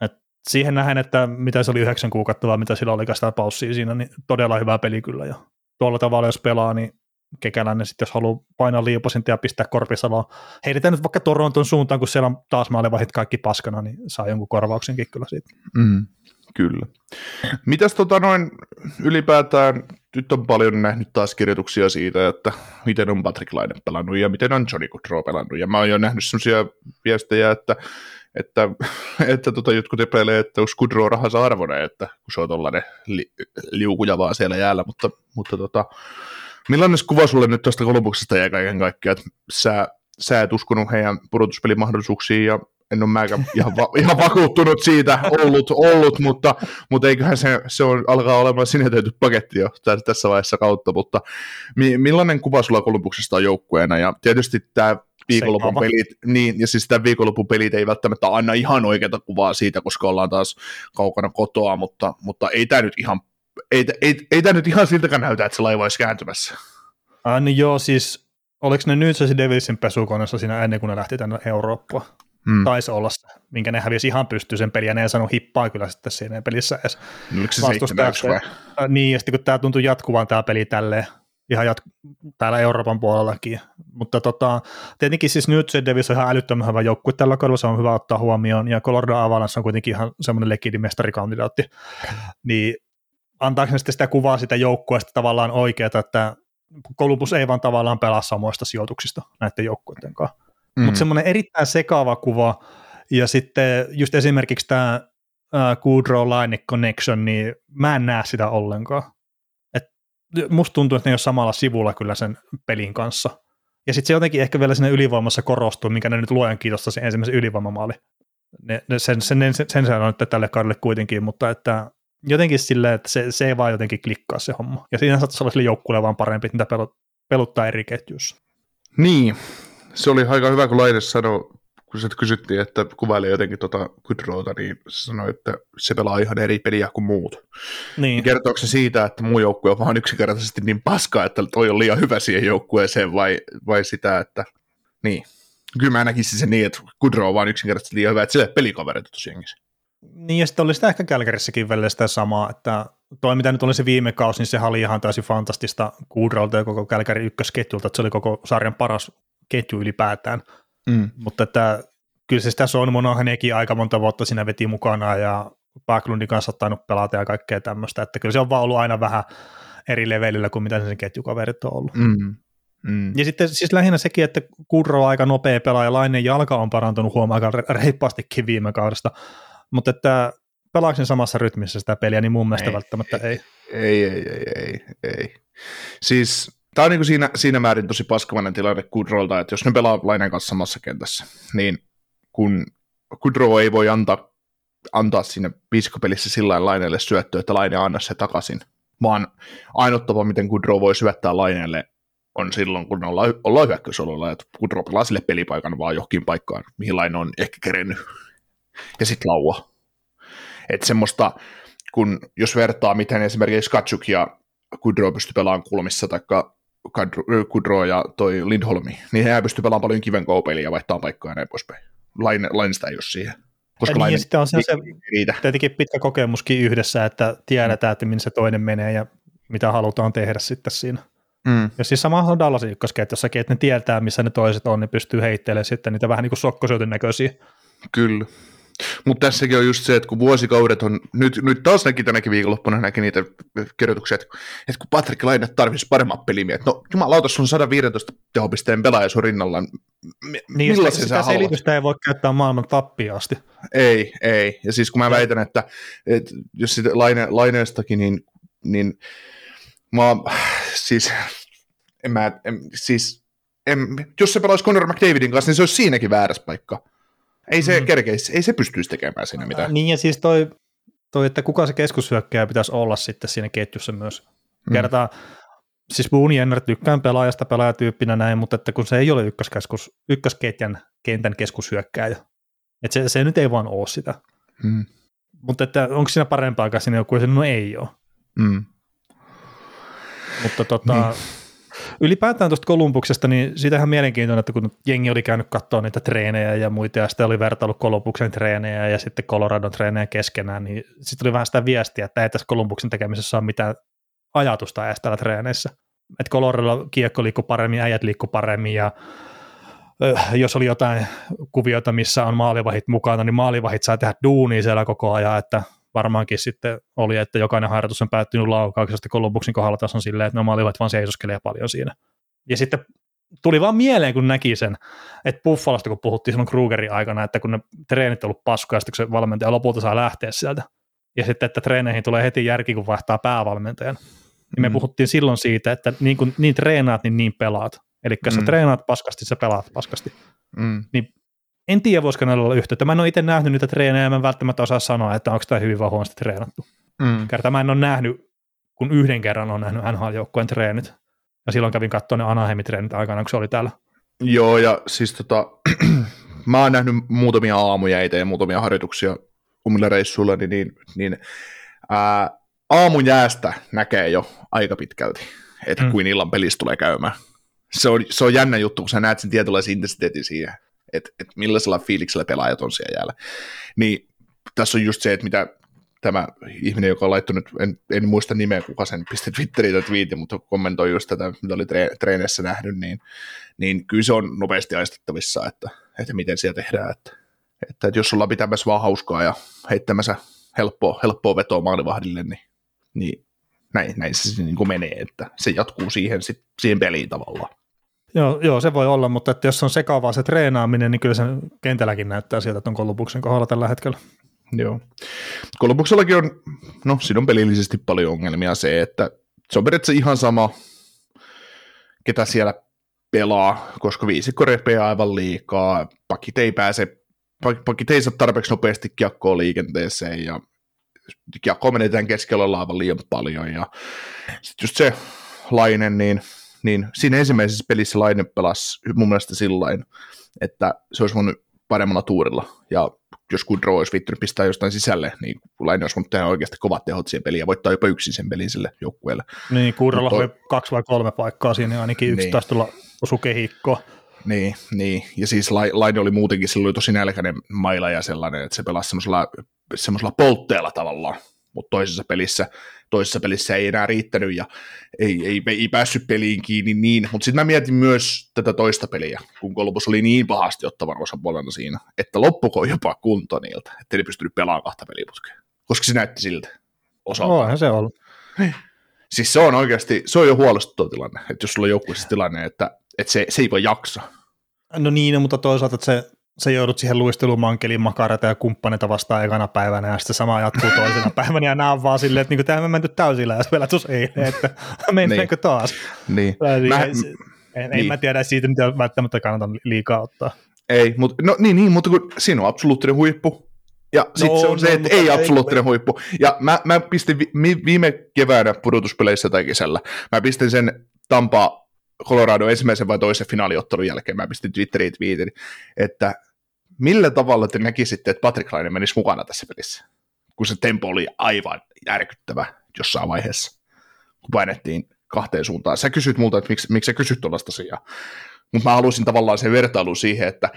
Et siihen nähen, että mitä se oli yhdeksän kuukautta, vai mitä sillä oli sitä paussia siinä, niin todella hyvä peli kyllä. Ja tuolla tavalla, jos pelaa, niin kekäläinen sitten, jos haluaa painaa liipasinta ja pistää korpisaloa. Heitetään nyt vaikka Toronton suuntaan, kun siellä on taas maalivahit kaikki paskana, niin saa jonkun korvauksenkin kyllä siitä. Mm, kyllä. Mitäs tota noin ylipäätään nyt on paljon nähnyt taas kirjoituksia siitä, että miten on Patrick Laine pelannut ja miten on Johnny Goodrow pelannut. Ja mä oon jo nähnyt sellaisia viestejä, että, että, että tota, jotkut epäilee, että olisi Goodrow rahansa arvoinen, että kun se on tuollainen li, liukuja vaan siellä jäällä, mutta, mutta tota, millainen kuva sulle nyt tuosta Kolumbuksesta ja kaiken kaikkiaan, että sä, sä et uskonut heidän pudotuspelimahdollisuuksiin ja en ole mäkään ihan, va- ihan vakuuttunut siitä ollut, ollut mutta, mutta eiköhän se, se on, alkaa olemaan sinetöity paketti jo tässä vaiheessa kautta, mutta mi- millainen kuva sulla Kolumbuksesta on joukkueena, ja tietysti tämä viikonlopun pelit, niin, ja siis tämä viikonlopun pelit ei välttämättä anna ihan oikeata kuvaa siitä, koska ollaan taas kaukana kotoa, mutta, mutta ei tämä nyt ihan ei, ei, ei tämä nyt ihan siltäkään näytä, että se laiva olisi kääntymässä. Äh, niin joo, siis oliko ne nyt se Devilsin pesukoneessa siinä ennen kuin ne lähti tänne Eurooppaan? Hmm. Taisi olla se, minkä ne hävisi ihan pystyy sen peliä, ne ei saanut hippaa kyllä sitten siinä pelissä edes. No, se vai? Äh, niin, ja sitten kun tämä tuntuu jatkuvan tämä peli tälleen, ihan jat- täällä Euroopan puolellakin. Mutta tota, tietenkin siis nyt se Davis on ihan älyttömän hyvä joukkue tällä kaudella, se on hyvä ottaa huomioon, ja Colorado Avalanche on kuitenkin ihan semmoinen lekidimestarikandidaatti. Niin antaako ne sitten sitä kuvaa sitä joukkueesta tavallaan oikeata, että Columbus ei vaan tavallaan pelaa samoista sijoituksista näiden joukkueiden kanssa. Mm. Mutta semmoinen erittäin sekaava kuva, ja sitten just esimerkiksi tämä Goodrow Line Connection, niin mä en näe sitä ollenkaan. Et musta tuntuu, että ne ei ole samalla sivulla kyllä sen pelin kanssa. Ja sitten se jotenkin ehkä vielä sinne ylivoimassa korostuu, minkä ne nyt luojan kiitosta sen ensimmäisen ylivoimamaali. Ne, ne, sen, sen, sen, sen on nyt tälle kaudelle kuitenkin, mutta että jotenkin silleen, että se, se ei vaan jotenkin klikkaa se homma. Ja siinä saattaisi olla sille joukkueelle vaan parempi, että niitä peluttaa eri ketjussa. Niin, se oli aika hyvä, kun Laine sanoi, kun se kysyttiin, että kuvailee jotenkin tuota Kudrota, niin se sanoi, että se pelaa ihan eri peliä kuin muut. Niin. Kertooko se siitä, että muu joukkue on vaan yksinkertaisesti niin paskaa, että toi on liian hyvä siihen joukkueeseen, vai, vai sitä, että niin. Kyllä mä näkisin sen niin, että Kudro on vaan yksinkertaisesti liian hyvä, että sille pelikavereita tosiaan. Niin, ja sitten oli sitä ehkä Kälkärissäkin välillä sitä samaa, että toi mitä nyt oli se viime kausi, niin se oli ihan täysin fantastista Kudrolta ja koko Kälkäri ykkösketjulta, että se oli koko sarjan paras ketju ylipäätään. Mm. Mutta että kyllä se sitä Son Monahanekin aika monta vuotta siinä veti mukana ja Backlundin kanssa tainnut pelata ja kaikkea tämmöistä, että kyllä se on vaan ollut aina vähän eri levelillä kuin mitä sen ketjukaverit on ollut. Mm. Mm. Ja sitten siis lähinnä sekin, että Kudro on aika nopea pelaaja, Lainen jalka on parantunut huomaa aika reippaastikin viime kaudesta, mutta että pelaako samassa rytmissä sitä peliä, niin mun mielestä Ei, välttämättä ei. Ei, ei, ei, ei, ei. Siis tämä on niin siinä, siinä määrin tosi paskavainen tilanne Kudrolta, että jos ne pelaa Lainen kanssa samassa kentässä, niin kun Kudro ei voi antaa, antaa siinä viisikopelissä sillä Laineelle syöttöä, että Laine anna se takaisin, vaan ainut tapa, miten Kudro voi syöttää Laineelle on silloin, kun ollaan, ollaan hyökkäysololla, että Kudro pelaa sille pelipaikan vaan johonkin paikkaan, mihin Laine on ehkä kerennyt, ja sitten laua. Että semmoista, kun jos vertaa, miten esimerkiksi Katsuk ja Kudro pystyy pelaamaan kulmissa, tai Kudro ja toi Lindholmi, niin he pystyy pelaamaan paljon kiven peliä ja vaihtaa paikkaa ja näin poispäin. Lain, Lainista ei ole siihen. Koska ja, niin, ja sitten on se, se riitä. tietenkin pitkä kokemuskin yhdessä, että tiedetään, että minne se toinen menee ja mitä halutaan tehdä sitten siinä. Mm. Ja siis sama on Dallasin ykkösketjossakin, että ne tietää, missä ne toiset on, niin pystyy heittelemään sitten niitä vähän niin kuin sokkosyötyn näköisiä. Kyllä. Mutta tässäkin on just se, että kun vuosikaudet on, nyt, nyt taas näki tänäkin viikonloppuna näki niitä kirjoituksia, että, että kun Patrick Laine tarvitsisi paremmat pelimiehet, no jumalauta, sun 115 tehopisteen pelaaja sun rinnallaan, niin, sitä, sitä selitystä ei voi käyttää maailman tappiin asti. Ei, ei, ja siis kun mä väitän, että, että jos sitä Laine, Laineestakin, niin, niin mä siis, en mä, en, siis, en, jos se pelaisi Conor McDavidin kanssa, niin se olisi siinäkin väärässä paikka ei se mm. kerkeisi, ei se pystyisi tekemään siinä mitään. Niin ja siis toi, toi että kuka se keskushyökkäjä pitäisi olla sitten siinä ketjussa myös. Mm. Kertaa, siis Boone Jenner tykkään pelaajasta pelaajatyyppinä näin, mutta että kun se ei ole ykköskeskus, ykkösketjan kentän keskushyökkääjä, että se, se nyt ei vaan ole sitä. Mm. Mutta että onko siinä parempaa siinä joku, no ei ole. Mm. Mutta tota, niin ylipäätään tuosta Kolumbuksesta, niin siitä ihan mielenkiintoinen, että kun jengi oli käynyt katsoa niitä treenejä ja muita, ja sitten oli vertailu Kolumbuksen treenejä ja sitten Coloradon treenejä keskenään, niin sitten oli vähän sitä viestiä, että ei tässä Kolumbuksen tekemisessä ole mitään ajatusta edes täällä treeneissä. Että Coloradolla kiekko liikkuu paremmin, äijät liikkuu paremmin ja jos oli jotain kuvioita, missä on maalivahit mukana, niin maalivahit saa tehdä duunia siellä koko ajan, että varmaankin sitten oli, että jokainen harjoitus on päättynyt laukauksesta Columbuksen kohdalla taas on silleen, että ne olivat vaan seisoskelee paljon siinä. Ja sitten tuli vaan mieleen, kun näki sen, että Buffalosta, kun puhuttiin silloin Krugerin aikana, että kun ne treenit on ollut paskoja, sitten kun se valmentaja lopulta saa lähteä sieltä, ja sitten, että treeneihin tulee heti järki, kun vaihtaa päävalmentajan, niin me mm. puhuttiin silloin siitä, että niin, kun niin treenaat, niin niin pelaat. Eli mm. sä treenaat paskasti, sä pelaat paskasti. Mm. Niin en tiedä, voisiko näillä olla yhteyttä. Mä en ole itse nähnyt niitä treenejä, mä en välttämättä osaa sanoa, että onko tämä hyvin vai huonosti treenattu. Mm. Kerta mä en ole nähnyt, kun yhden kerran on nähnyt NHL-joukkueen treenit. Ja silloin kävin katsoa ne Anaheimin treenit aikana, kun se oli täällä. Joo, ja siis tota, mä oon nähnyt muutamia aamuja itse ja muutamia harjoituksia omilla reissuilla, niin, niin, niin ää, aamujäästä näkee jo aika pitkälti, että mm. kuin illan pelissä tulee käymään. Se on, se on jännä juttu, kun sä näet sen tietynlaisen intensiteetin siihen että et millaisella fiiliksellä pelaajat on siellä jäällä. Niin tässä on just se, että mitä tämä ihminen, joka on laittanut, en, en muista nimeä, kuka sen pisti Twitteriin tai twiitin, mutta kommentoi just tätä, mitä oli tre, treeneissä nähnyt, niin, niin kyllä se on nopeasti aistettavissa, että, että miten siellä tehdään, että, että, että jos ollaan pitämässä vaan hauskaa ja heittämässä helppoa, helppoa vetoa maalivahdille, niin, niin näin, näin se niin kuin menee, että se jatkuu siihen, siihen peliin tavallaan. Joo, joo, se voi olla, mutta että jos on sekavaa se treenaaminen, niin kyllä se kentälläkin näyttää sieltä, että on kohdalla tällä hetkellä. Joo. Kolubuksellakin on, no siinä on pelillisesti paljon ongelmia se, että se on periaatteessa ihan sama, ketä siellä pelaa, koska viisikko repeää aivan liikaa, pakit ei pääse, pakit ei saa tarpeeksi nopeasti kiekkoa liikenteeseen ja kiekkoa menetään keskellä aivan liian paljon ja sitten just se Lainen, niin niin siinä ensimmäisessä pelissä Laine pelasi mun mielestä sillain, että se olisi voinut paremmalla tuurilla. Ja jos Kudro olisi viittynyt pistää jostain sisälle, niin Laine olisi voinut tehdä oikeasti kovat tehot siihen peliin ja voittaa jopa yksin sen pelin sille joukkueelle. Niin, Kudrolla toi... oli kaksi vai kolme paikkaa siinä, ainakin yksi niin. taisi tulla osu. Niin, niin, ja siis Laine oli muutenkin, silloin oli tosi nälkäinen maila ja sellainen, että se pelasi semmoisella, semmoisella poltteella tavallaan, mutta toisessa pelissä, toisessa pelissä ei enää riittänyt ja ei, ei, ei päässyt peliin kiinni niin, mutta sitten mä mietin myös tätä toista peliä, kun Kolbus oli niin pahasti ottavan osapuolena siinä, että loppuko jopa kunto niiltä, että ei pystynyt pelaamaan kahta peliputkea, koska se näytti siltä osalta. Onhan se ollut. Siis se on oikeasti, se on jo huolestuttava tilanne, että jos sulla on joukkueessa tilanne, että, että se, se ei voi jaksa. No niin, mutta toisaalta että se sä joudut siihen luistelumankeliin makarata ja kumppaneita vastaan ekana päivänä ja sitten sama jatkuu toisena päivänä ja nämä on vaan silleen, että niinku, tämä on menty täysillä ja vielä tuossa eilen, että mennäänkö niin. taas. Niin. Mä, en, en niin. mä tiedä siitä, mitä välttämättä kannata liikaa ottaa. Ei, mutta no niin, niin, mutta kun siinä on absoluuttinen huippu, ja no, sitten se on no, se, että ei absoluuttinen ei, huippu. Ja mä, mä pistin vi, viime keväänä pudotuspeleissä tai kesällä, mä pistin sen Tampa Colorado ensimmäisen vai toisen finaaliottelun jälkeen, mä pistin Twitteriin twiitin, että millä tavalla te näkisitte, että Patrick Laine menisi mukana tässä pelissä, kun se tempo oli aivan järkyttävä jossain vaiheessa, kun painettiin kahteen suuntaan. Sä kysyt multa, että miksi, miksi sä kysyt tuollaista asiaa, mutta mä haluaisin tavallaan sen vertailun siihen, että,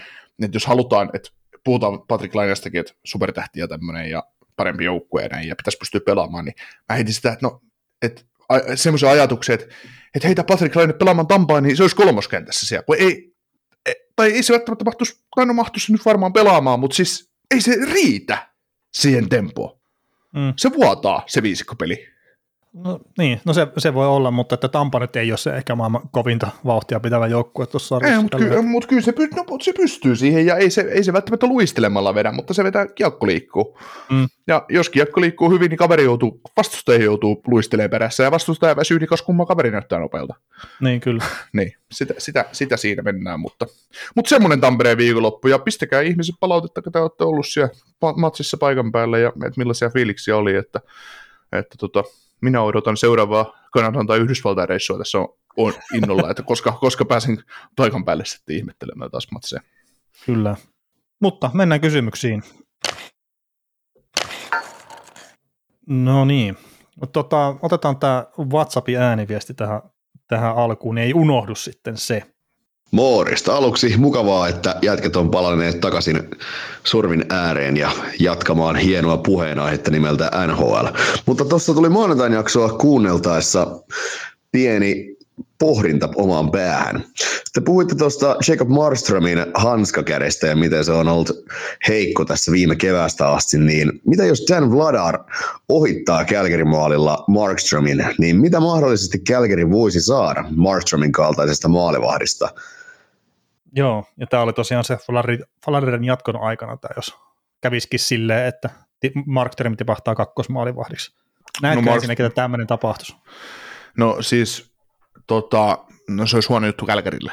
että jos halutaan, että puhutaan Patrick Lainestakin, että supertähtiä tämmöinen ja parempi joukkue ja näin, ja pitäisi pystyä pelaamaan, niin mä heitin sitä, että no, että semmoisia ajatuksia, että, että heitä Patrick Laine pelaamaan Tampaan, niin se olisi kolmoskentässä siellä, kun ei, tai ei se välttämättä mahtuisi, tai no mahtuisi nyt varmaan pelaamaan, mutta siis ei se riitä siihen tempoon. Mm. Se vuotaa se viisikkopeli. No niin, no se, se voi olla, mutta että Tampa nyt ei ole se ehkä maailman kovinta vauhtia pitävä joukkue tuossa sarjassa. Ei, mutta, ky- mut kyllä se, no, mut se pystyy siihen, ja ei se, ei se välttämättä luistelemalla vedä, mutta se vetää kiekko liikkuu. Mm. Ja jos kiekko liikkuu hyvin, niin kaveri joutuu, vastustaja joutuu luistelemaan perässä, ja vastustaja väsyy, niin kas kumma kaveri näyttää nopealta. Niin, kyllä. niin, sitä, sitä, sitä siinä mennään, mutta, mutta semmoinen Tampereen viikonloppu, ja pistäkää ihmiset palautetta, kun te olette ollut siellä matsissa paikan päällä, ja että millaisia fiiliksiä oli, että, että tota, minä odotan seuraavaa Kanadan tai Yhdysvaltain reissua tässä on, on innolla, että koska, koska pääsen paikan päälle sitten ihmettelemään taas matseja. Kyllä. Mutta mennään kysymyksiin. No niin. Tota, otetaan tämä WhatsAppin ääniviesti tähän, tähän alkuun, niin ei unohdu sitten se. Moorista. Aluksi mukavaa, että jätket on palanneet takaisin survin ääreen ja jatkamaan hienoa puheenaihetta nimeltä NHL. Mutta tuossa tuli maanantain jaksoa kuunneltaessa pieni pohdinta omaan päähän. Te puhuitte tuosta Jacob Marströmin hanskakädestä ja miten se on ollut heikko tässä viime keväästä asti, niin mitä jos Dan Vladar ohittaa Calgary maalilla Markströmin, niin mitä mahdollisesti Calgary voisi saada Markströmin kaltaisesta maalivahdista? Joo, ja tämä oli tosiaan se Falarin jatkon aikana, tämä jos kävisikin silleen, että Mark Term tipahtaa kakkosmaalivahdiksi. Näetkö no, ensinnäkin, että tämmöinen tapahtuisi? No siis, tota, no se olisi huono juttu Kälkärille.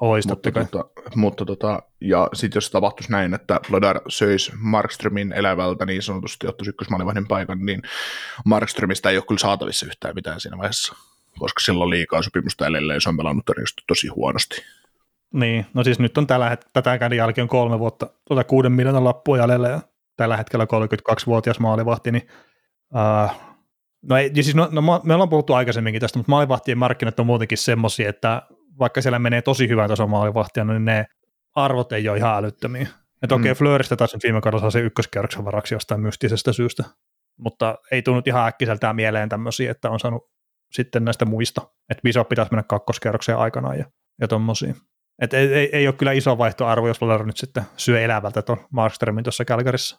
Ois, mutta, tota, mutta tota, ja sitten jos tapahtuisi näin, että Vladar söisi Markströmin elävältä niin sanotusti ottaisi ykkösmaalivahdin paikan, niin Markströmistä ei ole kyllä saatavissa yhtään mitään siinä vaiheessa, koska sillä on liikaa sopimusta edelleen se on pelannut tosi huonosti. Niin, no siis nyt on tällä hetkellä, tätä käden jälkeen kolme vuotta, tuota kuuden miljoonan lappua jäljellä ja tällä hetkellä 32-vuotias maalivahti, niin uh, no, ei, siis no, no, me ollaan puhuttu aikaisemminkin tästä, mutta maalivahtien markkinat on muutenkin semmoisia, että vaikka siellä menee tosi hyvän tason maalivahtia, niin ne arvot ei ole ihan älyttömiä. Että okei, okay, mm. Flöristä taas viime kaudella se ykköskerroksen varaksi jostain mystisestä syystä, mutta ei tullut ihan äkkiseltään mieleen tämmöisiä, että on saanut sitten näistä muista, että Bishop pitäisi mennä kakkoskerrokseen aikanaan ja, ja tommosia. Et ei, ei, ei, ole kyllä iso vaihtoarvo, jos Valero nyt sitten syö elävältä tuon Markströmin tuossa Kälkärissä.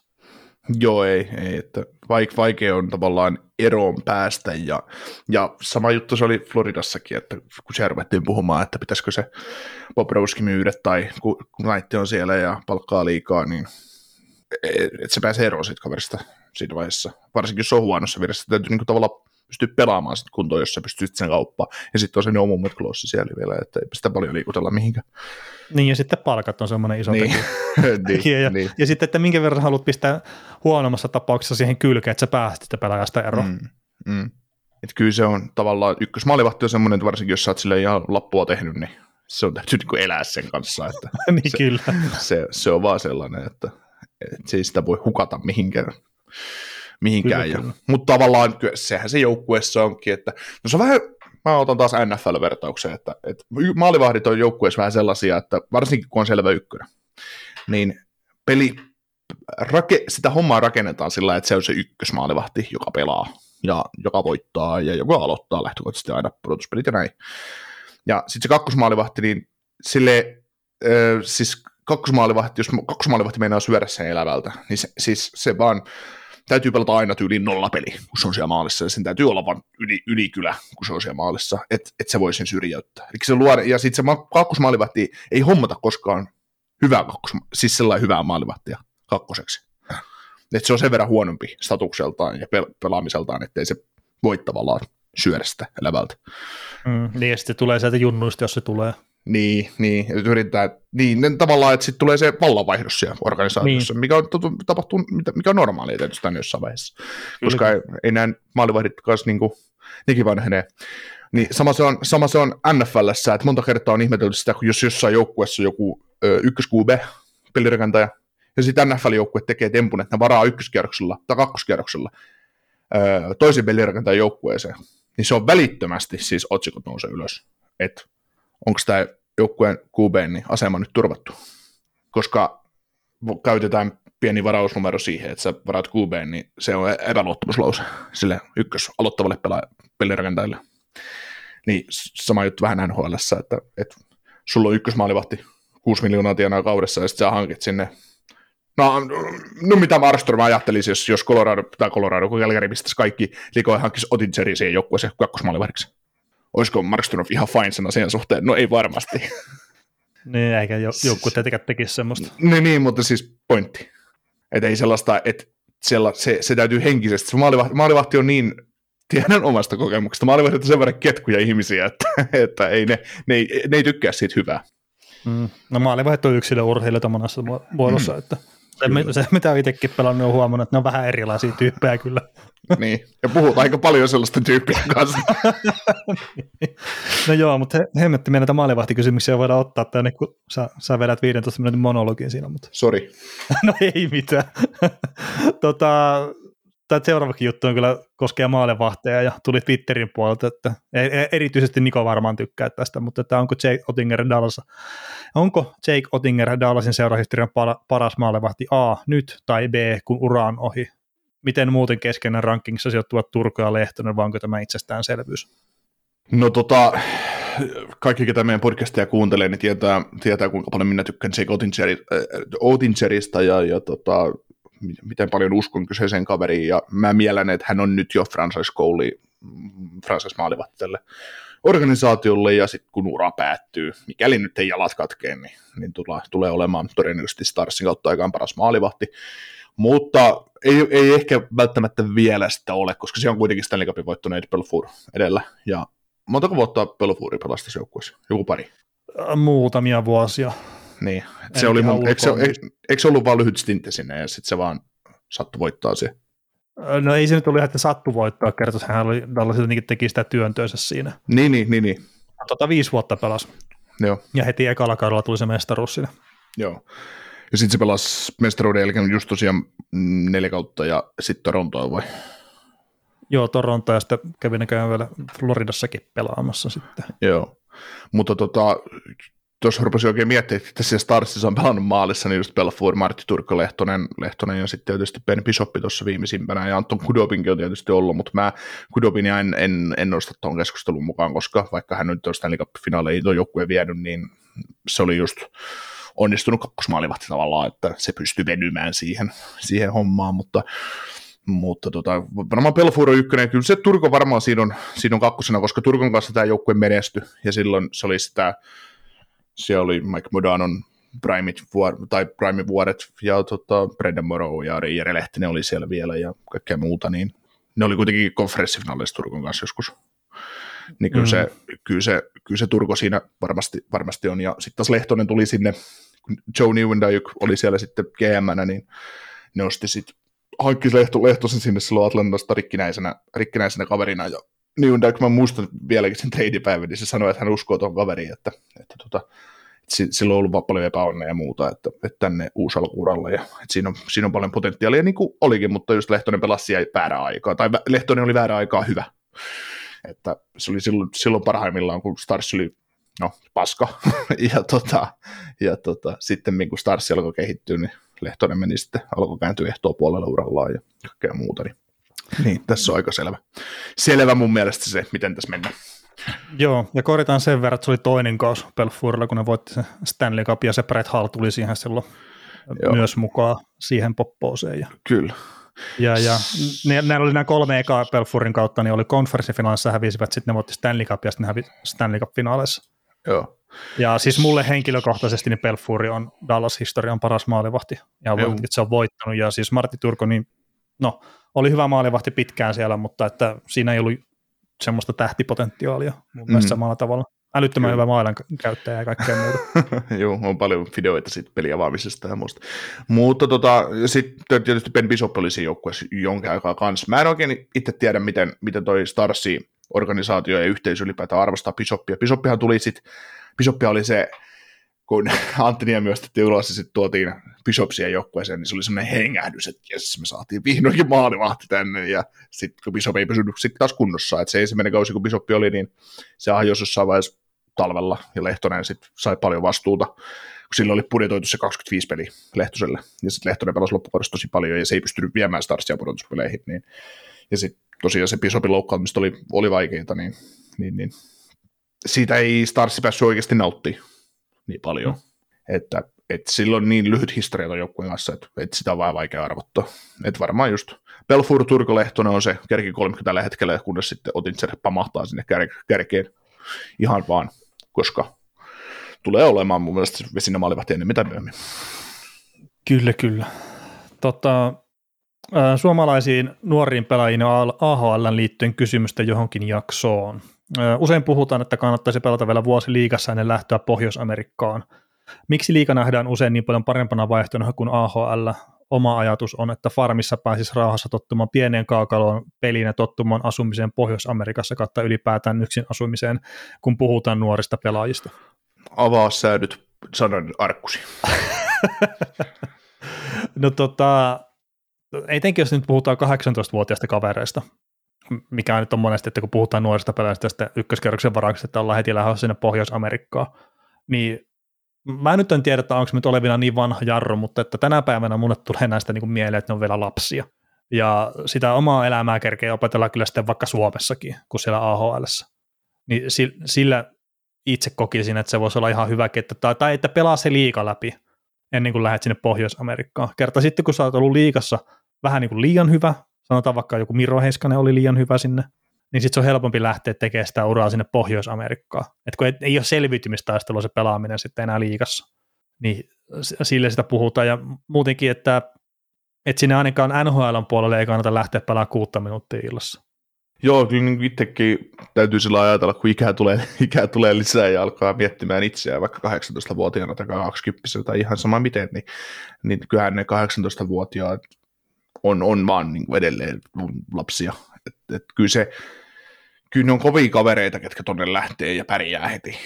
Joo, ei, ei että vaik, vaikea on tavallaan eroon päästä, ja, ja sama juttu se oli Floridassakin, että kun se ruvettiin puhumaan, että pitäisikö se Bobrovski myydä, tai kun Naitti on siellä ja palkkaa liikaa, niin että se pääsee eroon siitä kaverista siinä vaiheessa, varsinkin jos on huonossa virassa, täytyy niin tavallaan pystyy pelaamaan sit kuntoon, jos sä pystyt sen kauppaan. Ja sitten on se No Moment Clause siellä vielä, että ei sitä paljon liikutella mihinkään. Niin, ja sitten palkat on semmoinen iso niin. tekijä. niin, ja, niin. ja, sitten, että minkä verran haluat pistää huonommassa tapauksessa siihen kylkeen, että sä pääset sitä pelaajasta eroon. Mm, mm. Että kyllä se on tavallaan, ykkösmaalivahti on semmoinen, että varsinkin jos sä oot sille ihan lappua tehnyt, niin se on täytyy niin elää sen kanssa, että niin se, kyllä. se, se, on vaan sellainen, että, että se ei sitä voi hukata mihinkään. Mihinkään. Kyllä, Ja, kyllä. mutta tavallaan kyllä sehän se joukkueessa onkin, että no se on vähän, mä otan taas NFL-vertauksen, että, että maalivahdit on joukkueessa vähän sellaisia, että varsinkin kun on selvä ykkönen, niin peli, rake, sitä hommaa rakennetaan sillä että se on se ykkösmaalivahti, joka pelaa ja joka voittaa ja joka aloittaa lähtökohtaisesti aina pudotuspelit ja näin. Ja sitten se kakkosmaalivahti, niin sille, ö, siis kakkosmaalivahti, jos kakkosmaalivahti meinaa syödä sen elävältä, niin se, siis se vaan täytyy pelata aina tyyliin nollapeli, kun se on siellä maalissa, ja sen täytyy olla vain yli, ylikylä, kun se on siellä maalissa, että et se voi sen syrjäyttää. Eli se luo, ja sitten se ma- kakkosmaalivahti ei hommata koskaan hyvää kakkos, siis sellainen hyvää maalivahtia kakkoseksi. Että se on sen verran huonompi statukseltaan ja pel- pelaamiseltaan, ettei se voi tavallaan syödä sitä elävältä. Mm, niin ja sitten tulee sieltä junnuista, jos se tulee. Niin, niin, ja yritetään, niin ne tavallaan, että sitten tulee se vallanvaihdos siellä organisaatiossa, niin. mikä on tapahtuu, mikä on normaalia tietysti aina jossain vaiheessa, koska ei, ei näin maalivahdit kanssa niin kuin, nekin vanhenee. Niin sama se on, sama se on NFLssä, että monta kertaa on ihmetelty sitä, kun jos jossain joukkueessa joku ö, ykkös QB, pelirakentaja, ja sitten NFL-joukkue tekee tempun, että ne varaa ykköskierroksella tai kakkoskierroksella ö, toisen pelirakentajan joukkueeseen, niin se on välittömästi siis otsikot nousee ylös, että tämä joukkueen QB niin asema nyt turvattu. Koska käytetään pieni varausnumero siihen, että sä varaat QB, niin se on epäluottamuslause sille ykkös aloittavalle pelaaja, pelirakentajalle. Niin sama juttu vähän NHL, että, että sulla on ykkösmaalivahti 6 miljoonaa tienaa kaudessa ja sitten sä hankit sinne No, no mitä Markström ajattelisi, jos, jos Colorado, tai Colorado, kun Calgary pistäisi kaikki likoja hankkisi Otingerin siihen joukkueeseen kakkosmaalivahdiksi. Olisiko Markström ihan fine sen asian suhteen? No ei varmasti. Niin, eikä jo, joku tietenkään tekisi semmoista. niin, niin, mutta siis pointti. Että ei sellaista, että sella, se, se täytyy henkisesti. Se maalivahti, maalivahti on niin, tiedän omasta kokemuksesta, maalivahdit on sen verran ketkuja ihmisiä, että, että ei ne, ne, ei, ne ei tykkää siitä hyvää. Mm. No maalivahdit on yksilöurheilijoita monessa mu- muodossa, että se, mi- se, mitä itsekin pelannut, on huomannut, että ne on vähän erilaisia tyyppejä kyllä. niin. Ja puhut aika paljon sellaista tyyppiä kanssa. No joo, mutta he, hemmetti meidän näitä maalivahtikysymyksiä voidaan ottaa tänne, kun sä, sä vedät 15 minuutin monologin siinä, mutta Sori. no ei mitään. tota, tämä seuraavakin juttu on kyllä koskee maalevahteja ja tuli Twitterin puolelta, että e- e- erityisesti Niko varmaan tykkää tästä, mutta että onko Jake Ottinger Dallas, onko Jake Ottinger Dallasin seurahistorian para- paras maalevahti A nyt tai B, kun ura on ohi? Miten muuten keskenään rankingissa sijoittuvat Turku ja Lehtonen, vai onko tämä itsestäänselvyys? No tota, kaikki, ketä meidän podcastia kuuntelee, niin tietää, tietää kuinka paljon minä tykkään Jake Ottingeri, äh, Ottingerista ja, ja tota, miten paljon uskon kyseiseen kaveriin, ja mä mielen, että hän on nyt jo franchise goali, franchise maalivahti tälle organisaatiolle, ja sitten kun ura päättyy, mikäli nyt ei jalat katkee, niin, niin tulee, tulee olemaan todennäköisesti Starsin kautta aikaan paras maalivahti, mutta ei, ei ehkä välttämättä vielä sitä ole, koska se on kuitenkin Stanley Cupin voittanut Ed Belfour edellä, ja montako vuotta Belfouri pelasi joukkueessa? Joku pari. Muutamia vuosia. Niin, En se oli mun, eikö, se, eikö, se ollut vaan lyhyt stintti sinne ja sitten se vaan sattui voittaa se. No ei se nyt ollut ihan, että sattu voittaa, kertoi, hän oli, Dallas jotenkin teki sitä työntöönsä siinä. Niin, niin, niin, niin. Tota viisi vuotta pelasi, Joo, ja heti ekalla kaudella tuli se mestaruus siinä. joo. Ja sitten se pelasi mestaruuden jälkeen just tosiaan neljä kautta ja sitten Torontoa vai? Joo, Toronto ja sitten kävi näköjään vielä Floridassakin pelaamassa sitten. Joo. Mutta tota, tuossa rupesin oikein miettimään, että tässä Starsissa on pelannut maalissa, niin just Belfour, Martti Turkko, Lehtonen, Lehtonen ja sitten tietysti Ben Bishoppi tuossa viimeisimpänä, ja Anton Kudobinkin on tietysti ollut, mutta mä Kudobinia en, en, en nosta tuon keskustelun mukaan, koska vaikka hän nyt on Stanley Cup-finaaleja tuon joukkueen vienyt, niin se oli just onnistunut kakkosmaalivahti tavallaan, että se pystyy venymään siihen, siihen hommaan, mutta mutta tota, varmaan Belfour on ykkönen, kyllä se Turko varmaan siinä on, siinä on kakkosena, koska Turkon kanssa tämä joukkue menestyi, ja silloin se oli sitä, siellä oli Mike Modanon primit vuor, tai prime vuodet, ja tota, Brendan Morrow ja Jere Lehtinen oli siellä vielä, ja kaikkea muuta, niin ne oli kuitenkin konferenssifinaaleissa Turkon kanssa joskus. Niin kyllä, mm. se, kyllä, se, kyllä se Turko siinä varmasti, varmasti on, ja sitten taas Lehtonen tuli sinne, kun Joe Neuwendyk oli siellä sitten gm niin ne osti sitten hankki Lehto, Lehtosen sinne silloin Atlantasta rikkinäisenä, rikkinäisenä kaverina ja niin, kun mä muistan vieläkin sen treidipäivän, niin se sanoi, että hän uskoo tuon kaveriin, että, että, tota, sillä on ollut paljon epäonnea ja muuta, että, että tänne uusi alkuuralla, ja että siinä, on, siinä on paljon potentiaalia, niin kuin olikin, mutta just Lehtonen pelasi siellä väärää aikaa, tai Lehtonen oli väärää aikaa hyvä, että se oli silloin, silloin parhaimmillaan, kun Stars oli no, paska, ja, tota, ja tota, sitten kun Stars alkoi kehittyä, niin Lehtonen meni sitten, alkoi kääntyä ehtoa puolella urallaan ja kaikkea muuta, niin, niin tässä on aika selvä. Selvä mun mielestä se, miten tässä mennään. Joo, ja korjataan sen verran, että se oli toinen kaus Belfourilla, kun ne voitti se Stanley Cup, ja se Brett Hall tuli siihen silloin Joo. myös mukaan siihen poppooseen. Ja, Kyllä. Ja, ja ne, ne oli nämä kolme ekaa Belfourin kautta, niin oli konferenssifinaalissa hävisivät, sitten ne voitti Stanley Cup ja sitten ne Stanley Cup-finaaleissa. Joo. Ja siis mulle henkilökohtaisesti niin Belfouri on Dallas-historian paras maalivahti, ja että se on voittanut, ja siis Martti Turko, niin no, oli hyvä maalivahti pitkään siellä, mutta että siinä ei ollut semmoista tähtipotentiaalia mun mm. samalla tavalla. Älyttömän Kyllä. hyvä maailman käyttäjä ja kaikkea muuta. Joo, on paljon videoita siitä peliavaamisesta ja muusta. Mutta tota, sitten tietysti Ben Bishop oli siinä joukkueessa jonkin aikaa kanssa. Mä en oikein itse tiedä, miten, miten toi Starsi organisaatio ja yhteisö ylipäätään arvostaa Bishopia. Bishoppihan tuli sitten, Bishopia oli se kun Antti Niemi ostettiin ulos ja sitten tuotiin Bishopsia joukkueeseen, niin se oli semmoinen hengähdys, että jes, me saatiin vihdoinkin maalivahti tänne, ja sitten kun Bishop ei pysynyt sitten taas kunnossa, että se ensimmäinen kausi, kun Bishop oli, niin se hajosi jossain vaiheessa talvella, ja Lehtonen sitten sai paljon vastuuta, kun silloin oli budjetoitu se 25 peli Lehtoselle, ja sitten Lehtonen pelasi loppukaudessa tosi paljon, ja se ei pystynyt viemään Starsia pudotuspeleihin, niin, ja sitten tosiaan se Bishopin loukkaantumista oli, oli vaikeita, niin, niin, niin siitä ei Starsi päässyt oikeasti nauttimaan niin paljon, mm. että, että silloin niin lyhyt historia tuon joukkueen kanssa, että, että sitä on vähän vaikea arvottaa. Että varmaan just Belfur Turko Lehtonen on se kärki 30 tällä hetkellä, kunnes sitten Otintser pamahtaa sinne kär, kärkeen ihan vaan, koska tulee olemaan mun mielestä vesinä maalivahti ennen mitä myöhemmin. Kyllä, kyllä. Tota, suomalaisiin nuoriin pelaajiin AHL liittyen kysymystä johonkin jaksoon. Usein puhutaan, että kannattaisi pelata vielä vuosi liigassa ennen lähtöä Pohjois-Amerikkaan. Miksi liika nähdään usein niin paljon parempana vaihtoehtona kuin AHL? Oma ajatus on, että farmissa pääsisi rauhassa tottumaan pieneen kaakaloon peliin ja tottumaan asumiseen Pohjois-Amerikassa kautta ylipäätään yksin asumiseen, kun puhutaan nuorista pelaajista. Avaa säädyt sanan arkkusi. no tota, etenkin jos nyt puhutaan 18-vuotiaista kavereista, mikä nyt on monesti, että kun puhutaan nuorista pelaajista tästä ykköskerroksen varaksi, että ollaan heti lähdössä sinne Pohjois-Amerikkaan, niin mä nyt en tiedä, että onko nyt olevina niin vanha jarru, mutta että tänä päivänä mulle tulee näistä niin kuin mieleen, että ne on vielä lapsia. Ja sitä omaa elämää kerkee opetella kyllä sitten vaikka Suomessakin, kuin siellä AHL. Niin sillä itse kokisin, että se voisi olla ihan hyvä, että, tai, tai että pelaa se liika läpi ennen kuin lähdet sinne Pohjois-Amerikkaan. Kerta sitten, kun sä oot ollut liikassa vähän niin kuin liian hyvä, sanotaan vaikka joku Miro Heiskanen oli liian hyvä sinne, niin sitten se on helpompi lähteä tekemään sitä uraa sinne Pohjois-Amerikkaan. Et kun ei, ei ole selviytymistaistelua se pelaaminen sitten enää liikassa, niin sille sitä puhutaan. Ja muutenkin, että, että sinne ainakaan NHL puolelle ei kannata lähteä pelaamaan kuutta minuuttia illassa. Joo, kyllä niin itsekin täytyy sillä ajatella, kun ikää tulee, ikää tulee lisää ja alkaa miettimään itseään vaikka 18-vuotiaana tai 20 tai ihan sama miten, niin, niin kyllähän ne 18-vuotiaat on, on vaan niin kuin edelleen lapsia. Et, et kyllä, se, kyllä ne on kovia kavereita, ketkä tonne lähtee ja pärjää heti.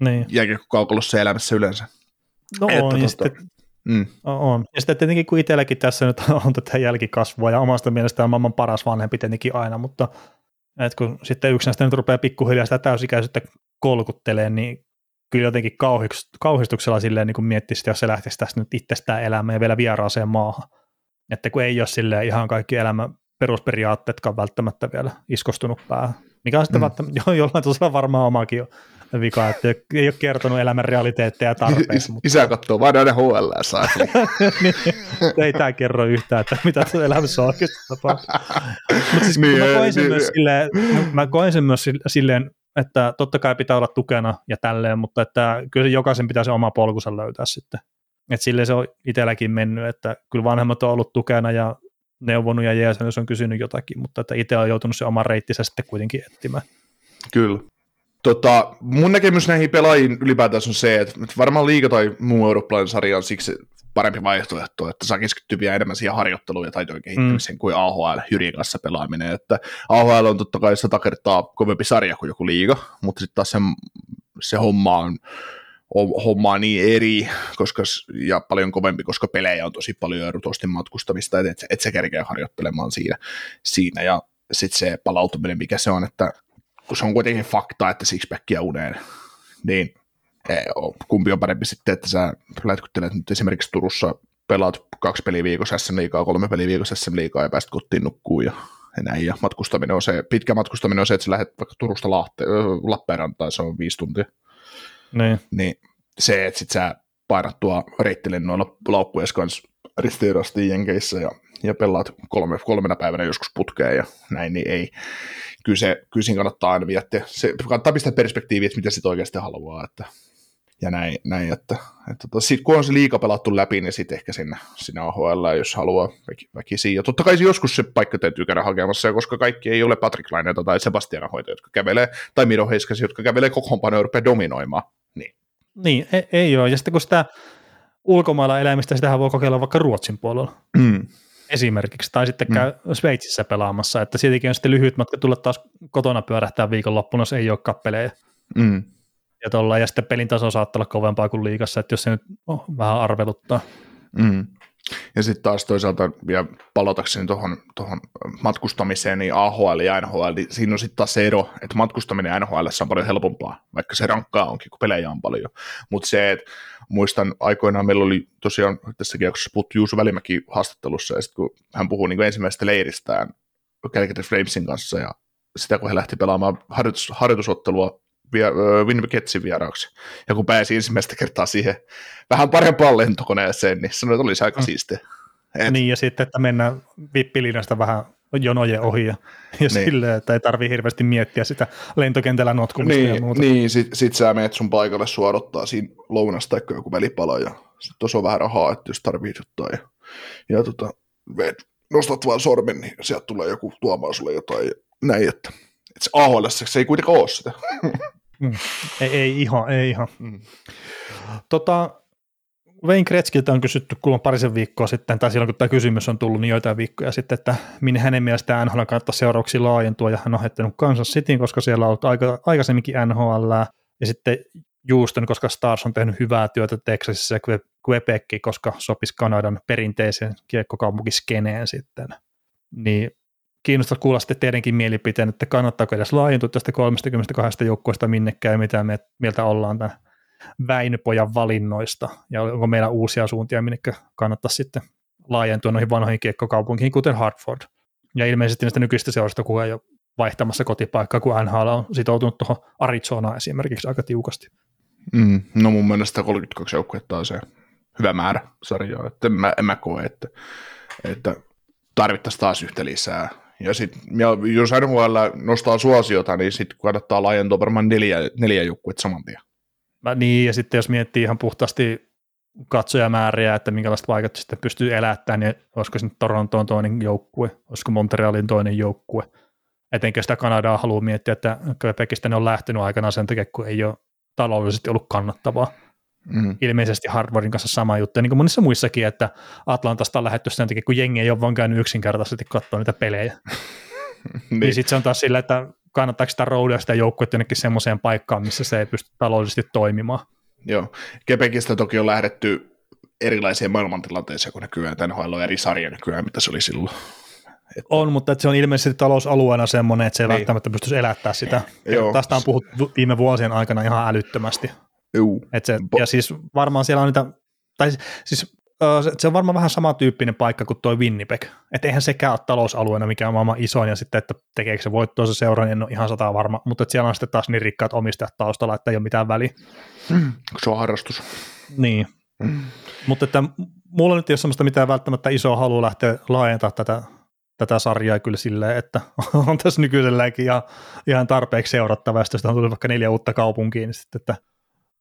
Niin. Jääkiekkokaukolossa elämässä yleensä. No että, on, ja sitten, mm. on. Ja sitten tietenkin kun itselläkin tässä nyt on tätä jälkikasvua ja omasta mielestä on maailman paras vanhempi tietenkin aina, mutta et kun sitten yksi näistä nyt rupeaa pikkuhiljaa sitä täysikäisyyttä kolkuttelee, niin kyllä jotenkin kauhistuksella silleen niin miettisi, jos se lähtisi tästä nyt itsestään elämään ja vielä vieraaseen maahan. Että kun ei ole sille ihan kaikki elämän perusperiaatteetkaan välttämättä vielä iskostunut päähän. Mikä on sitten mm. välttämättä, jo, jollain tasolla varmaan omakin vika, että ei ole kertonut elämän realiteetteja tarpeeksi. Mutta... Isä katsoo vaan aina HL niin, ei tämä kerro yhtään, että mitä tässä elämässä on oikeasti tapahtunut. Mutta siis niin, mä, koin sen niin, myös niin. silleen, mä koin sen myös silleen, että totta kai pitää olla tukena ja tälleen, mutta että kyllä jokaisen pitää se oma polkunsa löytää sitten. Et sille se on itselläkin mennyt, että kyllä vanhemmat on ollut tukena ja neuvonut ja jees, jos on kysynyt jotakin, mutta että itse on joutunut se oman reittinsä sitten kuitenkin etsimään. Kyllä. Tota, mun näkemys näihin pelaajiin ylipäätään on se, että varmaan liiga tai muu eurooppalainen sarja on siksi parempi vaihtoehto, että saa keskittyä vielä enemmän siihen harjoitteluun ja taitojen kehittämiseen mm. kuin AHL Jyrin kanssa pelaaminen. Että AHL on totta kai sata kertaa kovempi sarja kuin joku liiga, mutta sitten taas se, se homma on homma on niin eri koska, ja paljon kovempi, koska pelejä on tosi paljon ja rutosti matkustamista, että et, et kerkeä harjoittelemaan siinä, siinä ja sitten se palautuminen, mikä se on, että kun se on kuitenkin fakta, että sixpackia uneen, niin e, kumpi on parempi sitten, että sä lätkyttelet nyt esimerkiksi Turussa pelaat kaksi peliä viikossa SM liikaa, kolme peliä viikossa SM liikaa ja pääst kotiin nukkuun ja, ja näin. Ja matkustaminen on se, pitkä matkustaminen on se, että sä lähdet vaikka Turusta Lahte, Lappeenrantaan, se on viisi tuntia. Niin. niin se, että sit sä painat tuo reittilennoilla laukkujen kanssa ristiin Jenkeissä ja, ja pelaat kolme, kolmena päivänä joskus putkeen ja näin, niin ei. Kyllä, se, kyllä siinä kannattaa aina miettiä. Se kannattaa pistää perspektiiviä, että mitä sitten oikeasti haluaa. Että, ja näin, näin että, että tota, sit, kun on se liika pelattu läpi, niin sitten ehkä sinne, sinne AHL, jos haluaa väki, väkisiin. Ja totta kai joskus se paikka täytyy käydä hakemassa, koska kaikki ei ole Patrick Laineita tai Sebastian Hoita, jotka kävelee, tai Miro Heiskasi, jotka kävelee kokoonpanoja rupeaa dominoimaan. Niin. Niin, ei, ei ole. Ja sitten kun sitä ulkomailla elämistä, sitä voi kokeilla vaikka Ruotsin puolella. Mm. Esimerkiksi, tai sitten käy mm. Sveitsissä pelaamassa, että siitäkin on sitten lyhyt matka tulla taas kotona pyörähtää viikonloppuna, se ei ole kappeleja. Mm. Ja, tolla, ja sitten pelin taso saattaa olla kovempaa kuin liikassa, että jos se nyt oh, vähän arveluttaa. Mm. Ja sitten taas toisaalta vielä palatakseni tuohon matkustamiseen, niin AHL ja NHL, niin siinä on sitten taas se ero, että matkustaminen NHL on paljon helpompaa, vaikka se rankkaa onkin, kun pelejä on paljon. Mutta se, että muistan aikoinaan meillä oli tosiaan tässä jaksossa puhuttu Juuso Välimäki haastattelussa, ja sitten kun hän puhui niin ensimmäisestä leiristään Calgary Flamesin kanssa, ja sitä kun he lähti pelaamaan harjoitus, harjoitusottelua Winnipeg Jetsin vieraaksi. Ja kun pääsi ensimmäistä kertaa siihen vähän parempaan lentokoneeseen, niin sanoi, että olisi aika mm. siistiä. Et... Niin, ja sitten, että mennään vippilinjasta vähän jonojen ohi ja, ja niin. silleen, että ei tarvitse hirveästi miettiä sitä lentokentällä notkumista niin, ja muuta. Niin, sit, sit sä menet sun paikalle suorottaa siinä lounas tai joku välipala ja sitten tuossa on vähän rahaa, että jos tarvii jotain ja, ja tota, nostat vaan sormen, niin sieltä tulee joku tuomaan sulle jotain ja näin, että, että se AHL se ei kuitenkaan ole sitä. Mm. Ei, ei ihan, ei ihan. Mm. Tota, Wayne Gretzkiltä on kysytty kuulemma parisen viikkoa sitten, tai silloin kun tämä kysymys on tullut, niin joitain viikkoja sitten, että minne hänen mielestään NHL kannattaa seuraavaksi laajentua, ja hän on heittänyt Kansas Cityn, koska siellä on ollut aika, aikaisemminkin NHL, ja sitten Houston, koska Stars on tehnyt hyvää työtä Texasissa ja Quebec, koska sopisi Kanadan perinteiseen kiekkokaupunkiskeneen sitten. Niin kiinnostaa kuulla sitten teidänkin mielipiteen, että kannattaako edes laajentua tästä 32 joukkueesta minnekään ja mitä me, mieltä ollaan tämän Väinöpojan valinnoista ja onko meillä uusia suuntia, minne kannattaisi sitten laajentua noihin vanhoihin kiekkokaupunkiin, kuten Hartford. Ja ilmeisesti näistä nykyistä seurasta, kun ole vaihtamassa kotipaikkaa, kun NHL on sitoutunut tuohon Arizonaan esimerkiksi aika tiukasti. Mm, no mun mielestä 32 joukkuetta on se hyvä määrä sarjaa, että en mä, en mä koe, että, että tarvittaisiin taas yhtä lisää. Ja, sit, ja jos NHL nostaa suosiota, niin sitten kannattaa laajentaa varmaan neljä, neljä joukkuetta saman tien. Mä, niin, ja sitten jos miettii ihan puhtaasti katsojamääriä, että minkälaista vaikutusta sitten pystyy elättämään, niin olisiko nyt Torontoon toinen joukkue, olisiko Montrealin toinen joukkue. Etenkin sitä Kanadaa haluaa miettiä, että Quebecistä ne on lähtenyt aikana sen takia, kun ei ole taloudellisesti ollut kannattavaa. Mm. Ilmeisesti Harvardin kanssa sama juttu, niin kuin monissa muissakin, että Atlantasta on lähetty sen takia, kun jengi ei ole vaan käynyt yksinkertaisesti katsoa niitä pelejä. niin, niin sitten se on taas sillä, että kannattaako sitä roudia sitä joukkuetta jonnekin semmoiseen paikkaan, missä se ei pysty taloudellisesti toimimaan. Joo, Kepekistä toki on lähdetty erilaisiin maailmantilanteisiin, kun nykyään NHL on eri sarja nykyään, mitä se oli silloin. Että... On, mutta että se on ilmeisesti talousalueena semmoinen, että se ei niin. välttämättä pystyisi elättää sitä. Joo. Tästä on puhuttu viime vuosien aikana ihan älyttömästi. Juu. Et se, ja siis varmaan siellä on niitä, tai siis se on varmaan vähän samantyyppinen paikka kuin tuo Winnipeg. Että eihän sekään ole talousalueena mikä on maailman isoin, ja sitten, että tekeekö se voittoa se seura, niin en ole ihan sata varma, mutta että siellä on sitten taas niin rikkaat omistajat taustalla, että ei ole mitään väliä. Mm, se on harrastus. Niin. Mm. Mutta että mulla nyt ei ole sellaista mitään välttämättä isoa halua lähteä laajentamaan tätä, tätä sarjaa kyllä silleen, että on tässä nykyiselläänkin ihan, ihan tarpeeksi seurattava, ja on tullut vaikka neljä uutta kaupunkiin, niin sitten, että,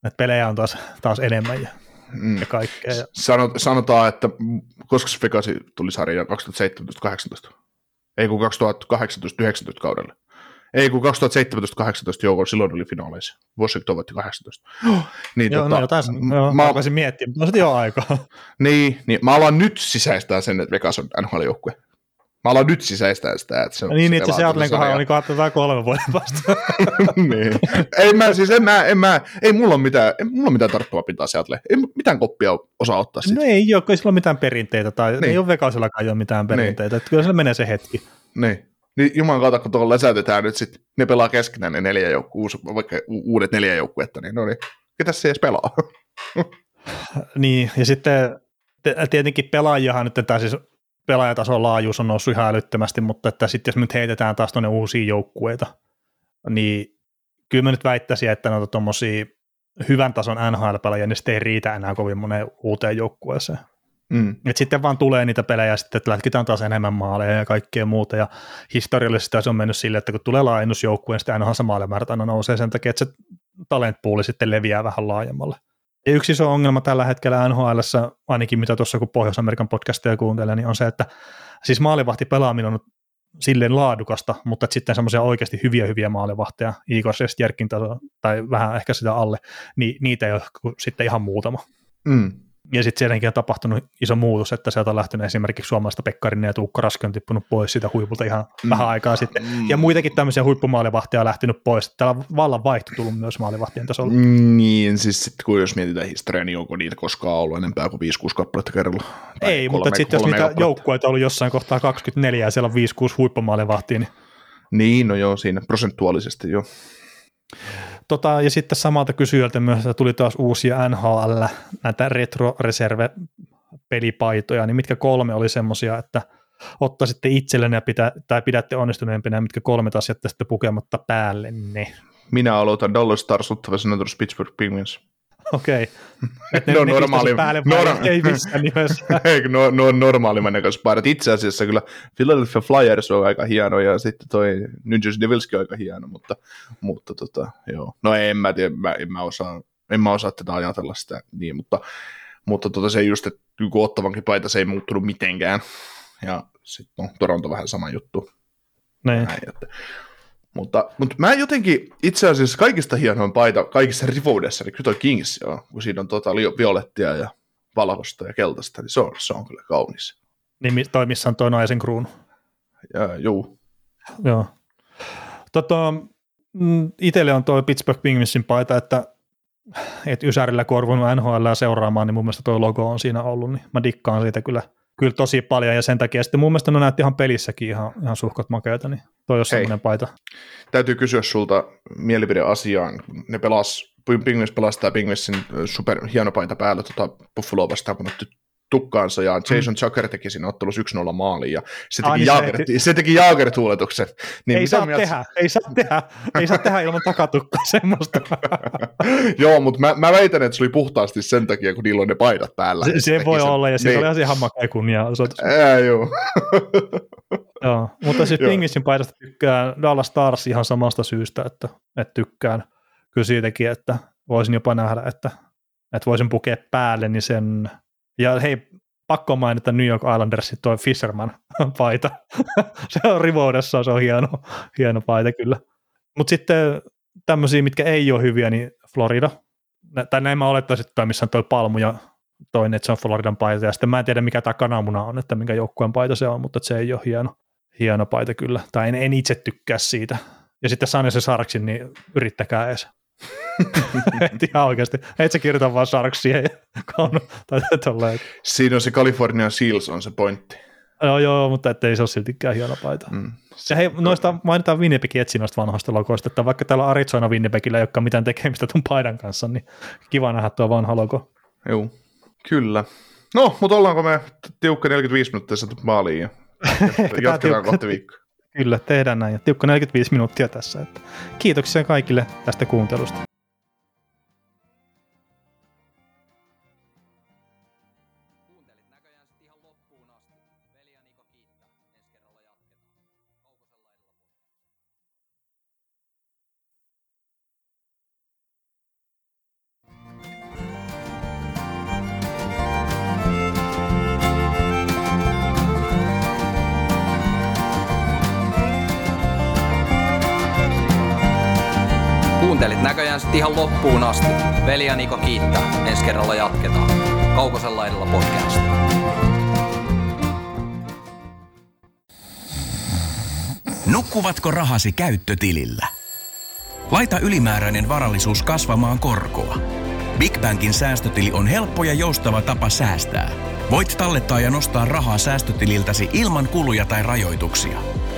että pelejä on taas, taas enemmän ja mm. ja kaikkea. Sanot, sanotaan, että koska se Fekasi tuli sarjaan 2017-2018? Ei kun 2018-2019 kaudella. Ei, kun 2017-18 joukolla silloin oli finaaleissa. Washington voitti 18. Niin, Joo, tota, no, tässä, m- joo, mä, rupesin miettimään, mutta on jo aikaa. niin, niin, mä alan nyt sisäistää sen, että Vegas on NHL-joukkue. Mä alan nyt sisäistää sitä, että se on niin, se itse Seattlein tuota kohdalla sarjaa. oli katsotaan kolme vuoden vasta. niin. ei mä siis, en mä, en mä, ei mulla ole mitään, ei mulla ole mitään tarttumaa pintaa Seattle. Ei mitään koppia osaa ottaa no siitä. ei ole, kun ei sillä ole mitään perinteitä, tai Niin. ei ole Vegasillakaan ei ole mitään perinteitä, että kyllä sillä menee se hetki. Niin. Niin juman kautta, kun tuolla läsätetään nyt sit, ne pelaa keskenään ne neljä joukku, vaikka uudet neljä joukkuetta, niin no niin, ketäs se edes pelaa? Niin, ja sitten te- tietenkin pelaajahan nyt, tämä siis pelaajatason laajuus on noussut ihan älyttömästi, mutta että sitten jos nyt heitetään taas tuonne uusia joukkueita, niin kyllä mä nyt väittäisin, että noita tuommoisia hyvän tason NHL-pelaajia, niin sitten ei riitä enää kovin moneen uuteen joukkueeseen. Mm. Et sitten vaan tulee niitä pelejä, sitten, että lätkitään taas enemmän maaleja ja kaikkea muuta, ja historiallisesti se on mennyt silleen, että kun tulee laajennusjoukkue, niin sitten aina se maalimäärä aina nousee sen takia, että se talentpooli sitten leviää vähän laajemmalle. Ja yksi iso ongelma tällä hetkellä NHL, ainakin mitä tuossa kun Pohjois-Amerikan podcasteja kuuntelee, niin on se, että siis maalivahti pelaaminen on silleen laadukasta, mutta sitten semmoisia oikeasti hyviä hyviä maalivahteja, Igor Sestjärkin taso, tai vähän ehkä sitä alle, niin niitä ei ole sitten ihan muutama. Mm. Ja sitten sielläkin on tapahtunut iso muutos, että sieltä on lähtenyt esimerkiksi suomalaista Pekkarinen ja Tuukka Raski on tippunut pois siitä huipulta ihan mm. vähän aikaa sitten. Ja muitakin tämmöisiä huippumaalivahtia on lähtenyt pois. Täällä on vallan vaihto tullut myös maalivahtien tasolla. Mm. Niin, siis sit, kun jos mietitään historiaa, niin onko niitä koskaan ollut enempää kuin 5-6 kappaletta kerralla? Tai Ei, mutta kolme- sitten jos niitä kappaletta. joukkueita on ollut jossain kohtaa 24 ja siellä on 5-6 huippumaalivahtia, niin Niin, no joo, siinä prosentuaalisesti joo. Tota, ja sitten samalta kysyjältä myös että tuli taas uusia NHL, näitä retro-reserve-pelipaitoja, niin mitkä kolme oli semmoisia, että ottaisitte itsellenne ja pitä, tai pidätte onnistuneempina, mitkä kolme taas jättäisitte pukematta päälle ne. Minä aloitan Dallas Stars Ottava Senators Pittsburgh Penguins. Okei. Okay. No, normaali- päälle, nor- ei missään nimessä. Eikö no, no normaalimman näköiset paidat. Itse asiassa kyllä Philadelphia Flyers on aika hieno ja sitten toi New Jersey Devilskin on aika hieno, mutta, mutta tota, joo. No en mä tiedä, mä, en, mä osaa, en mä osaa tätä ajatella sitä niin, mutta, mutta tota se just, että kun ottavankin paita se ei muuttunut mitenkään. Ja sitten no, Toronto vähän sama juttu. Niin. Näin, että. Mutta, mutta mä jotenkin itse asiassa kaikista hienoin paita kaikissa rivoudessa, niin kyllä toi Kings on, kun siinä on tota violettia ja valkoista ja keltaista, niin se on, se on kyllä kaunis. Niin toi missä on toi naisen kruunu. Ja, juu. Joo. Tota, mm, itselle on tuo Pittsburgh Penguinsin paita, että et Ysärillä kun on NHL seuraamaan, niin mun mielestä tuo logo on siinä ollut, niin mä dikkaan siitä kyllä, kyllä tosi paljon, ja sen takia sitten mun mielestä ne näytti ihan pelissäkin ihan, ihan suhkot makeita, niin toi on semmoinen paita. Täytyy kysyä sulta mielipide asiaan. Ne pelas, Penguins pelasi tämä Penguinsin super hieno paita päällä tota Buffaloa vastaan, kun tukkaansa ja Jason Zucker teki siinä ottelussa 1-0 maaliin ja se teki, niin se jaager, se teki jaagertuuletuksen. Niin ei saa mieltä- tehdä, ei saa tehdä, ei saa tehdä ilman takatukkaa semmoista. Joo, mutta mä, mä väitän, että se oli puhtaasti sen takia, kun niillä on ne paidat päällä. se, se teki voi sen. olla, ja siis Niin. oli ihan makea kunnianosoitus. Ää, joo. Joo, mutta siis Joo. Penguinsin paidasta tykkään Dallas Stars ihan samasta syystä, että, että tykkään kyllä siitäkin, että voisin jopa nähdä, että, että voisin pukea päälle, niin sen, ja hei, pakko mainita New York Islandersin toi Fisherman paita. se on rivoudessa, se on hieno, hieno paita kyllä. Mutta sitten tämmöisiä, mitkä ei ole hyviä, niin Florida. Tai näin mä olettaisin, että missä on toi palmu ja toinen, että se on Floridan paita. Ja sitten mä en tiedä, mikä tämä kananmuna on, että minkä joukkueen paita se on, mutta se ei ole hieno, hieno paita kyllä. Tai en, en itse tykkää siitä. Ja sitten San se Sarksin, niin yrittäkää edes. et ihan oikeasti. Et sä kirjoita vaan siihen ja tai tolleen. Siinä on se California Seals on se pointti. Joo, joo, mutta ettei se ole siltikään hieno paita. Mm. Ja hei, noista mainitaan Winnipegin etsi noista vanhoista logoista, että vaikka täällä Arizona Winnipegillä ei olekaan mitään tekemistä tuon paidan kanssa, niin kiva nähdä tuo vanha logo. Joo, kyllä. No, mutta ollaanko me tiukka 45 minuuttia saatu maaliin ja jatketaan kohta viikkoa. Kyllä, tehdään näin. Ja tiukka 45 minuuttia tässä. Että kiitoksia kaikille tästä kuuntelusta. Näköjään sitten ihan loppuun asti. Veli ja Niko kiittää. Ensi kerralla jatketaan. Kaukosella edellä podcast. Nukkuvatko rahasi käyttötilillä? Laita ylimääräinen varallisuus kasvamaan korkoa. Big Bankin säästötili on helppo ja joustava tapa säästää. Voit tallettaa ja nostaa rahaa säästötililtäsi ilman kuluja tai rajoituksia.